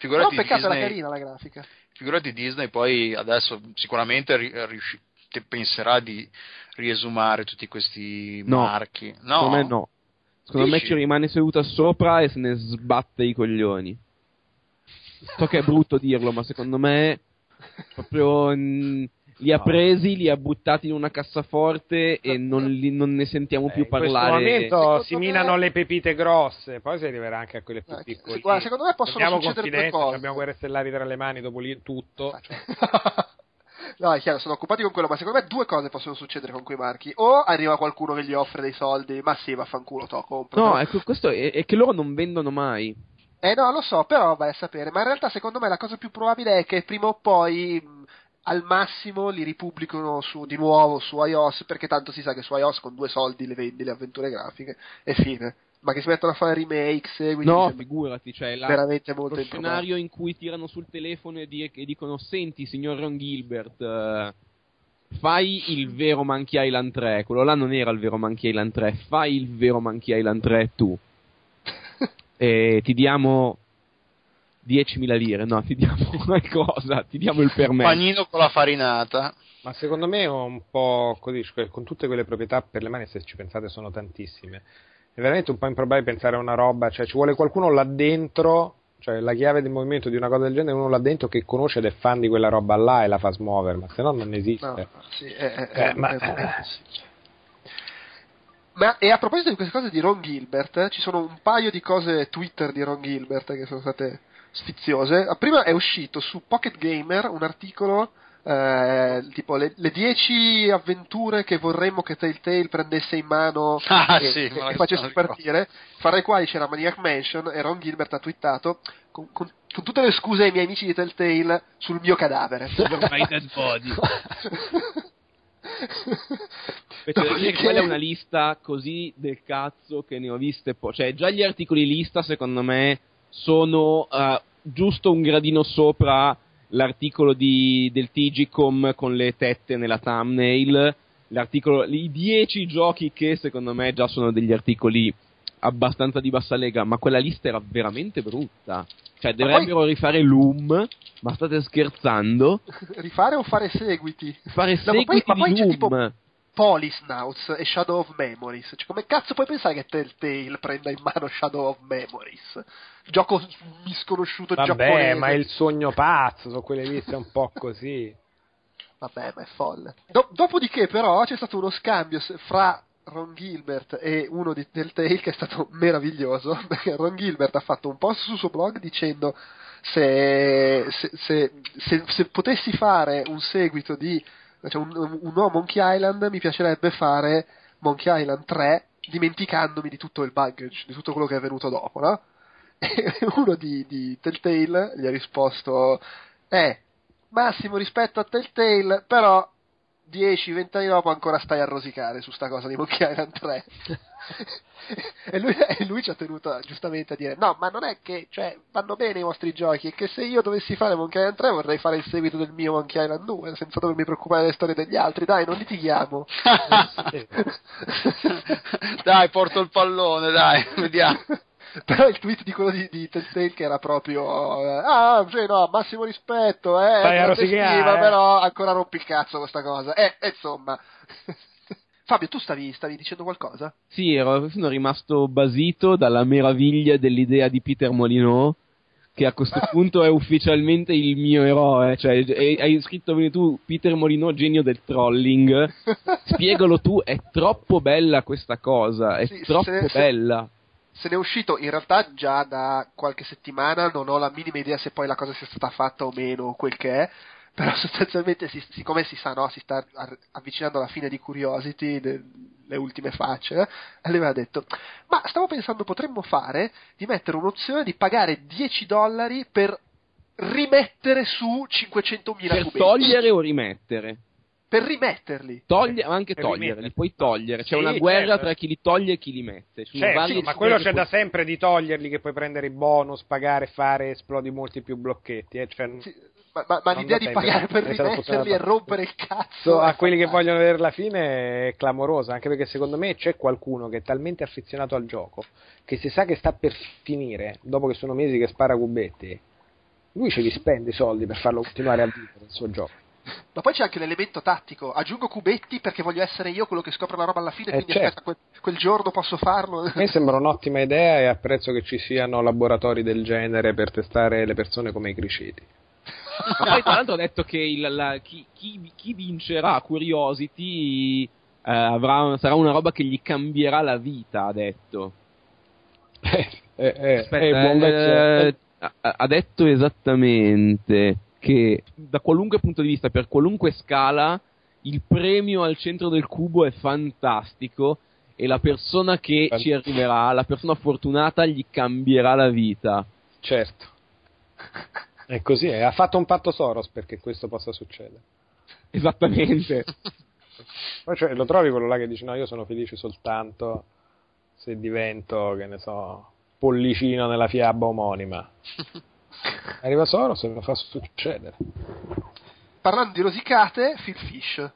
Però Figurati peccato era Disney, carina la grafica. figurati Disney poi adesso sicuramente ri- riusci- te- penserà di riesumare tutti questi No. marchi. No, Secondo me no. Secondo me Dici? ci rimane seduta sopra e se ne sbatte i coglioni. So che è brutto dirlo, ma secondo me proprio mm, li ha No. presi, li ha buttati in una cassaforte e non, li- non ne sentiamo Eh, più in questo parlare. momento Secondo si me- minano le pepite grosse, poi si arriverà anche a quelle più Eh, piccole. guarda, secondo me possono Abbiamo succedere due abbiamo guerre stellari tra le mani dopo lì tutto. Ah, cioè. No, è chiaro, sono occupati con quello, ma secondo me due cose possono succedere con quei marchi. O arriva qualcuno che gli offre dei soldi, ma sì, vaffanculo, to, compro. No, ecco, questo è, è che loro non vendono mai. Eh no, lo so, però vai a sapere. Ma in realtà secondo me la cosa più probabile è che prima o poi al massimo li ripubblicano su, di nuovo su iOS, perché tanto si sa che su iOS con due soldi le vendi le avventure grafiche e fine. Ma che si mettono a fare remake, seguiti, mi No, figurati, cioè la- veramente molto lo scenario in cui tirano sul telefono e, di- e dicono senti signor Ron Gilbert eh, fai il vero Monkey Island 3 quello là non era il vero Monkey Island 3 fai il vero Monkey Island 3 tu. E ti diamo 10.000 lire no ti diamo qualcosa ti diamo il permesso panino con la farinata. Ma secondo me è un po' così, cioè, con tutte quelle proprietà per le mani, se ci pensate, sono tantissime. È veramente un po' improbabile pensare a una roba, cioè ci vuole qualcuno là dentro, cioè la chiave del movimento di una cosa del genere, uno là dentro che conosce ed è fan di quella roba là e la fa smuovere, ma se no non esiste. No, sì, è, è- Eh, è- ma- è- sì. Ma e a proposito di queste cose di Ron Gilbert, eh, ci sono un paio di cose Twitter di Ron Gilbert che sono state sfiziose. Prima è uscito su Pocket Gamer un articolo eh, tipo le, le 10 avventure che vorremmo che Telltale prendesse in mano Ah, e, sì, e- e facesse partire, fra le quali c'era Maniac Mansion e Ron Gilbert ha twittato con, con- con tutte le scuse ai miei amici di Telltale sul mio cadavere. My dead body. Dire che Dopodiché- quella è una lista così del cazzo che ne ho viste po'. Cioè, già gli articoli lista, secondo me, sono eh, giusto un gradino sopra l'articolo di, del Tigicom con le tette nella thumbnail. L'articolo, I 10 giochi che secondo me già sono degli articoli abbastanza di bassa lega, ma quella lista era veramente brutta. Cioè, dovrebbero rifare Loom, ma state scherzando? Rifare o fare seguiti? Fare No, ma poi- seguiti ma poi Loom. tipo- Polisnauts e Shadow of Memories. Cioè, come cazzo puoi pensare che Telltale prenda in mano Shadow of Memories? Gioco misconosciuto Vabbè, giapponese. ma è il sogno pazzo, sono quelle liste un po' così. Vabbè, ma è folle. Do- dopodiché, però, c'è stato uno scambio fra Ron Gilbert e uno di Telltale che è stato meraviglioso. Perché Ron Gilbert ha fatto un post sul suo blog dicendo se, se, se- se potessi fare un seguito di cioè un, un nuovo Monkey Island, mi piacerebbe fare Monkey Island 3 dimenticandomi di tutto il baggage, di tutto quello che è venuto dopo, no? E uno di, di Telltale gli ha risposto: Eh, massimo rispetto a Telltale, però 10-20 anni dopo ancora stai a rosicare su sta cosa di Monkey Island 3. e, lui, e lui ci ha tenuto giustamente a dire: No, ma non è che cioè, vanno bene i vostri giochi. È che se io dovessi fare Monkey Island 3 vorrei fare il seguito del mio Monkey Island 2 senza dovermi preoccupare delle storie degli altri. Dai, non litighiamo. dai, porto il pallone, dai, vediamo. Però il tweet di quello di, di Telltale che era proprio eh, Ah, sì, no, massimo rispetto, eh, Stai a grande rosicare, stima, eh." però ancora rompi il cazzo questa cosa. Eh, e insomma. Fabio, tu stavi, stavi dicendo qualcosa? Sì, ero, sono rimasto basito dalla meraviglia dell'idea di Peter Molyneux, che a questo punto è ufficialmente il mio eroe. Cioè, hai scritto bene tu, Peter Molyneux, genio del trolling. Spiegalo tu, è troppo bella questa cosa, è Sì, troppo se- se- bella. Se ne è uscito in realtà già da qualche settimana, non ho la minima idea se poi la cosa sia stata fatta o meno, o quel che è, però sostanzialmente, si- siccome si sa, no, si sta avvicinando alla fine di Curiosity, de- le ultime facce, eh, e lui aveva detto, ma stavo pensando potremmo fare di mettere un'opzione di pagare 10 dollari per rimettere su 500.000 Per cubetti. togliere o rimettere? Per rimetterli. Toglie, ma anche toglierli, rimettere. puoi toglierli. C'è Sì, una guerra certo. tra chi li toglie e chi li mette. Certo, sì, ma quello c'è da puoi- sempre di toglierli che puoi prendere i bonus, pagare, fare, esplodi molti più blocchetti. Eh? Cioè, Sì, ma, ma- ma l'idea da di sempre. pagare per rimetterli e rompere il cazzo so- a quelli che vogliono vedere la fine è clamorosa, anche perché secondo me c'è qualcuno che è talmente affezionato al gioco che se sa che sta per finire, dopo che sono mesi che spara cubetti, lui ce li spende i soldi per farlo continuare a vivere il suo gioco. Ma poi c'è anche l'elemento tattico. Aggiungo cubetti perché voglio essere io quello che scopre la roba alla fine, Eh, quindi certo. aspetta, quel, quel giorno posso farlo. A me sembra un'ottima idea e apprezzo che ci siano laboratori del genere per testare le persone come i criceti. Ma poi tra l'altro ha detto che il- la- chi, chi- chi vincerà Curiosity eh, avrà- sarà una roba che gli cambierà la vita, ha detto. Eh, eh, eh, Aspetta, eh, eh, ha detto esattamente che da qualunque punto di vista, per qualunque scala, il premio al centro del cubo è fantastico e la persona che ci arriverà, la persona fortunata, gli cambierà la vita. Certo. È così, eh, ha fatto un patto Soros perché questo possa succedere. Esattamente. Poi cioè, lo trovi quello là che dice no, io sono felice soltanto se divento, che ne so, pollicino nella fiaba omonima. Arriva Soros e lo fa succedere. Parlando di rosicate, Phil Fish.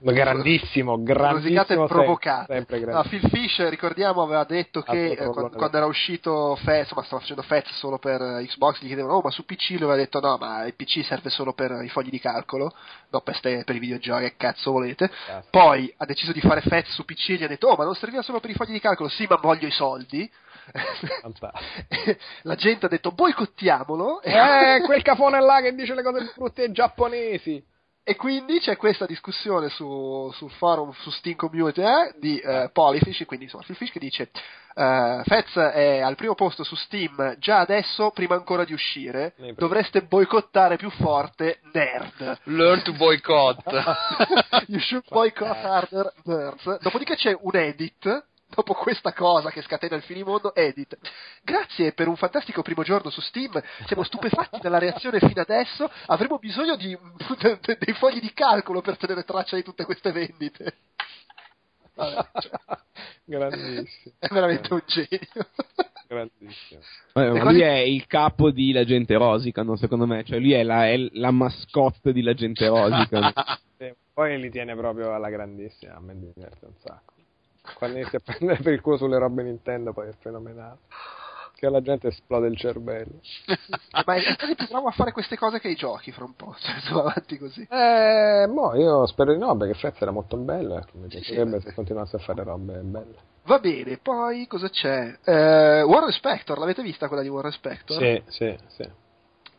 Ma Grandissimo, rosicate grandissimo. provocate. Sempre, sempre No, grandissimo. Phil Fish, ricordiamo, aveva detto che eh, quando, quando era uscito Fez, insomma, stava facendo Fez solo per eh, Xbox, gli chiedevano, oh, ma su PC lui aveva detto, no, ma il PC serve solo per i fogli di calcolo, no, per, ste- per i videogiochi, che cazzo volete. Cazzo. Poi ha deciso di fare Fez su PC e gli ha detto, oh, ma non serviva solo per i fogli di calcolo, sì, ma voglio i soldi. La gente ha detto, boicottiamolo. Eh, quel cafone là che dice le cose brutte ai giapponesi. E quindi c'è questa discussione su, sul forum, su Steam Community eh, di eh, Polyfish, quindi insomma Fish che dice eh, Fez è al primo posto su Steam già adesso, prima ancora di uscire, dovreste boicottare più forte Nerd. Learn to boycott. you should boycott harder Nerds. Dopodiché c'è un edit. Dopo questa cosa che scatena il finimondo, edit. Grazie per un fantastico primo giorno su Steam. Siamo stupefatti dalla reazione fino adesso. Avremo bisogno di, de- de- dei fogli di calcolo per tenere traccia di tutte queste vendite. Vabbè, cioè, Grandissimo. è veramente un genio. Grandissimo. Ma cose- lui è il capo di La Gente Rosicano, secondo me. Cioè, lui è la, è la mascotte di La Gente Rosicano. Poi li tiene proprio alla grandissima, a me diverte un sacco. Quando inizia a prendere per il culo sulle robe Nintendo poi è fenomenale. Che alla gente esplode il cervello. Ma più bravo a fare queste cose che i giochi fra un po'. Cioè, se va avanti così. Eh, mo io spero di no, perché Fez era molto bello, ecco, mi piacerebbe sì, se continuasse a fare robe belle. Va bene, poi cosa c'è? Eh, Warren Spector, l'avete vista quella di Warren Spector? Sì, sì, sì.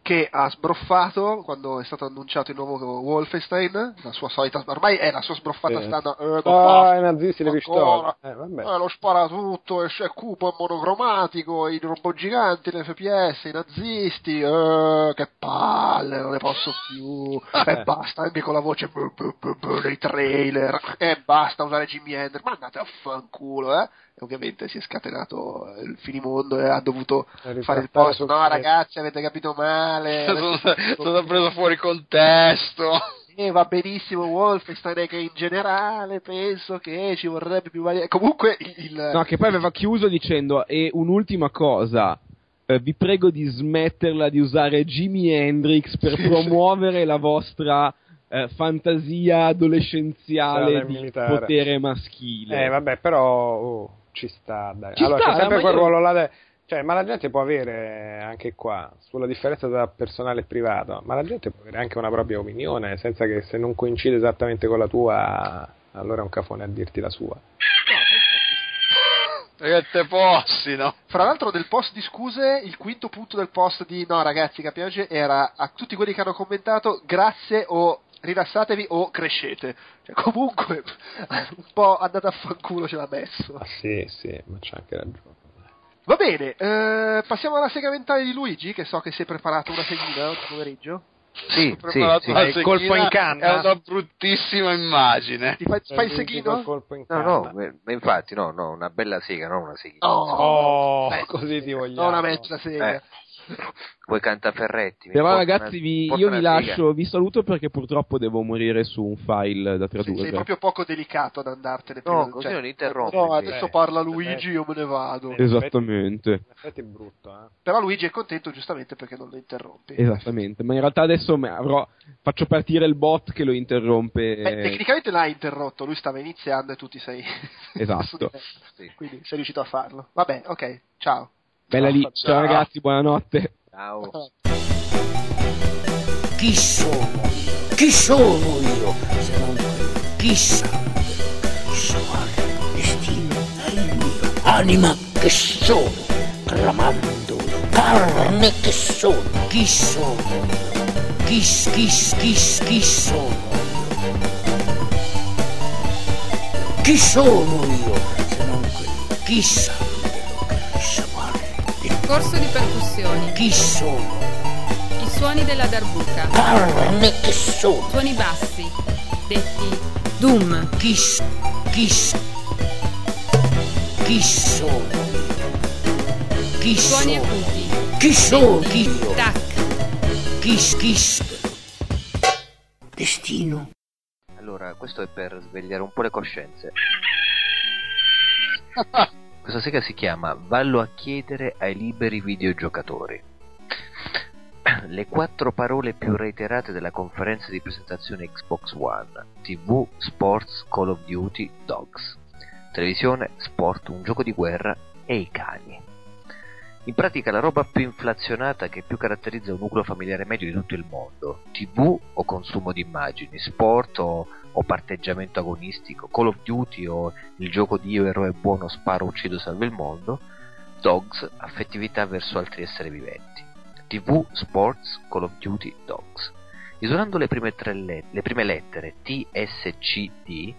Che ha sbroffato quando è stato annunciato il nuovo Wolfenstein, la sua solita, ormai è la sua sbroffata Sì. standard. Eh, Ah, i nazisti le pistole. Eh, vabbè. Eh, lo spara tutto, è cupo, è monocromatico, i robot giganti, le FPS, i nazisti, eh, che palle, non ne posso più. E basta, anche con la voce bu, bu, bu, bu, nei trailer. E basta usare Jimmy Hendrix, ma andate a fanculo, eh. E ovviamente si è scatenato il finimondo e ha dovuto E fare il posto. No, ragazzi, avete capito male. sono, stato preso fuori contesto. Eh, va benissimo Wolfenstein che in generale penso che ci vorrebbe più varietà. Comunque il, No, che poi aveva chiuso dicendo, e un'ultima cosa, eh, vi prego di smetterla di usare Jimi Hendrix per Sì, promuovere la vostra eh, fantasia adolescenziale Sale di militare. potere maschile. Eh, vabbè, però oh, ci sta, dai. Ci allora, sta, c'è sempre quel io- ruolo là. de- Cioè, ma la gente può avere anche qua, sulla differenza tra personale e privato, ma la gente può avere anche una propria opinione, senza che se non coincide esattamente con la tua, allora è un cafone a dirti la sua. Che te possi, no? Fra l'altro del post di scuse, il quinto punto del post di no ragazzi capiamoci era a tutti quelli che hanno commentato grazie o rilassatevi o crescete. Cioè, comunque un po' andate a fanculo ce l'ha messo. Ah, sì, sì, ma c'è anche ragione. Va bene, eh, passiamo alla sega mentale di Luigi che so che si è preparato una seghina oggi pomeriggio. Sì, sì, sì. il colpo in canna? È una bruttissima immagine. Ti fai, fai il Vinci seghino? in No, canna. no, ma infatti no, no, una bella sega, non una seghina. Oh, Oh, così ti vogliamo. non una mezza sega. Eh. Vuoi cantaferretti? mi Però ragazzi, una- vi- io vi lascio, vi saluto perché purtroppo devo morire su un file da tradurre. sei proprio poco delicato ad andartene No, prima, così cioè, non interrompi. No, adesso Eh, parla Luigi, io me ne vado. Esattamente, In effetti è brutto, eh. Però Luigi è contento giustamente perché non lo interrompi. esattamente. Ma in realtà adesso me- avrò, faccio partire il bot che lo interrompe. Beh, tecnicamente l'ha interrotto, lui stava iniziando e tu ti sei... Esatto. Sì. Quindi sei riuscito a farlo. Vabbè, ok, ciao. Bella lì. Ciao. Ciao ragazzi, buonanotte. Ciao. Chi sono io? chi sono io se non? Chissà, chissà quale destino è il mio. Anima che sono, clamando, carne che sono, chi sono io? Chi, chi, chi, chi sono io? Chi sono io se non quello? Chissà, Corso di percussioni. chi sono, I suoni della darbuca. carne che sono. Suoni bassi, detti Doom. Chi, s- chi, s- chi sono? Chi Suoni sono? acuti. Chi sono? Chi? Tac. Chi, s- chi s- Destino. Allora, questo è per svegliare un po' le coscienze. Questa sega si chiama Vallo a chiedere ai liberi videogiocatori. Le quattro parole più reiterate della conferenza di presentazione Xbox One. TV, Sports, Call of Duty, Dogs. Televisione, Sport, un gioco di guerra e i cani. In pratica la roba più inflazionata che più caratterizza un nucleo familiare medio di tutto il mondo. TV o consumo di immagini, sport o, o parteggiamento agonistico, Call of Duty o il gioco di io eroe buono sparo uccido salvo il mondo, Dogs, affettività verso altri esseri viventi. TV, Sports, Call of Duty, Dogs. Isolando le prime, le- le prime lettere T, S, C, D,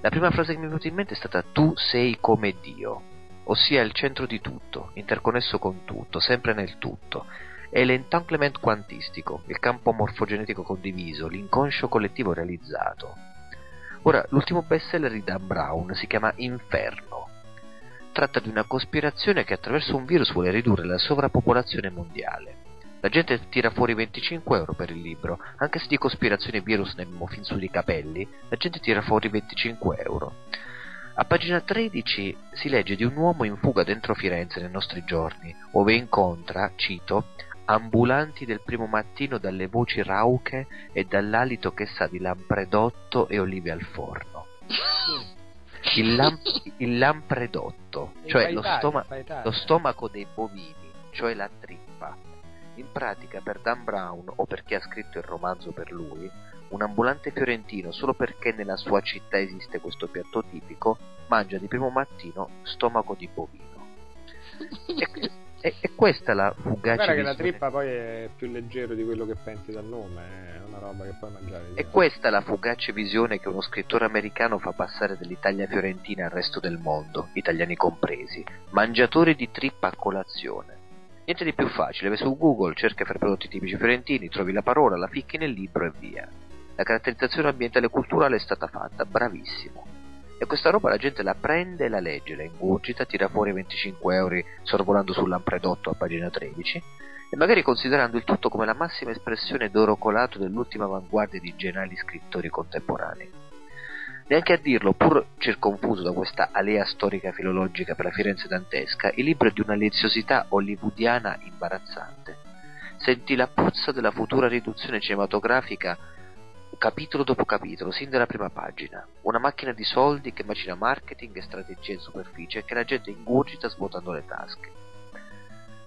la prima frase che mi è venuta in mente è stata Tu sei come Dio, ossia il centro di tutto, interconnesso con tutto, sempre nel tutto. È l'entanglement quantistico, il campo morfogenetico condiviso, l'inconscio collettivo realizzato. Ora, l'ultimo bestseller di Dan Brown si chiama Inferno. Tratta di una cospirazione che attraverso un virus vuole ridurre la sovrappopolazione mondiale. La gente tira fuori 25 euro per il libro, anche se di cospirazione virus ne abbiamo fin su di capelli, la gente tira fuori 25 euro. A pagina 13 si legge di un uomo in fuga dentro Firenze nei nostri giorni, ove incontra, cito, ambulanti del primo mattino dalle voci rauche e dall'alito che sa di lampredotto e olive al forno. Il, lam- il lampredotto, cioè lo, stoma- lo stomaco dei bovini, cioè la trippa. In pratica, per Dan Brown, o per chi ha scritto il romanzo per lui, un ambulante fiorentino, solo perché nella sua città esiste questo piatto tipico, mangia di primo mattino stomaco di bovino. E, e- e questa è la fugace Guarda che la trippa poi è più leggero di quello che pensi dal nome, è una roba che puoi mangiare. E questa è la fugace visione che uno scrittore americano fa passare dell'Italia fiorentina al resto del mondo, italiani compresi, mangiatori di trippa a colazione. Niente di più facile, vai su Google, cerca fra prodotti tipici fiorentini, trovi la parola, la ficchi nel libro e via. La caratterizzazione ambientale e culturale è stata fatta, bravissimo. E questa roba la gente la prende e la legge, la ingurgita, tira fuori 25 euro sorvolando sul lampredotto a pagina 13 e magari considerando il tutto come la massima espressione d'oro colato dell'ultima avanguardia di geniali scrittori contemporanei. Neanche a dirlo, pur circonfuso da questa alea storica filologica per la Firenze dantesca, il libro è di una leziosità hollywoodiana imbarazzante. Senti la puzza della futura riduzione cinematografica capitolo dopo capitolo, sin dalla prima pagina. Una macchina di soldi che macina marketing e strategie in superficie e che la gente ingurgita svuotando le tasche.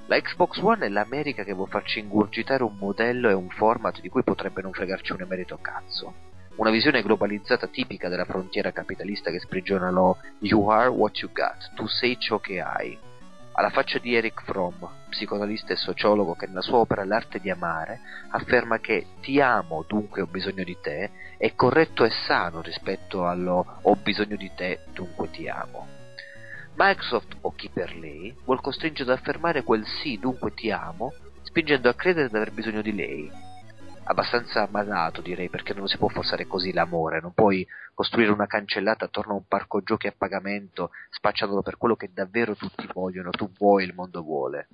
La Xbox One è l'America che vuol farci ingurgitare un modello e un format di cui potrebbe non fregarci un emerito cazzo. Una visione globalizzata tipica della frontiera capitalista che sprigiona lo You are what you got, tu sei ciò che hai. Alla faccia di Eric Fromm, psicoanalista e sociologo che nella sua opera L'arte di amare afferma che ti amo, dunque ho bisogno di te, è corretto e sano rispetto allo ho bisogno di te, dunque ti amo. Microsoft, o chi per lei, vuol costringere ad affermare quel sì, dunque ti amo, spingendo a credere di aver bisogno di lei. Abbastanza malato, direi, perché non si può forzare così l'amore, non puoi costruire una cancellata attorno a un parco giochi a pagamento, spacciandolo per quello che davvero tutti vogliono, tu vuoi, il mondo vuole.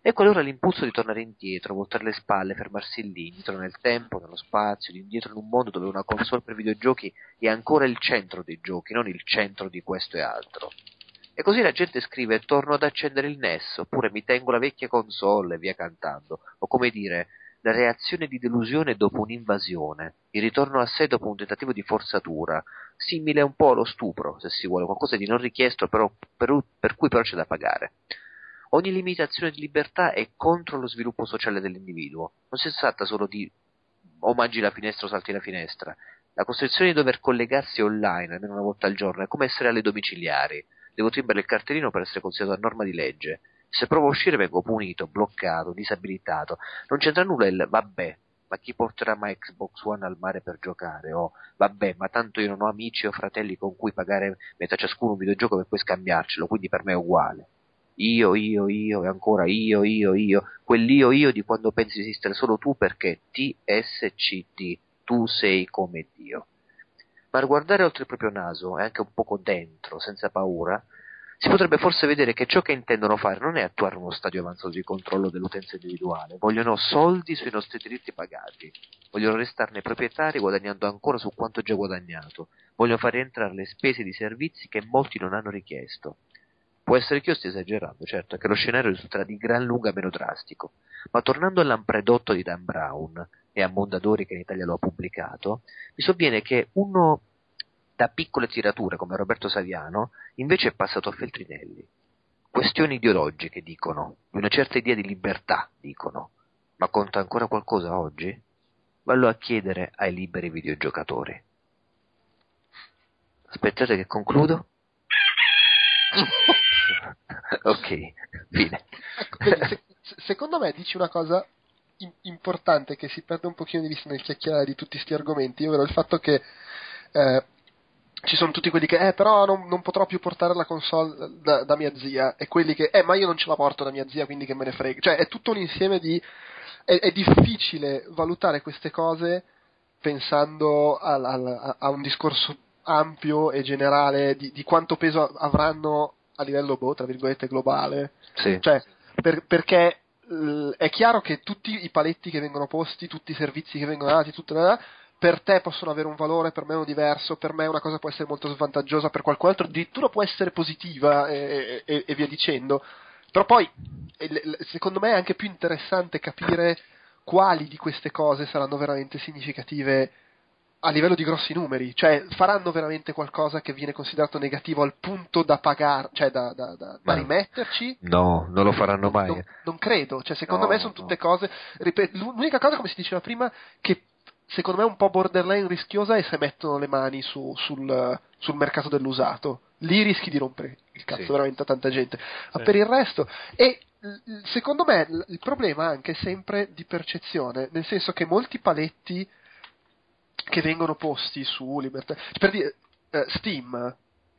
Ecco allora l'impulso di tornare indietro, voltare le spalle, fermarsi lì, indietro nel tempo, nello spazio, indietro in un mondo dove una console per videogiochi è ancora il centro dei giochi, non il centro di questo e altro. E così la gente scrive torno ad accendere il NES, oppure mi tengo la vecchia console e via cantando, o come dire la reazione di delusione dopo un'invasione, il ritorno a sé dopo un tentativo di forzatura, simile un po' allo stupro, se si vuole, qualcosa di non richiesto però per, per cui però c'è da pagare. Ogni limitazione di libertà è contro lo sviluppo sociale dell'individuo, non si tratta solo di o mangi la finestra o salti la finestra. La costrizione di dover collegarsi online almeno una volta al giorno è come essere alle domiciliari. Devo timbere il cartellino per essere considerato a norma di legge. Se provo a uscire vengo punito, bloccato, disabilitato. Non c'entra nulla il vabbè, ma chi porterà mai Xbox One al mare per giocare? O vabbè, ma tanto io non ho amici o fratelli con cui pagare metà ciascuno un videogioco per poi scambiarcelo, quindi per me è uguale. Io, io, io e ancora io, io, io, quell'io, io di quando pensi esistere solo tu perché TSCT, tu sei come Dio. Ma guardare oltre il proprio naso e anche un poco dentro, senza paura, si potrebbe forse vedere che ciò che intendono fare non è attuare uno stadio avanzato di controllo dell'utenza individuale, vogliono soldi sui nostri diritti pagati, vogliono restarne proprietari guadagnando ancora su quanto già guadagnato, vogliono far rientrare le spese di servizi che molti non hanno richiesto. Può essere che io stia esagerando, certo, che lo scenario risulterà di gran lunga meno drastico, ma tornando all'ampredotto di Dan Brown e a Mondadori che in Italia lo ha pubblicato, mi sovviene che uno da piccole tirature come Roberto Saviano invece è passato a Feltrinelli. Questioni ideologiche, dicono, di una certa idea di libertà, dicono. Ma conta ancora qualcosa oggi? Vallo a chiedere ai liberi videogiocatori. Aspettate che concludo. ok, fine. Ecco, se- se- secondo me dici una cosa im- importante che si perde un pochino di vista nel chiacchierare di tutti questi argomenti, ovvero il fatto che eh, ci sono tutti quelli che, eh, però non, non potrò più portare la console da, da mia zia, e quelli che, eh, ma io non ce la porto da mia zia, quindi che me ne frega. Cioè, è tutto un insieme di. È, è difficile valutare queste cose pensando al- al- a un discorso ampio e generale di, di quanto peso avranno a livello, boh, tra virgolette, globale. Sì. Cioè, per- perché è chiaro che tutti i paletti che vengono posti, tutti i servizi che vengono dati, tutte le- per te possono avere un valore, per me uno diverso, per me una cosa può essere molto svantaggiosa, per qualcun altro addirittura può essere positiva e, e- e via dicendo. Però poi, secondo me è anche più interessante capire quali di queste cose saranno veramente significative a livello di grossi numeri, cioè faranno veramente qualcosa che viene considerato negativo al punto da pagare, cioè da, da- da- da rimetterci? No, non lo faranno mai. Non, non credo, cioè secondo No, me sono no. tutte cose, ripeto, l'unica cosa come si diceva prima che secondo me è un po' borderline rischiosa è se mettono le mani su- sul, sul mercato dell'usato, lì rischi di rompere il cazzo Sì. veramente a tanta gente, ma Sì. per il resto e secondo me il problema anche è sempre di percezione, nel senso che molti paletti che vengono posti su libertà, per dire eh, Steam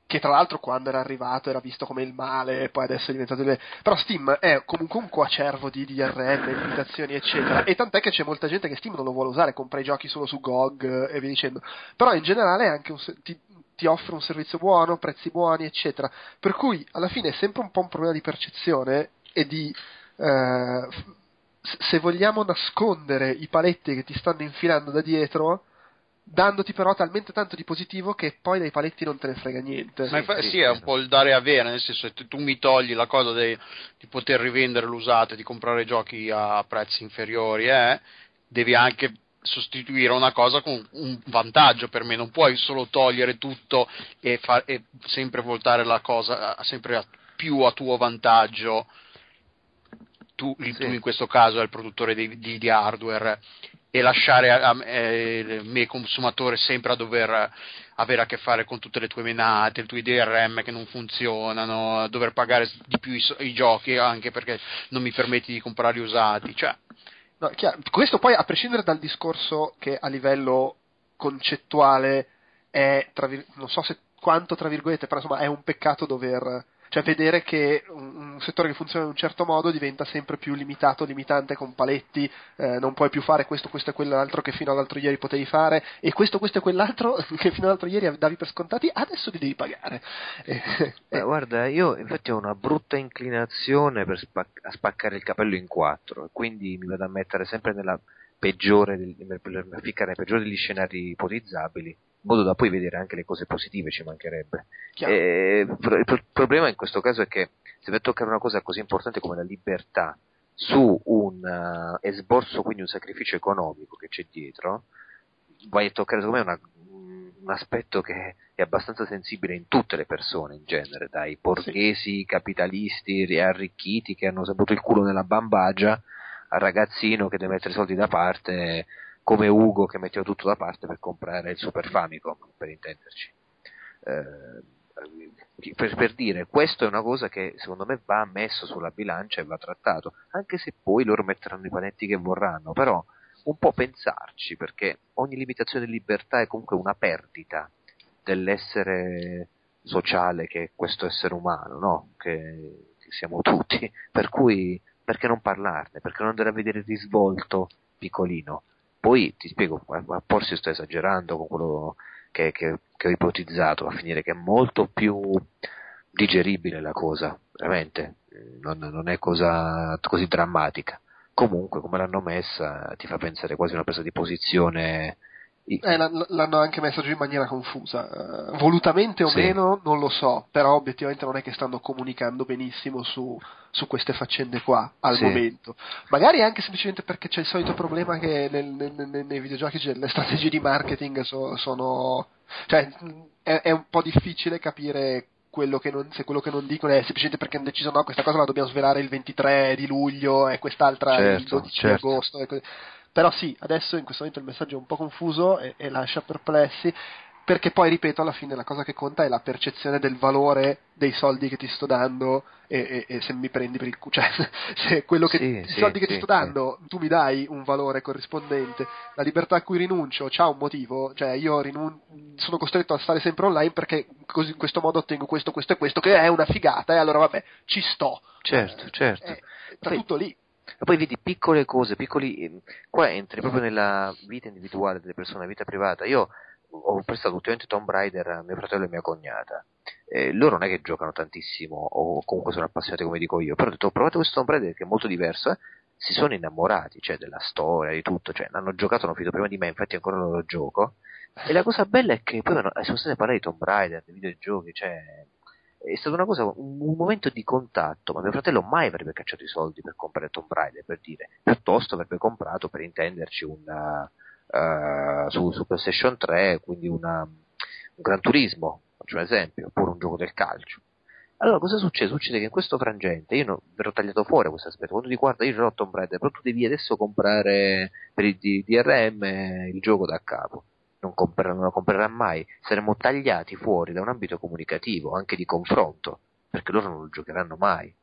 che tra l'altro quando era arrivato era visto come il male poi adesso è diventato il. Però Steam è comunque un coacervo di DRM, limitazioni eccetera e tant'è che c'è molta gente che Steam non lo vuole usare, compra i giochi solo su GOG e via dicendo. Però in generale è anche un ti, ti offre un servizio buono, prezzi buoni eccetera. Per cui alla fine è sempre un po' un problema di percezione e di eh, se vogliamo nascondere i paletti che ti stanno infilando da dietro dandoti però talmente tanto di positivo che poi dai paletti non te ne frega niente. Ma infa- sì, sì, è un po' il dare e avere, nel senso che tu mi togli la cosa dei- di poter rivendere l'usato e di comprare giochi a prezzi inferiori, eh, devi anche sostituire una cosa con un vantaggio per me, non puoi solo togliere tutto e, fa- e sempre voltare la cosa a- sempre a- più a tuo vantaggio. Tu, Sì. tu in questo caso è il produttore di, di- di hardware e lasciare a, a- eh, me consumatore sempre a dover avere a che fare con tutte le tue menate, i tuoi DRM che non funzionano, dover pagare di più i, i giochi anche perché non mi permetti di comprarli usati. Cioè, No. Questo poi, a prescindere dal discorso che a livello concettuale è, tra non so se quanto tra virgolette, però insomma è un peccato dover, cioè vedere che un, un settore che funziona in un certo modo diventa sempre più limitato, limitante con paletti, eh, non puoi più fare questo, questo e quell'altro che fino all'altro ieri potevi fare e questo, questo e quell'altro che fino all'altro ieri davi per scontati, adesso li devi pagare. Eh, Beh, guarda, io infatti ho una brutta inclinazione per spac- a spaccare il capello in quattro, e quindi mi vado a mettere sempre nella peggiore, del- per ficcare nel peggiore degli scenari ipotizzabili, modo da poi vedere anche le cose positive, ci mancherebbe. E il pro- il pro- problema in questo caso è che se vai a toccare una cosa così importante come la libertà su un eh, esborso, quindi un sacrificio economico che c'è dietro, vai a toccare secondo me una- un aspetto che è abbastanza sensibile in tutte le persone in genere, dai borghesi, capitalisti, ri- arricchiti che hanno saputo il culo nella bambagia, al ragazzino che deve mettere i soldi da parte come Ugo che metteva tutto da parte per comprare il Super Famicom, per intenderci. Eh, per, per, dire, questo è una cosa che secondo me va messo sulla bilancia e va trattato, anche se poi loro metteranno i panetti che vorranno, però un po' pensarci, perché ogni limitazione di libertà è comunque una perdita dell'essere sociale che è questo essere umano, no? che, che siamo tutti, per cui perché non parlarne, perché non andare a vedere il risvolto piccolino. Poi ti spiego, forse sto esagerando con quello che, che, che ho ipotizzato, a finire che è molto più digeribile la cosa, veramente, non, non è cosa così drammatica. Comunque, come l'hanno messa, ti fa pensare quasi a una presa di posizione eh, l'hanno anche messo giù in maniera confusa. Uh, volutamente o sì. meno non lo so, però obiettivamente non è che stanno comunicando benissimo su, su queste faccende qua al sì. momento. Magari anche semplicemente perché c'è il solito problema che nel, nel, nei videogiochi le strategie di marketing so, sono... cioè è, è un po' difficile capire quello che non, se quello che non dicono è semplicemente perché hanno deciso no, questa cosa la dobbiamo svelare il 23 di luglio e quest'altra certo, il 12 certo. di agosto. E così. Però sì, adesso in questo momento il messaggio è un po' confuso e, e lascia perplessi perché poi ripeto alla fine la cosa che conta è la percezione del valore dei soldi che ti sto dando e, e, e se mi prendi per il culo cioè se quello che sì, i sì, soldi che sì, ti sto dando tu mi dai un valore corrispondente la libertà a cui rinuncio c'ha un motivo cioè io rinun- sono costretto a stare sempre online perché così in questo modo ottengo questo questo e questo che è una figata e allora vabbè ci sto. Certo certo. È, sta tutto lì ma poi vedi piccole cose, piccoli. Ehm, qua entri proprio nella vita individuale delle persone, vita privata. Io ho prestato ultimamente Tomb Raider a mio fratello e mia cognata. Eh, loro non è che giocano tantissimo, o comunque sono appassionati come dico io. Però ho detto, provate questo Tomb Raider che è molto diverso. Eh? Si sono innamorati, cioè della storia, di tutto. Cioè, hanno giocato, hanno finito prima di me, infatti ancora non lo gioco. E la cosa bella è che poi sono stati a parlare di Tomb Raider, di videogiochi, cioè è stata una cosa, un, un, momento di contatto, ma mio fratello mai avrebbe cacciato i soldi per comprare Tomb Raider, per dire, piuttosto avrebbe comprato, per intenderci, una, uh, su, su, PlayStation 3, quindi una, un Gran Turismo, faccio un esempio, oppure un gioco del calcio. Allora, cosa succede? Succede che in questo frangente io non, verrò tagliato fuori questo aspetto. Quando ti guarda, io l'ho Tomb Raider, però tu devi adesso comprare per il DRM il gioco da capo non, comprerà, non lo comprerà mai, saremo tagliati fuori da un ambito comunicativo, anche di confronto, perché loro non lo giocheranno mai.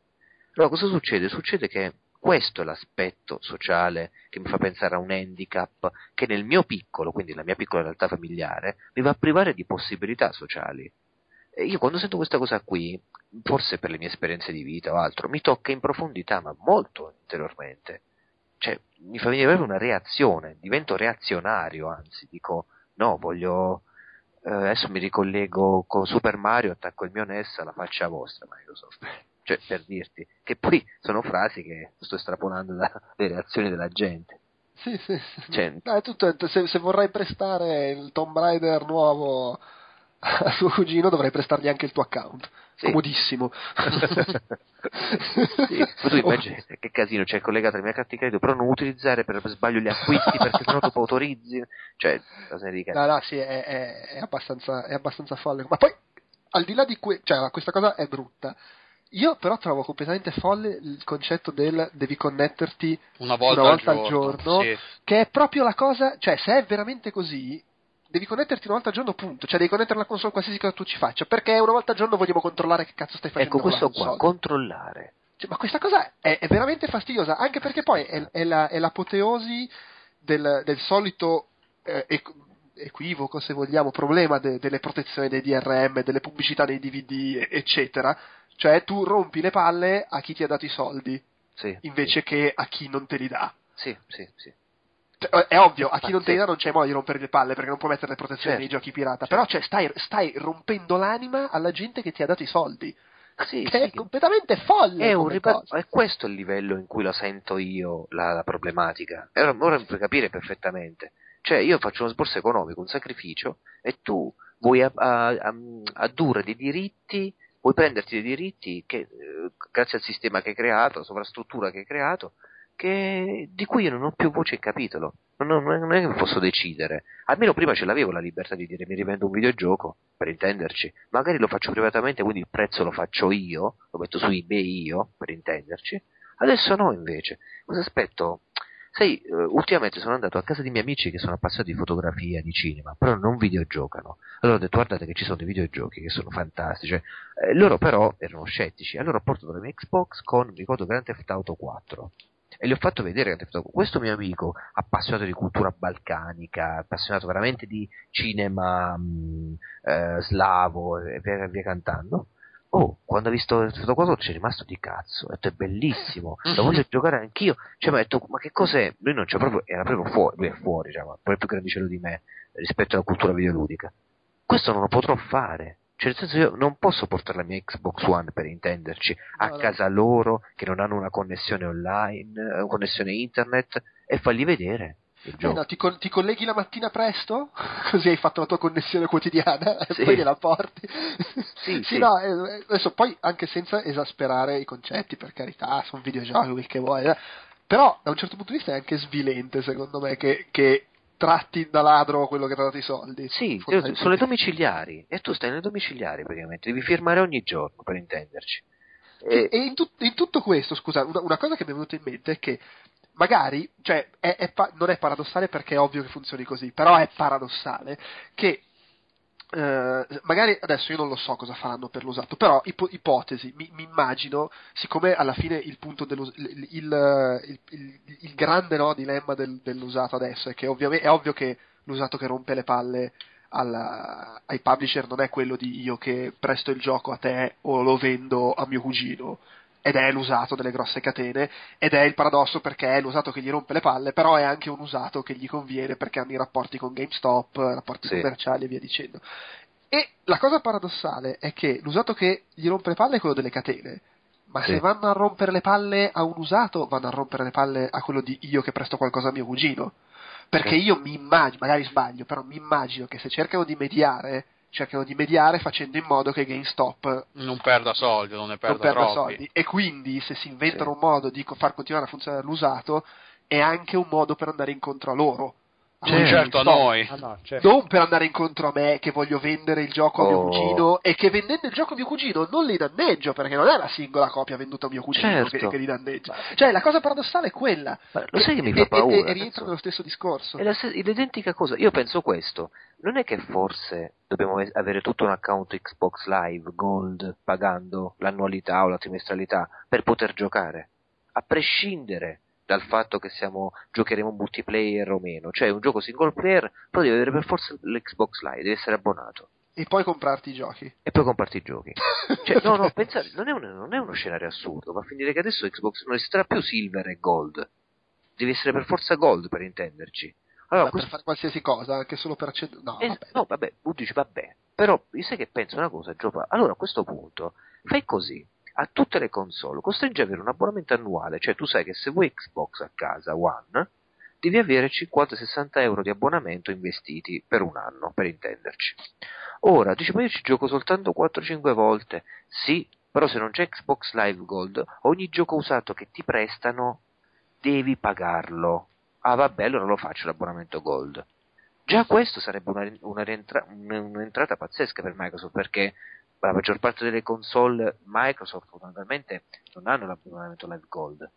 Allora cosa succede? Succede che questo è l'aspetto sociale che mi fa pensare a un handicap che nel mio piccolo, quindi nella mia piccola realtà familiare, mi va a privare di possibilità sociali. E io quando sento questa cosa qui, forse per le mie esperienze di vita o altro, mi tocca in profondità, ma molto interiormente. Cioè, mi fa venire proprio una reazione, divento reazionario, anzi, dico, no, voglio... Eh, adesso mi ricollego con Super Mario, attacco il mio NES alla faccia vostra Microsoft. Cioè, per dirti, che poi sono frasi che sto estrapolando dalle reazioni della gente. Sì, sì, sì. Cioè, no, tutto, se, se vorrai prestare il Tomb Raider nuovo a suo cugino dovrei prestargli anche il tuo account. Sì. Comodissimo. sì, tu immagini che casino, c'è cioè, collegato alla mia carta di credito, però non utilizzare per sbaglio gli acquisti perché sennò dopo autorizzi. Cioè, cosa ne dica? No, no, sì, è, è, è, abbastanza, è abbastanza folle. Ma poi, al di là di que- cioè, questa cosa è brutta. Io però trovo completamente folle il concetto del devi connetterti una volta, una volta al giorno, al giorno sì. che è proprio la cosa, cioè se è veramente così, devi connetterti una volta al giorno, punto. Cioè, devi connettere la console qualsiasi cosa tu ci faccia. Perché una volta al giorno vogliamo controllare che cazzo stai facendo. Ecco, questo qua, controllare. Cioè, ma questa cosa è, è, veramente fastidiosa, anche perché poi è, è, la, è l'apoteosi del, del solito eh, equivoco, se vogliamo, problema de, delle protezioni dei DRM, delle pubblicità dei DVD, eccetera. Cioè, tu rompi le palle a chi ti ha dato i soldi, sì, invece sì. che a chi non te li dà. Sì, sì, sì. Cioè, è ovvio, a chi non te li dà non c'è modo di rompere le palle perché non può mettere le protezioni certo. nei giochi pirata. Certo. Però cioè, stai, stai, rompendo l'anima alla gente che ti ha dato i soldi. Sì, sì. è completamente folle. È, un cosa. è questo il livello in cui la sento io, la, la problematica. E ora, ora puoi capire perfettamente. Cioè, io faccio uno sborso economico, un sacrificio, e tu vuoi a- a- a- addurre dei diritti, vuoi prenderti dei diritti che, eh, grazie al sistema che hai creato, alla sovrastruttura che hai creato, che, di cui io non ho più voce in capitolo. Non, non, non è che posso decidere. Almeno prima ce l'avevo la libertà di dire mi rivendo un videogioco, per intenderci. Magari lo faccio privatamente, quindi il prezzo lo faccio io, lo metto su eBay io, per intenderci. Adesso no, invece. Questo aspetto Sai, eh, ultimamente sono andato a casa di miei amici che sono appassionati di fotografia, di cinema, però non videogiocano. Allora ho detto, guardate che ci sono dei videogiochi che sono fantastici. Cioè, eh, loro però erano scettici. Allora ho portato la mia Xbox con, ricordo, Grand Theft Auto 4. E gli ho fatto vedere. Questo mio amico, appassionato di cultura balcanica, appassionato veramente di cinema mh, eh, slavo e via, via cantando, Oh, quando ha visto il fotoquadro ci è rimasto di cazzo. Ha detto è bellissimo, lo voglio giocare anch'io. Cioè, mi ha detto, ma che cos'è? Lui non c'è proprio, era proprio fuori, lui è fuori, diciamo, poi è più grandicello di me rispetto alla cultura videoludica. Questo non lo potrò fare. Cioè, nel senso, io non posso portare la mia Xbox One per intenderci a no. casa loro che non hanno una connessione online, eh, una connessione internet e fargli vedere il Eh, gioco. no, ti, col- ti colleghi la mattina presto, così hai fatto la tua connessione quotidiana e Sì. poi gliela porti. Sì, sì. no, eh, adesso poi anche senza esasperare i concetti, per carità, sono videogiochi, quel che vuoi, eh. però da un certo punto di vista è anche svilente, secondo me, che, che tratti da ladro quello che ti ha dato i soldi. Sì, sono le domiciliari e tu stai nelle domiciliari praticamente, devi firmare ogni giorno per intenderci. E, e in, tut- in tutto questo, scusa, una, una cosa che mi è venuta in mente è che magari, cioè, è- è pa- non è paradossale perché è ovvio che funzioni così, però è paradossale che eh, magari adesso io non lo so cosa faranno per l'usato, però ipo- ipotesi, mi, mi immagino, siccome alla fine il punto dello, il, il- il- il- grande no, dilemma del- dell'usato adesso è che ovviamente è ovvio che l'usato che rompe le palle alla- ai publisher non è quello di io che presto il gioco a te o lo vendo a mio cugino ed è l'usato delle grosse catene ed è il paradosso perché è l'usato che gli rompe le palle però è anche un usato che gli conviene perché hanno i rapporti con GameStop rapporti Sì. commerciali e via dicendo e la cosa paradossale è che l'usato che gli rompe le palle è quello delle catene ma Sì. se vanno a rompere le palle a un usato vanno a rompere le palle a quello di io che presto qualcosa a mio cugino perché Sì. io mi immagino, magari sbaglio, però mi immagino che se cercano di mediare, cercano di mediare facendo in modo che GameStop Non perda soldi, non ne non perda, perda troppi. soldi. E quindi se si inventano Sì. un modo di far continuare a funzionare l'usato, è anche un modo per andare incontro a loro. A Sì, noi certo, a noi. Ah, no, certo. Non per andare incontro a me che voglio vendere il gioco a mio Oh. cugino e che vendendo il gioco a mio cugino non li danneggio perché non è la singola copia venduta a mio cugino Certo. che, che li danneggia. Cioè la cosa paradossale è quella. Ma lo sai che mi E- fa e- e- paura? E, nel rientra nello stesso discorso. È la se- l'identica cosa. Io penso questo. Non è che forse dobbiamo avere tutto un account Xbox Live Gold pagando l'annualità o la trimestralità per poter giocare, a prescindere dal fatto che siamo giocheremo multiplayer o meno. Cioè, un gioco single player, però devi avere per forza l'Xbox Live, devi essere abbonato. E poi comprarti i giochi. E poi comparti i giochi. Cioè, no, no, pensate, non è, un- non è uno scenario assurdo, va a finire che adesso Xbox non esisterà più Silver e Gold. Devi essere per forza Gold per intenderci. Allora, questo- per fare qualsiasi cosa, anche solo per accedere. No, eh, vabbè. no, vabbè, tu dici vabbè, però io sai che penso una cosa, Giova? Allora a questo punto fai così, a tutte le console costringi ad avere un abbonamento annuale, cioè tu sai che se vuoi Xbox a casa One devi avere 50-60 euro di abbonamento investiti per un anno, per intenderci. Ora, dici ma io ci gioco soltanto 4-5 volte, sì, però se non c'è Xbox Live Gold, ogni gioco usato che ti prestano devi pagarlo. Ah vabbè, allora lo faccio l'abbonamento Gold. Già questo sarebbe una, una rientra- un- un'entrata pazzesca per Microsoft perché la maggior parte delle console Microsoft fondamentalmente non hanno l'abbonamento Live Gold,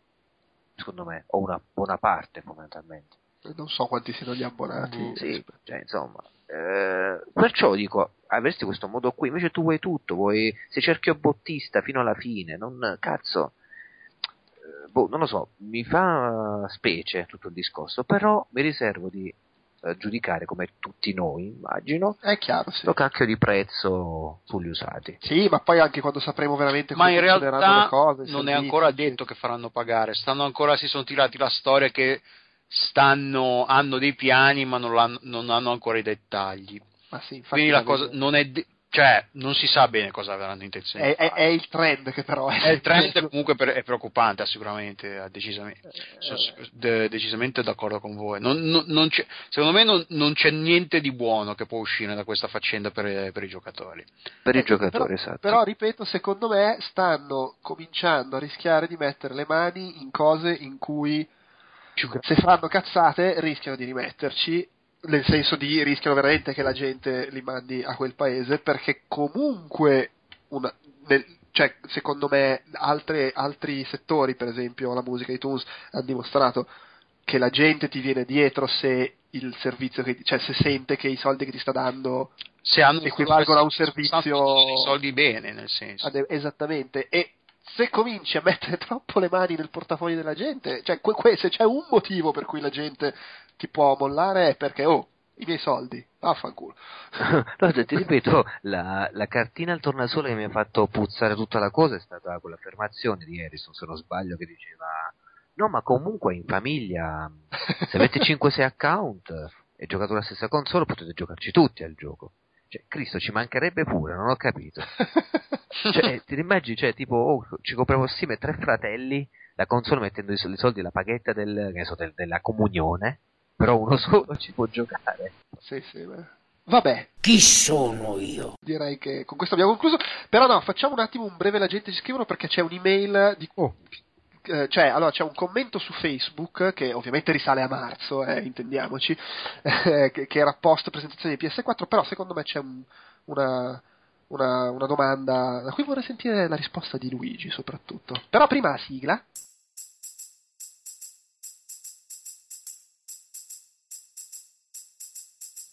secondo me, o una buona parte fondamentalmente. Non so quanti siano gli Mm, abbonati. Sì, cioè, insomma, eh, perciò dico, avresti questo modo qui, invece tu vuoi tutto, vuoi, sei cerchio bottista fino alla fine, non, cazzo, eh, boh, non lo so, mi fa specie tutto il discorso, però mi riservo di giudicare come tutti noi, immagino, È chiaro, sì. lo cacchio di prezzo sugli usati. Sì, ma poi anche quando sapremo veramente Ma come in funzioneranno realtà le cose. non è ancora detto che faranno pagare, stanno ancora, si sono tirati la storia che stanno, hanno dei piani ma non, non hanno ancora i dettagli. Ma sì, infatti Quindi la cosa non è, de- cioè, non si sa bene cosa avranno intenzione è, di è- fare. è il trend che però è. Eh, il trend è comunque per- è preoccupante, sicuramente, eh, decisamente, so- de- decisamente d'accordo con voi. Non- non- non c'è- secondo me non, non c'è niente di buono che può uscire da questa faccenda per, per i giocatori. Per i Eh, giocatori, però, esatto. Però, ripeto, secondo me stanno cominciando a rischiare di mettere le mani in cose in cui se fanno cazzate rischiano di rimetterci, nel senso di rischiano veramente che la gente li mandi a quel paese, perché comunque, una- nel- cioè, secondo me, altre- altri settori, per esempio la musica, iTunes, hanno dimostrato che la gente ti viene dietro se il servizio che, cioè se sente che i soldi che ti sta dando Se hanno equivalgono a un servizio i soldi bene, nel senso. Esattamente e se cominci a mettere troppo le mani nel portafoglio della gente cioè que- que- se c'è un motivo per cui la gente ti può mollare è perché oh i miei soldi vaffanculo No, ti ripeto, la, la cartina al tornasole che mi ha fatto puzzare tutta la cosa è stata quell'affermazione di Harrison, se non sbaglio, che diceva no, ma comunque in famiglia, se avete 5-6 account e giocate la stessa console, potete giocarci tutti al gioco. Cioè, Cristo, ci mancherebbe pure, non ho capito. Cioè, ti immagini, cioè, tipo, oh, ci compriamo assieme tre fratelli, la console mettendo i sol- i soldi, la paghetta del, so, del- della comunione, però uno solo ci può giocare. sì sì beh. vabbè Chi sono io? direi che con questo abbiamo concluso però no facciamo un attimo un breve la gente ci scrivono perché c'è un'email di Oh. eh, cioè, allora c'è un commento su Facebook che ovviamente risale a marzo, eh, intendiamoci, eh, che, che era post presentazione di PS4, però secondo me c'è un- una, una, una domanda da cui vorrei sentire la risposta di Luigi soprattutto. Però prima la sigla.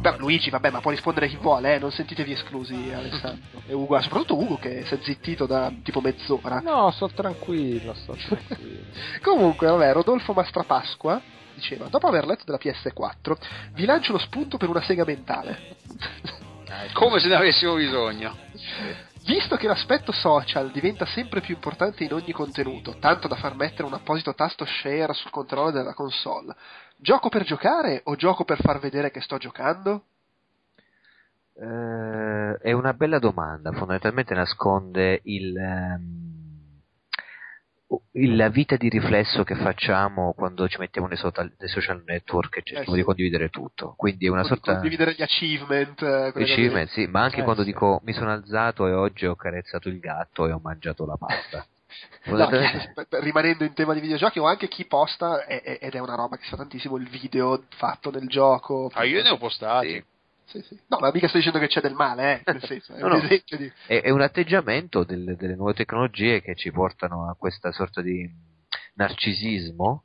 Però Luigi, vabbè, ma può rispondere chi vuole, eh, non sentitevi esclusi, Alessandro. E Ugo, soprattutto Ugo che si è zittito da tipo mezz'ora. No, sto tranquillo, sto tranquillo. Comunque, vabbè, Rodolfo Mastrapasqua diceva: Dopo aver letto della PS4, vi lancio lo spunto per una sega mentale. Come se ne avessimo bisogno. Visto che l'aspetto social diventa sempre più importante in ogni contenuto, tanto da far mettere un apposito tasto share sul controllo della console, gioco per giocare o gioco per far vedere che sto giocando? Eh, è una bella domanda, fondamentalmente nasconde il, ehm, il- la vita di riflesso che facciamo quando ci mettiamo nei, social- nei social network e cerchiamo Eh sì. di condividere tutto. Quindi è una Con- sorta Condividere gli achievement. eh, achievement, sì, ma anche Eh, quando sì. dico mi sono alzato e oggi ho carezzato il gatto e ho mangiato la pasta. No, che- per- rimanendo in tema di videogiochi, o anche chi posta, è- è- ed è una roba che si fa tantissimo, il video fatto nel gioco. Ah, io ne ho postati. Sì. Sì, sì. No, ma mica sto dicendo che c'è del male, eh, nel senso, è No, un no. esempio di... è, è un atteggiamento del- delle nuove tecnologie che ci portano a questa sorta di narcisismo,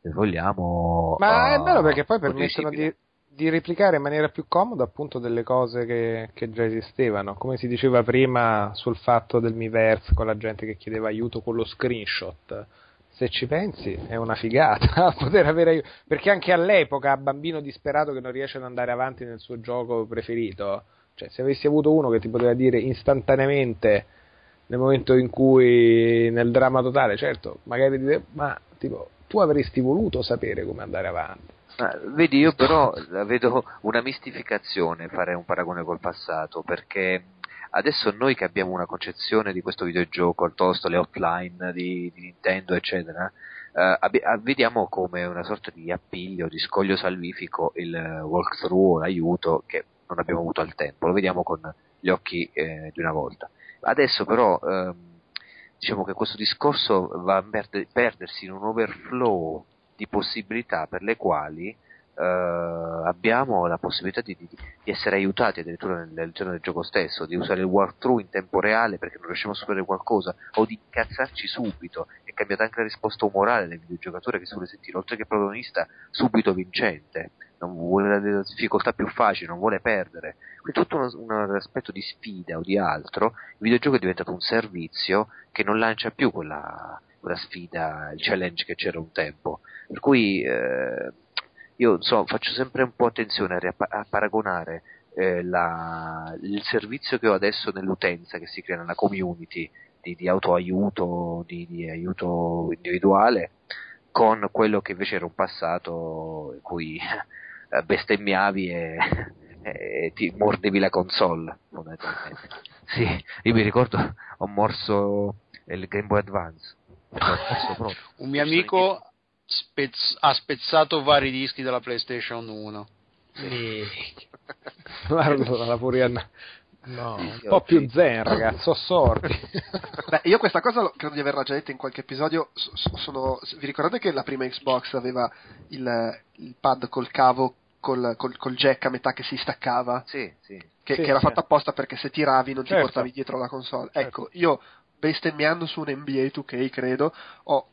se vogliamo. Ma è ah, bello perché poi permettono di, di replicare in maniera più comoda appunto delle cose che, che già esistevano. Come si diceva prima sul fatto del Miiverse con la gente che chiedeva aiuto con lo screenshot. Se ci pensi è una figata poter avere aiuto. Perché anche all'epoca, bambino disperato che non riesce ad andare avanti nel suo gioco preferito, cioè se avessi avuto uno che ti poteva dire istantaneamente nel momento in cui nel dramma totale, certo, magari dire, ma tipo, tu avresti voluto sapere come andare avanti. Ah, vedi, io però vedo una mistificazione fare un paragone col passato, perché adesso noi che abbiamo una concezione di questo videogioco, piuttosto le hotline di, di Nintendo, eccetera, eh, abbi- ah, vediamo come una sorta di appiglio, di scoglio salvifico il walkthrough l'aiuto che non abbiamo avuto al tempo, lo vediamo con gli occhi eh, di una volta. Adesso però ehm, diciamo che questo discorso va a perde- perdersi in un overflow di possibilità per le quali eh, abbiamo la possibilità di, di- di essere aiutati addirittura nel, nel giorno del gioco stesso, di usare il walkthrough in tempo reale perché non riusciamo a superare qualcosa, o di incazzarci subito. È cambiata anche la risposta umorale del videogiocatore che si vuole sentire, oltre che protagonista, subito vincente. Non vuole la difficoltà più facile, non vuole perdere. Quindi tutto uno- un aspetto di sfida o di altro, il videogioco è diventato un servizio che non lancia più quella, quella sfida, il challenge che c'era un tempo. Per cui eh, io so, faccio sempre un po' attenzione a, a paragonare eh, la- il servizio che ho adesso nell'utenza che si crea nella community di, di autoaiuto, di, di aiuto individuale, con quello che invece era un passato in cui eh, bestemmiavi e, e ti mordevi la console. Sì, io mi ricordo, ho morso il Game Boy Advance. Un mio amico spezz- ha spezzato vari dischi della PlayStation 1. Guarda la furia. No, un Sì, po' più zen, ragazzo, sorti. Beh, io questa cosa credo di averla già detta in qualche episodio. so- so- sono- vi ricordate che la prima Xbox aveva il, il pad col cavo col, col- col jack a metà che si staccava? Sì, sì. Che, Sì, che era sì. fatto apposta perché se tiravi non ti Certo. portavi dietro la console. Certo. Ecco, io bestemmiando su un NBA 2K, credo, ho,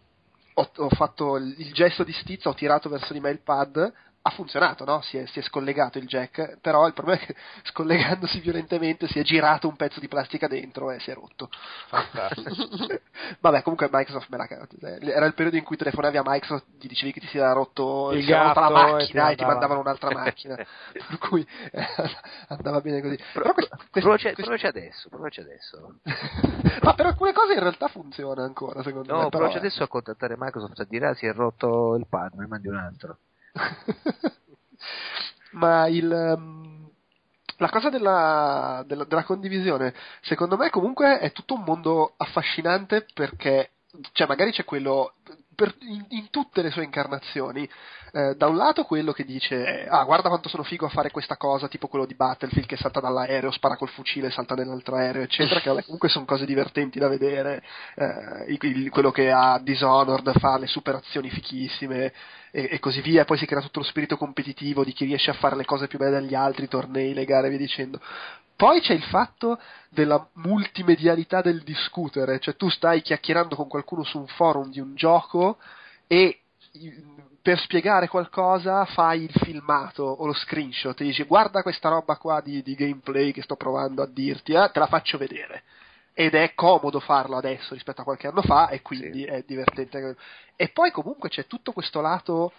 ho- ho fatto il, gesto di stizza, ho tirato verso di me il pad. Ha funzionato, no? Si è, si è scollegato il jack, però il problema è che scollegandosi violentemente si è girato un pezzo di plastica dentro e si è rotto. Vabbè, comunque Microsoft me la cagata. Era il periodo in cui telefonavi a Microsoft, gli dicevi che ti si era rotto Il si era rotta la gatto e macchina ti e ti mandava- mandavano un'altra macchina. per cui eh, andava bene così. Però quest- quest- Provaci, quest- provaci adesso, provaci adesso. Ma per alcune cose in realtà funziona ancora, secondo No, me. Però, provaci eh. adesso a contattare Microsoft a dire ah, si è rotto il pad, ne mandi un altro. Ma il, ehm, la cosa della, della- della condivisione, secondo me comunque è tutto un mondo affascinante perché, cioè magari c'è quello, per- in, in tutte le sue incarnazioni, eh, da un lato quello che dice, ah guarda quanto sono figo a fare questa cosa, tipo quello di Battlefield che salta dall'aereo, spara col fucile, salta nell'altro aereo, eccetera, che vabbè, comunque sono cose divertenti da vedere, eh, il- quello che ha Dishonored fa le super azioni fichissime, e, e così via, poi si crea tutto lo spirito competitivo di chi riesce a fare le cose più belle degli altri, tornei, le gare e via dicendo. Poi c'è il fatto della multimedialità del discutere, cioè tu stai chiacchierando con qualcuno su un forum di un gioco e i- per spiegare qualcosa fai il filmato o lo screenshot e dici guarda questa roba qua di, di gameplay che sto provando a dirti, eh, te la faccio vedere. Ed è comodo farlo adesso rispetto a qualche anno fa e quindi è divertente. E poi comunque c'è tutto questo lato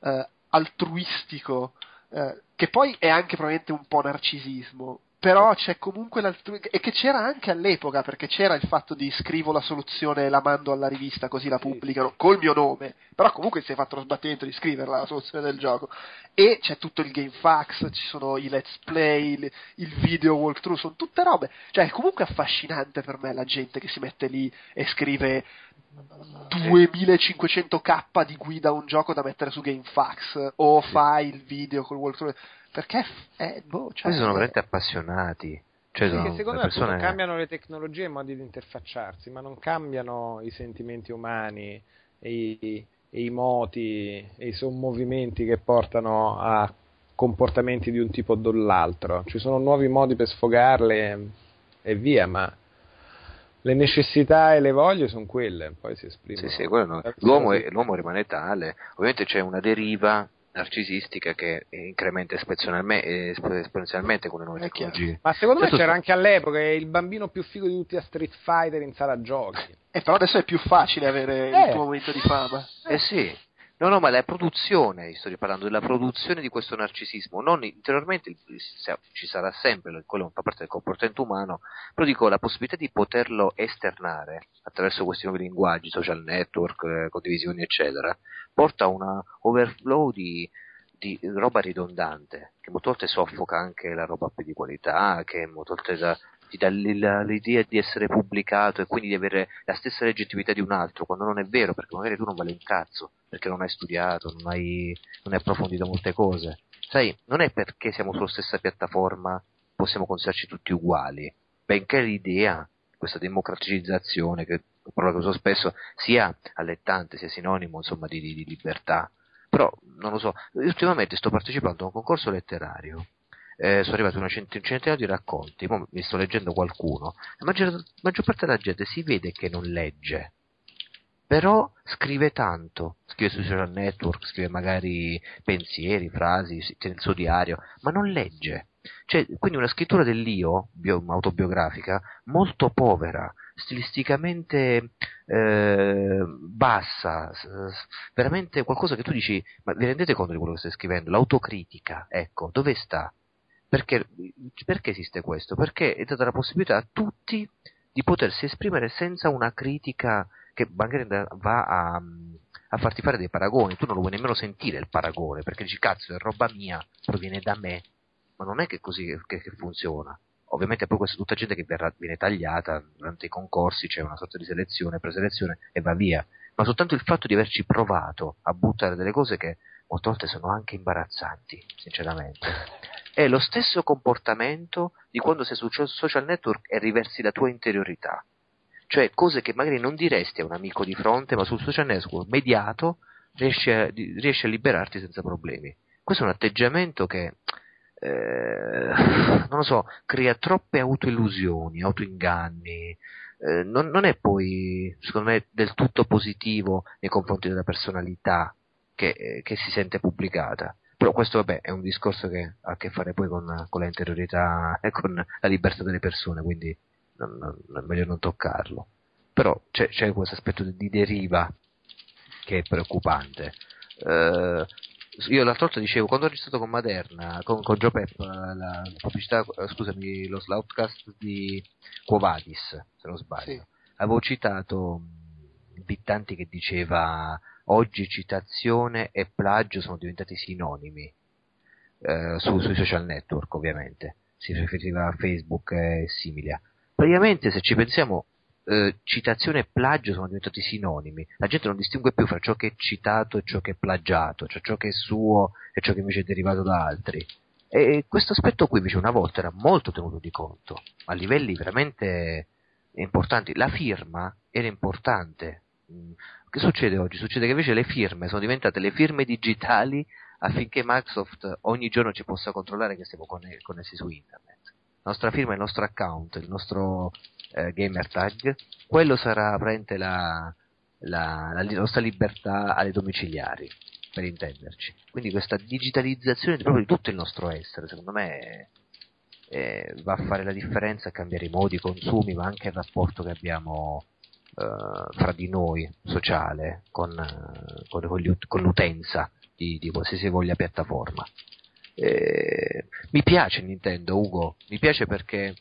eh, altruistico, eh, che poi è anche probabilmente un po' narcisismo, però c'è comunque l'altruismo, e che c'era anche all'epoca, perché c'era il fatto di scrivo la soluzione e la mando alla rivista così la pubblicano, col mio nome, però comunque si è fatto lo sbattimento di scriverla la soluzione del gioco, e c'è tutto il game fax, ci sono i let's play, il, il video walkthrough, sono tutte robe, cioè è comunque affascinante per me la gente che si mette lì e scrive 2500k di guida a un gioco da mettere su GameFAQs o fai il video col walkthrough perché è boh, cioè, Questi sono è- veramente appassionati. Cioè, Sì, sono che secondo me persone... cambiano le tecnologie e i modi di interfacciarsi, ma non cambiano i sentimenti umani e i, e i moti e i sommovimenti che portano a comportamenti di un tipo o dell'altro. Ci sono nuovi modi per sfogarle e via, ma le necessità e le voglie sono quelle, poi si esprimono. Sì, sì, l'uomo, è- l'uomo rimane tale. Ovviamente c'è una deriva narcisistica che incrementa eh, esp- esponenzialmente con le nuove tecnologie. Ma secondo me c'era anche all'epoca il bambino più figo di tutti a Street Fighter in sala giochi. eh, però adesso è più facile avere Eh. il tuo momento di fama Eh sì, no, no, ma la produzione, sto parlando della produzione di questo narcisismo, non interiormente, ci sarà sempre, quello fa parte del comportamento umano, però dico la possibilità di poterlo esternare attraverso questi nuovi linguaggi, social network, eh, condivisioni, eccetera, porta a una overflow di, di roba ridondante, che molte volte soffoca anche la roba più di qualità, che molte volte dà- ti dà l'idea di essere pubblicato e quindi di avere la stessa legittimità di un altro, quando non è vero, perché magari tu non vale un cazzo, perché non hai studiato, non hai, non hai approfondito molte cose. Sai, non è perché siamo sulla stessa piattaforma possiamo considerarci tutti uguali, benché l'idea, questa democratizzazione, che parola che uso spesso, sia allettante, sia sinonimo insomma di, di- libertà. Però, non lo so, ultimamente sto partecipando a un concorso letterario eh, sono arrivati una cent- un centinaio di racconti, mi sto leggendo qualcuno, la maggior, maggior parte della gente si vede che non legge, però scrive tanto, scrive sui social network, scrive magari pensieri, frasi, il suo diario, ma non legge. Cioè, quindi una scrittura dell'io, bio- autobiografica, molto povera, stilisticamente eh, bassa, veramente qualcosa che tu dici, ma vi rendete conto di quello che stai scrivendo? L'autocritica, ecco, dove sta? Perché, perché esiste questo? Perché è data la possibilità a tutti di potersi esprimere senza una critica che magari va a, a farti fare dei paragoni. Tu non lo vuoi nemmeno sentire il paragone, perché dici cazzo è roba mia, proviene da me, ma non è che così che- che funziona. Ovviamente poi questa è tutta gente che verrà- viene tagliata durante i concorsi, c'è una sorta di selezione, preselezione e va via. Ma soltanto il fatto di averci provato a buttare delle cose che molte volte sono anche imbarazzanti, sinceramente. È lo stesso comportamento di quando sei su social network e riversi la tua interiorità. Cioè cose che magari non diresti a un amico di fronte, ma sul social network mediato riesci a, riesci a liberarti senza problemi. Questo è un atteggiamento che eh, non lo so, crea troppe autoillusioni, autoinganni. Eh, non, non, è poi, secondo me, del tutto positivo nei confronti della personalità che, eh, che, si sente pubblicata. Però questo, vabbè, è un discorso che ha a che fare poi con, con la interiorità e con la libertà delle persone, quindi non, meglio non toccarlo. Però c'è, c'è questo aspetto di deriva che è preoccupante. Uh, io l'altra volta dicevo, quando ho registrato con Maderna, con, con Joe Pep, la, pubblicità, eh, scusami, lo sloutcast di Quovadis, se non sbaglio, sì. avevo citato Bittanti che diceva oggi citazione e plagio sono diventati sinonimi eh, su, sui social network ovviamente, si riferiva a Facebook e simili. Praticamente se ci pensiamo eh, citazione e plagio sono diventati sinonimi. La gente non distingue più fra ciò che è citato e ciò che è plagiato, cioè ciò che è suo e ciò che invece è derivato da altri. E questo aspetto qui invece una volta era molto tenuto di conto, a livelli veramente importanti. La firma era importante. Mm, che succede oggi? Succede che invece le firme sono diventate le firme digitali affinché Microsoft ogni giorno ci possa controllare che siamo connessi su internet. La nostra firma, il nostro account, il nostro eh, gamer tag, quello sarà praticamente la, la, la, nostra libertà alle domiciliari, per intenderci. Quindi questa digitalizzazione di proprio di tutto il nostro essere, secondo me, eh, va a fare la differenza, a cambiare i modi, i consumi, ma anche il rapporto che abbiamo eh, fra di noi, sociale, con, con, con, con l'utenza di, di qualsiasi voglia piattaforma. Eh, mi piace Nintendo, Ugo, mi piace perché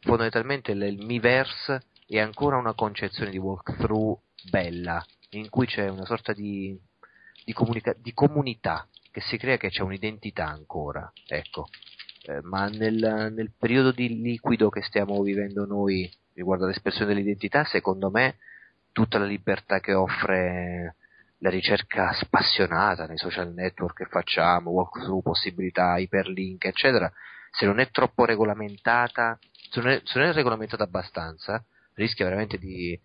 fondamentalmente il Miiverse è ancora una concezione di walkthrough bella, in cui c'è una sorta di, di, comunica- di comunità che si crea, che c'è un'identità ancora, ecco. Eh, ma nel, nel, periodo di liquido che stiamo vivendo noi riguardo all'espressione dell'identità, secondo me tutta la libertà che offre la ricerca spassionata nei social network che facciamo, walkthrough, possibilità, iperlink, eccetera, se non è troppo regolamentata se non è, se non è regolamentata abbastanza, rischia veramente di,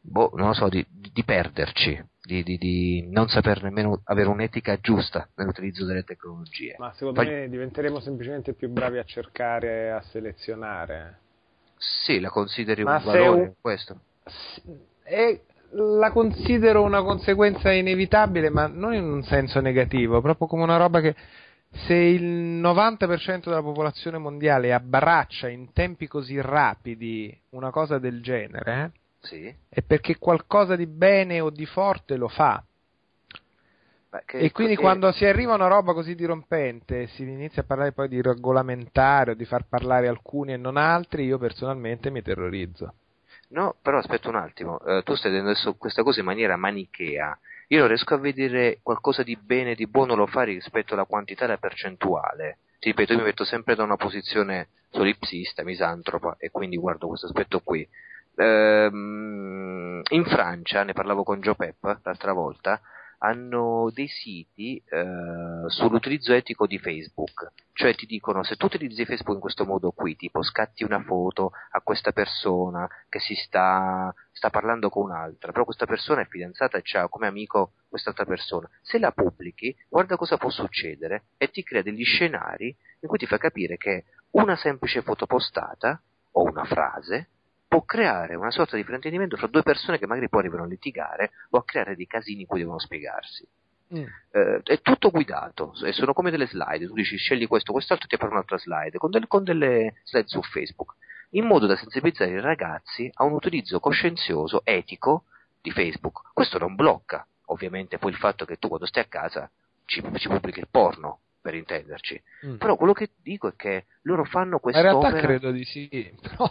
boh, non lo so, di, di perderci, di, di, non saper nemmeno avere un'etica giusta nell'utilizzo delle tecnologie. Ma secondo Poi, me diventeremo semplicemente più bravi a cercare, a selezionare. Sì, la consideri Ma un valore un... questo? E la considero una conseguenza inevitabile, ma non in un senso negativo, proprio come una roba che se il 90% della popolazione mondiale abbraccia in tempi così rapidi una cosa del genere, sì. è perché qualcosa di bene o di forte lo fa. e quindi così... quando si arriva a una roba così dirompente e si inizia a parlare poi di regolamentare o di far parlare alcuni e non altri, io personalmente mi terrorizzo. No, però aspetta un attimo, uh, tu stai dicendo adesso questa cosa in maniera manichea io non riesco a vedere qualcosa di bene, e di buono lo fare rispetto alla quantità e alla percentuale. Ti ripeto, io mi metto sempre da una posizione solipsista, misantropa, e quindi guardo questo aspetto qui. Ehm, in Francia, ne parlavo con Joe Pep l'altra volta, hanno dei siti eh, sull'utilizzo etico di Facebook, cioè ti dicono se tu utilizzi Facebook in questo modo qui, tipo scatti una foto a questa persona che si sta, sta parlando con un'altra, però questa persona è fidanzata e ha come amico quest'altra persona, se la pubblichi guarda cosa può succedere e ti crea degli scenari in cui ti fa capire che una semplice foto postata o una frase può creare una sorta di fraintendimento fra due persone che magari poi arrivano a litigare o a creare dei casini in cui devono spiegarsi. Mm. Eh, è tutto guidato, sono come delle slide, tu dici scegli questo, quest'altro ti apre un'altra slide, con, del, con delle slide su Facebook, in modo da sensibilizzare i ragazzi a un utilizzo coscienzioso, etico di Facebook. Questo non blocca, ovviamente, poi il fatto che tu quando stai a casa ci, ci pubblichi il porno, per intenderci. Mm. Però quello che dico è che loro fanno questo. In realtà credo di sì. Però...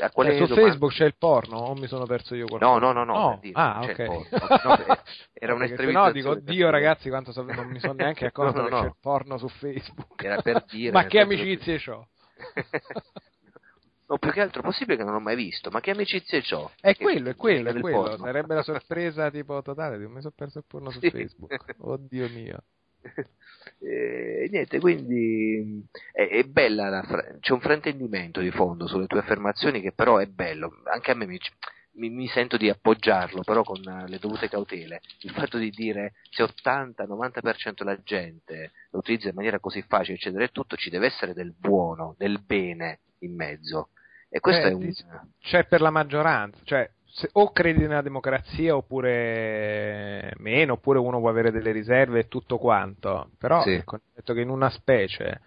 a quale cioè, su Facebook c'è il porno o mi sono perso io qualcosa? No, no, no, no, no. Dire, ah, ok. No, era un'estremizzazione. No, dico, Dio ragazzi, quanto so, non mi sono neanche accorto no, no, che c'è il porno su Facebook. Era per dire. Ma che amicizie ho? No, più che altro possibile che non l'ho mai visto, ma che amicizie c'ho? È Che- quello, è quello, è quello. porno. Sarebbe la sorpresa tipo totale. di- Mi sono perso il porno su Sì. Facebook. Oddio mio. Eh, niente, quindi è, è bella, la fra- c'è un fraintendimento di fondo sulle tue affermazioni che però è bello, anche a me mi, mi- mi sento di appoggiarlo, però con le dovute cautele. Il fatto di dire se 80-90% della gente lo utilizza in maniera così facile, eccetera, e tutto, ci deve essere del buono, del bene in mezzo. E questo Eh, è un... C'è per la maggioranza, cioè se- o credi nella democrazia oppure meno, oppure uno può avere delle riserve e tutto quanto. Però Sì. il concetto che in una specie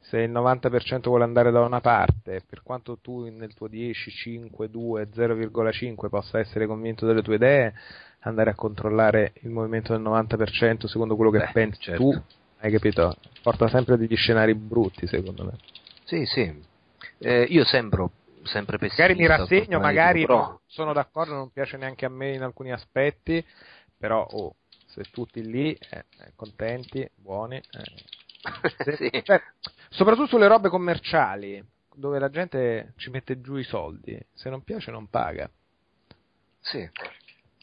se il 90% vuole andare da una parte, per quanto tu nel tuo 10, 5, 2, 0,5 possa essere convinto delle tue idee, andare a controllare il movimento del 90% secondo quello che Beh, pensi certo. tu, hai capito? Porta sempre degli scenari brutti, secondo me. Sì, sì. Eh, io sembro sempre pessimista. Magari mi rassegno, magari però- no, sono d'accordo, non piace neanche a me in alcuni aspetti, però oh, se tutti lì, eh, eh, contenti, buoni. eh. Sì. Cioè, soprattutto sulle robe commerciali, dove la gente ci mette giù i soldi, se non piace non paga. Sì.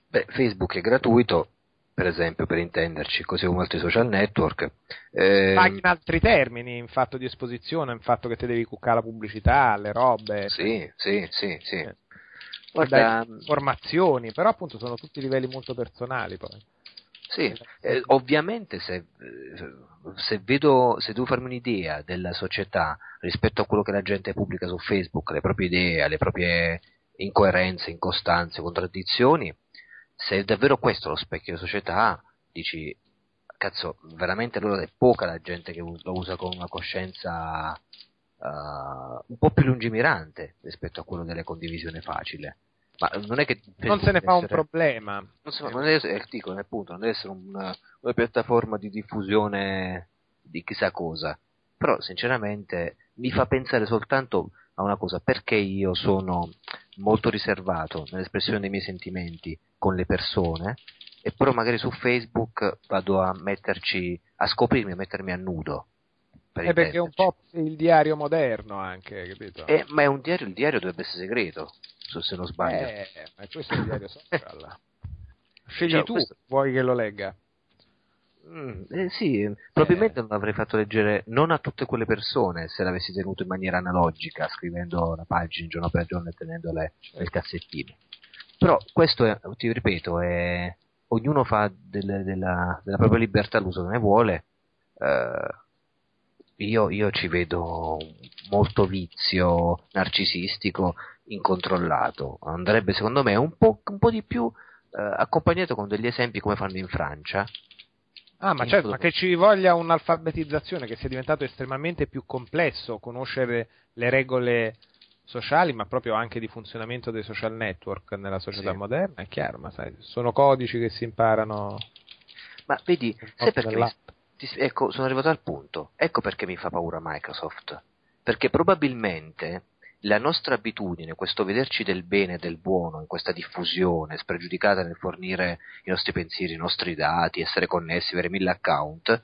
Beh, Facebook è gratuito, per esempio, per intenderci, così come altri social network. Eh, Paghi in altri termini, in fatto di esposizione, in fatto che te devi cuccare la pubblicità, le robe, sì, sì, sì, sì. Eh. Guarda, informazioni, però appunto sono tutti livelli molto personali poi. sì, eh, ovviamente se, eh, se vedo, se devo farmi un'idea della società rispetto a quello che la gente pubblica su Facebook, le proprie idee, le proprie incoerenze, incostanze, contraddizioni, se è davvero questo lo specchio della società, dici, cazzo, veramente allora è poca la gente che lo usa con una coscienza eh, un po' più lungimirante rispetto a quello delle condivisione facile. Ma non è che Non se ne deve fa un essere- problema. non, so, non deve essere, dico, appunto, non deve essere una, una piattaforma di diffusione di chissà cosa. Però, sinceramente, mi fa pensare soltanto a una cosa, perché io sono molto riservato nell'espressione dei miei sentimenti con le persone, e però magari su Facebook vado a metterci, a scoprirmi, a mettermi a nudo. Per È perché è un po' il diario moderno anche, capito? Eh, ma è un diario, il diario dovrebbe essere segreto, se non sbaglio. Eh, ma questo è il diario social. Scegli Cioè, tu, questo- vuoi che lo legga? Mm, eh, sì, probabilmente non l'avrei fatto leggere non a tutte quelle persone se l'avessi tenuto in maniera analogica, scrivendo la pagina giorno per giorno e tenendole nel cassettino. Però questo, è, ti ripeto, è, ognuno fa del- della, della propria libertà l'uso che ne vuole. Eh, io, io ci vedo molto vizio narcisistico incontrollato. Andrebbe secondo me un po', un po' di più eh, accompagnato con degli esempi come fanno in Francia. Ah, ma certo, ma che ci voglia un'alfabetizzazione, che sia diventato estremamente più complesso conoscere le regole sociali, ma proprio anche di funzionamento dei social network nella società Sì. moderna, è chiaro, ma sai, sono codici che si imparano. Ma vedi, sai perché mi, ti- ecco, sono arrivato al punto. Ecco perché mi fa paura Microsoft. Perché probabilmente la nostra abitudine, questo vederci del bene e del buono in questa diffusione spregiudicata nel fornire i nostri pensieri, i nostri dati, essere connessi, avere mille account,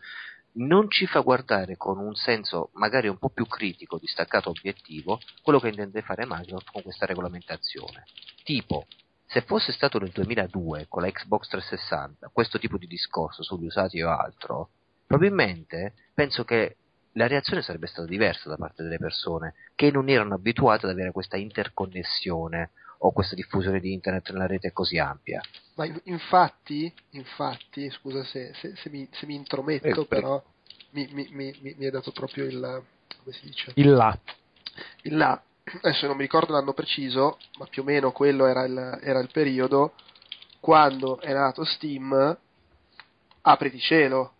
non ci fa guardare con un senso magari un po' più critico, distaccato, obiettivo, quello che intende fare Microsoft con questa regolamentazione. Tipo, se fosse stato nel 2002 con la Xbox 360 questo tipo di discorso sugli usati o altro, probabilmente penso che la reazione sarebbe stata diversa da parte delle persone che non erano abituate ad avere questa interconnessione o questa diffusione di internet nella rete così ampia. Ma in- infatti, infatti, scusa se, se- se mi, se mi intrometto, prego. però mi, mi, mi, mi- mi è dato proprio il, come si dice? Il là. il là, adesso non mi ricordo l'anno preciso, ma più o meno quello era il, era il periodo quando è nato Steam, apriti cielo.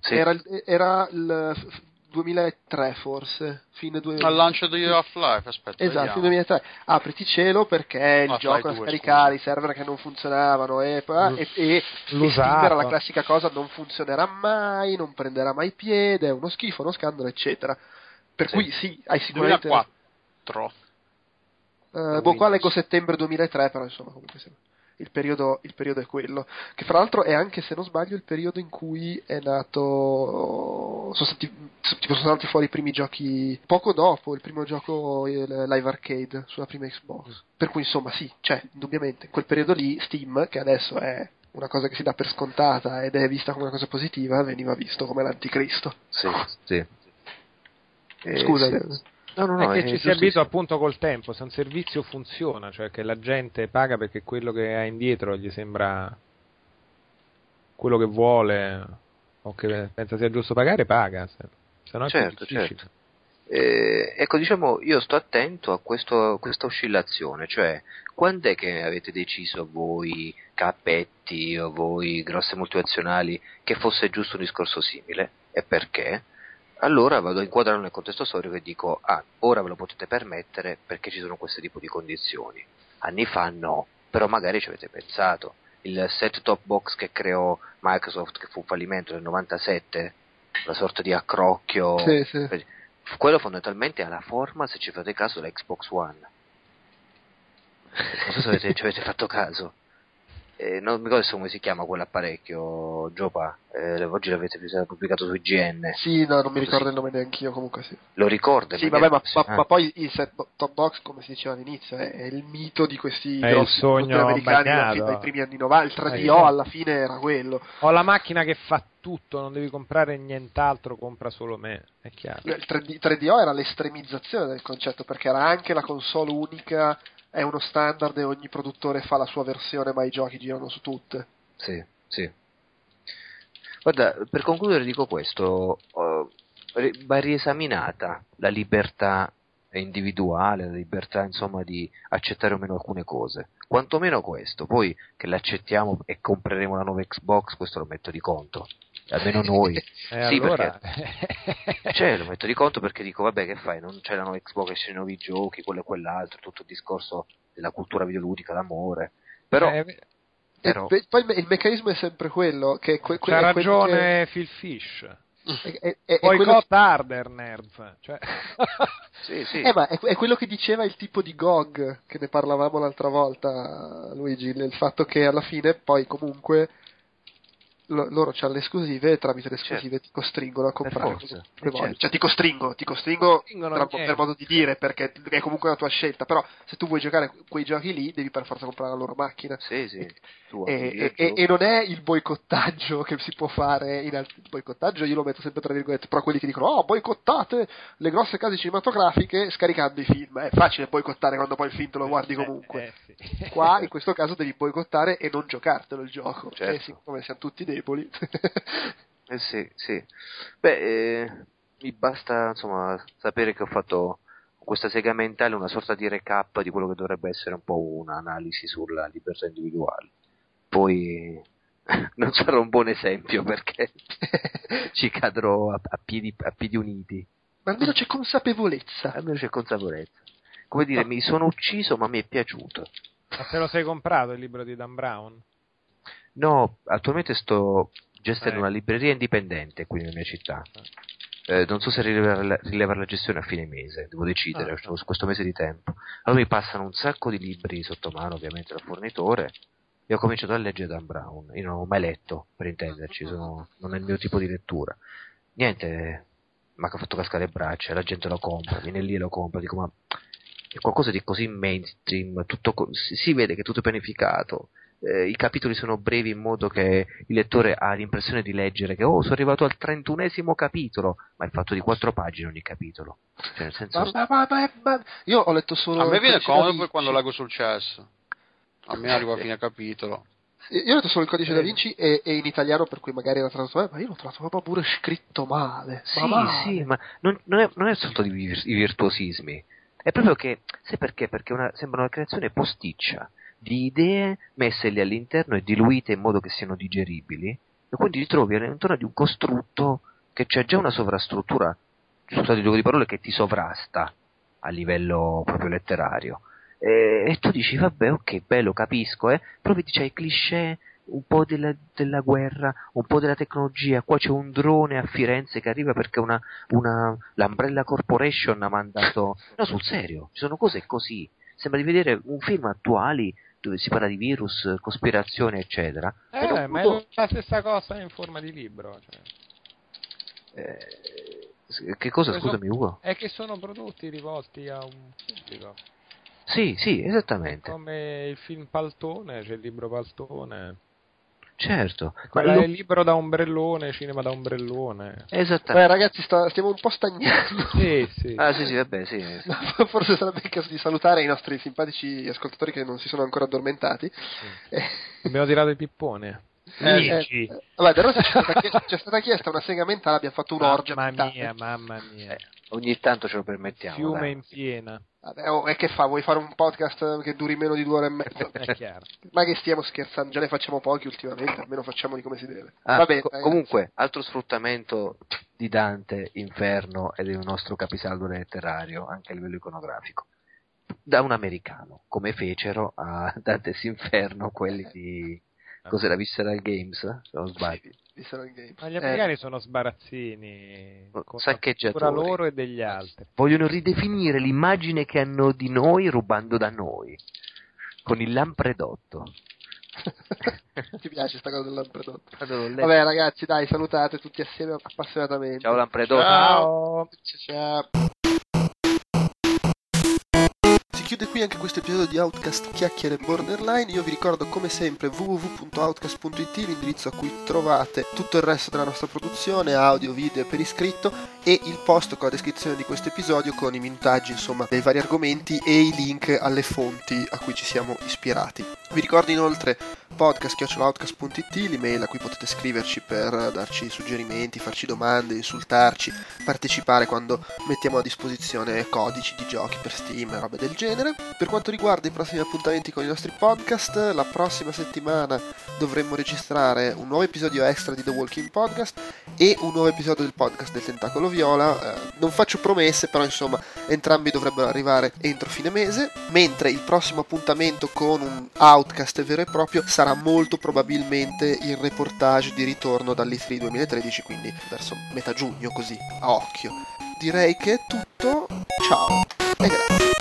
Sì. Era, il- era il 2003 forse, fine due- Al lancio di Half-Life, aspetta. Esatto, vediamo. 2003. Apriti cielo perché il Half-Life gioco da 2, scaricare, i server che non funzionavano e, L- e, e, e era la classica cosa non funzionerà mai, non prenderà mai piede, è uno schifo, uno scandalo, eccetera. Per Sì. cui sì, hai sicuramente... 2004. Eh, boh, qua leggo settembre 2003, però insomma, comunque sì. Il, periodo, il periodo è quello. Che fra l'altro è anche, se non sbaglio, il periodo in cui è nato. Sono stati tipo sono andati fuori i primi giochi poco dopo il primo gioco il live arcade sulla prima Xbox per cui insomma sì cioè indubbiamente in quel periodo lì Steam che adesso è una cosa che si dà per scontata ed è vista come una cosa positiva veniva visto come l'anticristo Sì, sì. Eh, scusa sì. No, no, no, è è che ci si abitua appunto col tempo, se un servizio funziona, cioè che la gente paga perché quello che ha indietro gli sembra quello che vuole o che pensa sia giusto pagare, paga, se, se no è Certo, certo. Eh, ecco, diciamo, io sto attento a questo- questa oscillazione, cioè quando è che avete deciso voi cappetti o voi grosse multinazionali che fosse giusto un discorso simile e perché? Allora vado a inquadrarlo nel contesto storico e dico, ah, ora ve lo potete permettere perché ci sono questo tipo di condizioni. Anni fa no, però magari ci avete pensato. Il set top box che creò Microsoft, che fu un fallimento nel 97, una sorta di accrocchio Sì, sì. quello fondamentalmente ha la forma, se ci fate caso, della Xbox One. Non so se avete, ci avete fatto caso. Eh, non mi ricordo adesso come si chiama quell'apparecchio, Giopa. Eh, oggi l'avete pubblicato su IGN. Sì, no, non mi ricordo il nome neanch'io, comunque sì. Lo ricorda? Sì, vabbè, ma, ma- Ah. ma poi il set top box, come si diceva all'inizio, è, è il mito di questi È il grossi americani fin dai primi anni 90. Il 3DO Eh, sì. alla fine era quello. Ho la macchina che fa tutto, non devi comprare nient'altro, compra solo me, è chiaro. Il 3D 3DO era l'estremizzazione del concetto, perché era anche la console unica, è uno standard e ogni produttore fa la sua versione, ma i giochi girano su tutte. Sì, sì. Guarda, per concludere dico questo, eh, va riesaminata la libertà individuale, la libertà insomma di accettare o meno alcune cose, quantomeno questo, poi che l'accettiamo e compreremo la nuova Xbox, questo lo metto di conto, almeno noi. Eh, sì, allora... Cioè, lo metto di conto perché dico, vabbè, che fai? Non nuova Xbox, i nuovi giochi, quello e quell'altro, tutto il discorso della cultura videoludica, l'amore. Però, Eh, E però pe- poi il, me- il meccanismo è sempre quello, che que- que- c'ha ragione Phil Fish. che- è- è- Poi quello Boycott harder, nerds. Cioè... sì, sì. Eh, ma è, è quello che diceva il tipo di GOG, che ne parlavamo l'altra volta, Luigi, il fatto che alla fine poi comunque loro hanno le esclusive e tramite le esclusive ti costringono a comprare Certo. forza, quello che eh, vuoi. certo. Cioè ti costringo, ti costringo tra- per modo di dire, perché è comunque una tua scelta, però se tu vuoi giocare quei giochi lì devi per forza comprare la loro macchina. Sì, sì. Tu E, e- e- e non è il boicottaggio che si può fare in altri il boicottaggio io lo metto sempre tra virgolette però quelli che dicono oh boicottate le grosse case cinematografiche scaricando i film è facile boicottare quando poi il film te lo guardi comunque Eh, sì. qua in questo caso devi boicottare e non giocartelo il gioco Certo. e siccome siamo tutti deboli Eh sì, sì. Beh, eh, mi basta insomma sapere che ho fatto con questa sega mentale una sorta di recap di quello che dovrebbe essere un po' un'analisi sulla libertà individuale. Poi non sarò un buon esempio perché ci cadrò a, a piedi, a piedi uniti. ma almeno c'è consapevolezza Almeno c'è consapevolezza. Come dire, mi sono ucciso ma mi è piaciuto. Ma te lo sei comprato il libro di Dan Brown? No, attualmente sto gestendo Eh. una libreria indipendente qui nella mia città. Eh, non so se rilevare la, rilevare la gestione a fine mese, devo decidere, Ah, ho questo mese di tempo. Allora mi passano un sacco di libri sotto mano, ovviamente, dal fornitore. E ho cominciato a leggere Dan Brown. Io non ho mai letto, per intenderci, sono- non è il mio tipo di lettura. Niente, mi ha fatto cascare le braccia, la gente lo compra, viene lì e lo compra, dico ma è qualcosa di così mainstream, tutto si, si vede che è tutto pianificato, eh, i capitoli sono brevi in modo che il lettore ha l'impressione di leggere che oh sono arrivato al trentunesimo capitolo, ma è fatto di quattro pagine ogni capitolo. Cioè, nel senso, Ma- ma- ma- io ho letto solo A me viene comodo quando leggo sul cesso. A me arriva a fine capitolo. Io ho letto solo il codice Eh. da Vinci e, e in italiano, per cui magari era tradotto male, ma io l'ho trovato proprio pure scritto male. Sì, ma male. sì, ma non, non è, non è soltanto di virtuosismi, è proprio che, sai perché? Perché una, sembra una creazione posticcia di idee messe lì all'interno e diluite in modo che siano digeribili, e quindi ti trovi all'interno di un costrutto che c'è già una sovrastruttura, scusate il gioco di parole, che ti sovrasta a livello proprio letterario. E, e tu dici, vabbè, ok, bello, capisco, eh, vedi c'hai i cliché, un po' della, della guerra, un po' della tecnologia, qua c'è un drone a Firenze che arriva perché una, una, l'Umbrella Corporation ha mandato... No, sul serio, ci sono cose così. Sembra di vedere un film attuali dove si parla di virus, cospirazione, eccetera. Eh, ma è la stessa cosa in forma di libro. Cioè. eh, Che cosa, scusami, Ugo? È che sono prodotti rivolti a un pubblico. Sì, sì, esattamente. Come il film Paltone, c'è il libro Paltone. Certo. Ma Quella lo- è il libro da ombrellone, cinema da ombrellone. Esattamente. Beh, ragazzi, sta- stiamo un po' stagnando. Sì, sì. Ah, sì, sì, vabbè, sì. Forse sarebbe il caso di salutare i nostri simpatici ascoltatori che non si sono ancora addormentati. Eh, Abbiamo tirato i pippone. eh, Amici. eh, vabbè, c'è stata, chiesta, c'è stata chiesta una sega mentale, abbiamo fatto un'orgia. Mamma mia, mamma mia. Eh, ogni tanto ce lo permettiamo. Fiume dai. in piena. Vabbè, oh, e che fa? Vuoi fare un podcast che duri meno di due ore e chiaro. Ma che stiamo scherzando? Già ne facciamo pochi ultimamente, almeno facciamoli come si deve. Ah, Vabbè, co- comunque, altro sfruttamento di Dante Inferno e del nostro capisaldo letterario, anche a livello iconografico, da un americano, come fecero a Dante's Inferno quelli di... Cos'era Visceral Games? Se non sbaglio. Di Salon Game. Ma gli Eh, americani sono sbarazzini. Cultura loro e degli altri. Vogliono ridefinire l'immagine che hanno di noi rubando da noi, con il lampredotto. Ti piace sta cosa del lampredotto? Vabbè, ragazzi, dai, salutate tutti assieme appassionatamente. Ciao lampredotto. Ciao. Ciao. Chiude qui anche questo episodio di Outcast Chiacchiere Borderline. Io vi ricordo come sempre www.outcast.it, l'indirizzo a cui trovate tutto il resto della nostra produzione, audio, video per iscritto e il post con la descrizione di questo episodio con i minutaggi, insomma, dei vari argomenti e i link alle fonti a cui ci siamo ispirati. Vi ricordo inoltre podcast.outcast.it, l'email a cui potete scriverci per darci suggerimenti, farci domande, insultarci, partecipare quando mettiamo a disposizione codici di giochi per Steam e robe del genere. Per quanto riguarda i prossimi appuntamenti con i nostri podcast, la prossima settimana dovremmo registrare un nuovo episodio extra di The Walking Podcast e un nuovo episodio del podcast del Tentacolo Viola. Eh, non faccio promesse, però insomma entrambi dovrebbero arrivare entro fine mese, mentre il prossimo appuntamento con un outcast vero e proprio sarà molto probabilmente il reportage di ritorno dall'E3 2013, quindi verso metà giugno così, a occhio. Direi che è tutto, ciao e grazie.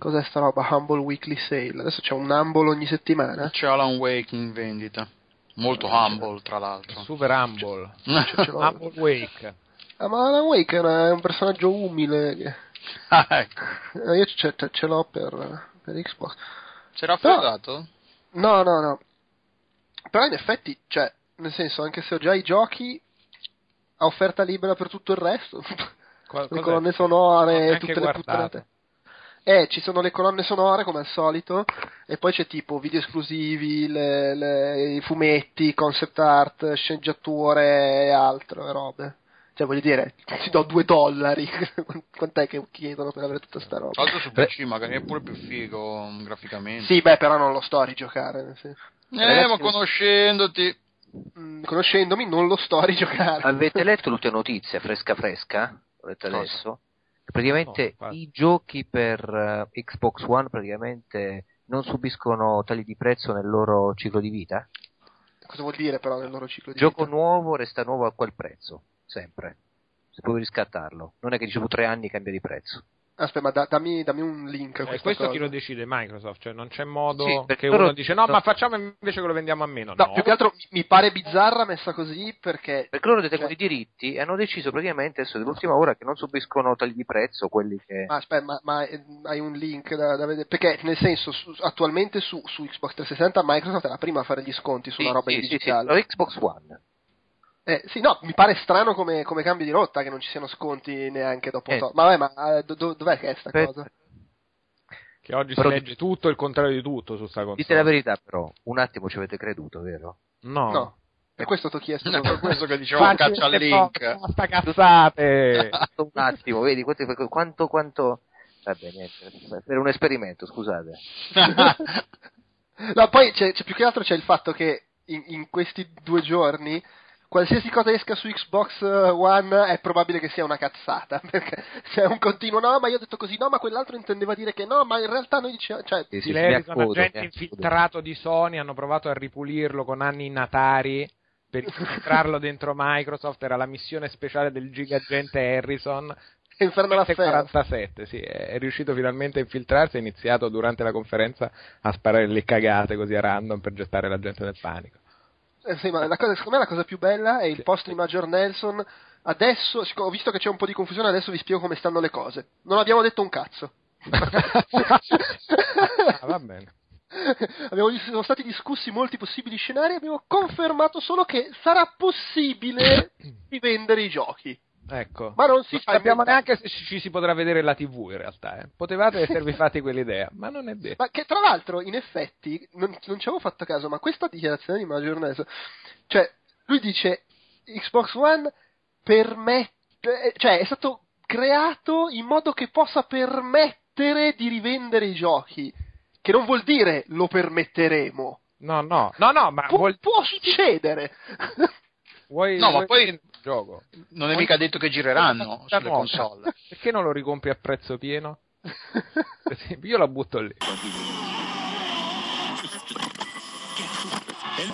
Cos'è sta roba? Humble Weekly Sale. Adesso c'è un Humble ogni settimana? C'è Alan Wake in vendita. Molto humble, tra l'altro. Super humble. Ce l'ho. Humble Wake. Ah, ma Alan Wake è, una- è un personaggio umile. Ah, ecco. Eh, Io ce, ce- ce l'ho per, per Xbox. C'è raffreddato? No, no, no. Però in effetti, cioè, nel senso, anche se ho già i giochi a offerta libera per tutto il resto, Qual- le colonne sonore, neanche tutte le guardato. puttanate. Eh, ci sono le colonne sonore come al solito, e poi c'è tipo video esclusivi, le- le- i fumetti, concept art, sceneggiature e altro, e robe. Cioè, voglio dire, ti do due dollari. Quant'è che chiedono per avere tutta sta roba? Tra l'altro su PC magari è pure più figo mm, graficamente. Sì, beh, però non lo sto a rigiocare. senso. Eh, Ragazzi- ma conoscendoti. Mm, conoscendomi, non lo sto a rigiocare. Avete letto l'ultima notizia, fresca fresca? Letta Cosa? adesso? Praticamente infatti. i giochi per eh, Xbox One praticamente non subiscono tagli di prezzo nel loro ciclo di vita. Cosa vuol dire però nel loro ciclo di gioco vita? nuovo resta nuovo a quel prezzo, sempre. Se puoi riscattarlo. Non è che dicevo tre anni cambia di prezzo. Aspetta, ma da- dammi, dammi un link a Eh, questo cosa. chi lo decide? Microsoft, cioè non c'è modo Sì, perché che uno dice no, no. ma facciamo invece che lo vendiamo a meno. No, No, più che altro mi pare bizzarra messa così perché... Perché loro detengono Cioè- i diritti e hanno deciso praticamente adesso dell'ultima ora che non subiscono tagli di prezzo quelli che... Ma aspetta, ma, ma, eh, hai un link da, da vedere? Perché nel senso, su- attualmente su, su Xbox 360 Microsoft è la prima a fare gli sconti sulla Sì, roba sì, in sì, digitale. sì, lo Xbox One. Eh, sì, no, mi pare strano come, come cambio di rotta che non ci siano sconti neanche dopo. Eh. to- Ma vabbè, ma eh, do- do- dov'è che è sta Aspetta. cosa? che oggi Però- si legge tutto il contrario di tutto su sta console. Dite la verità però, un attimo ci avete creduto, vero? No. No. E questo ti ho chiesto. No, questo che dicevamo Facci caccia al link. Basta cazzate. un attimo, vedi quanto, quanto, quanto... Vabbè, niente, per un esperimento, scusate. No, poi c'è, c'è più che altro c'è il fatto che in, in questi due giorni qualsiasi cosa esca su Xbox One è probabile che sia una cazzata perché c'è un continuo no ma io ho detto così no ma quell'altro intendeva dire che no ma in realtà noi dicevamo cioè Sì, agenti mi accodo. infiltrato di Sony, hanno provato a ripulirlo con anni natari per infiltrarlo dentro Microsoft, era la missione speciale del gigagente Harrison. Inferno l'affare. 47, sì, è riuscito finalmente a infiltrarsi, è iniziato durante la conferenza a sparare le cagate così a random per gettare la gente nel panico. Eh, sì, ma la cosa, secondo me la cosa più bella è il post di Major Nelson. Adesso, ho visto che c'è un po' di confusione, adesso vi spiego come stanno le cose. Non abbiamo detto un cazzo. Ah, va bene. Abbiamo, sono stati discussi molti possibili scenari. Abbiamo confermato solo che sarà possibile rivendere i giochi. Ecco. Ma non si Non fa sappiamo neanche se ci si potrà vedere la TV in realtà. eh. Potevate esservi fatti quell'idea, ma non è detto. Ma che tra l'altro, in effetti, non, non ci avevo fatto caso, ma questa dichiarazione di Major Nelson, cioè, lui dice Xbox One permette, cioè, è stato creato in modo che possa permettere di rivendere i giochi, che non vuol dire lo permetteremo. No, no, no, no, ma Pu- vuol- può succedere. vuoi, No, ma poi- gioco? Non è mica detto che gireranno sulle nuovo. console. Perché non lo ricompri a prezzo pieno? Io la butto lì.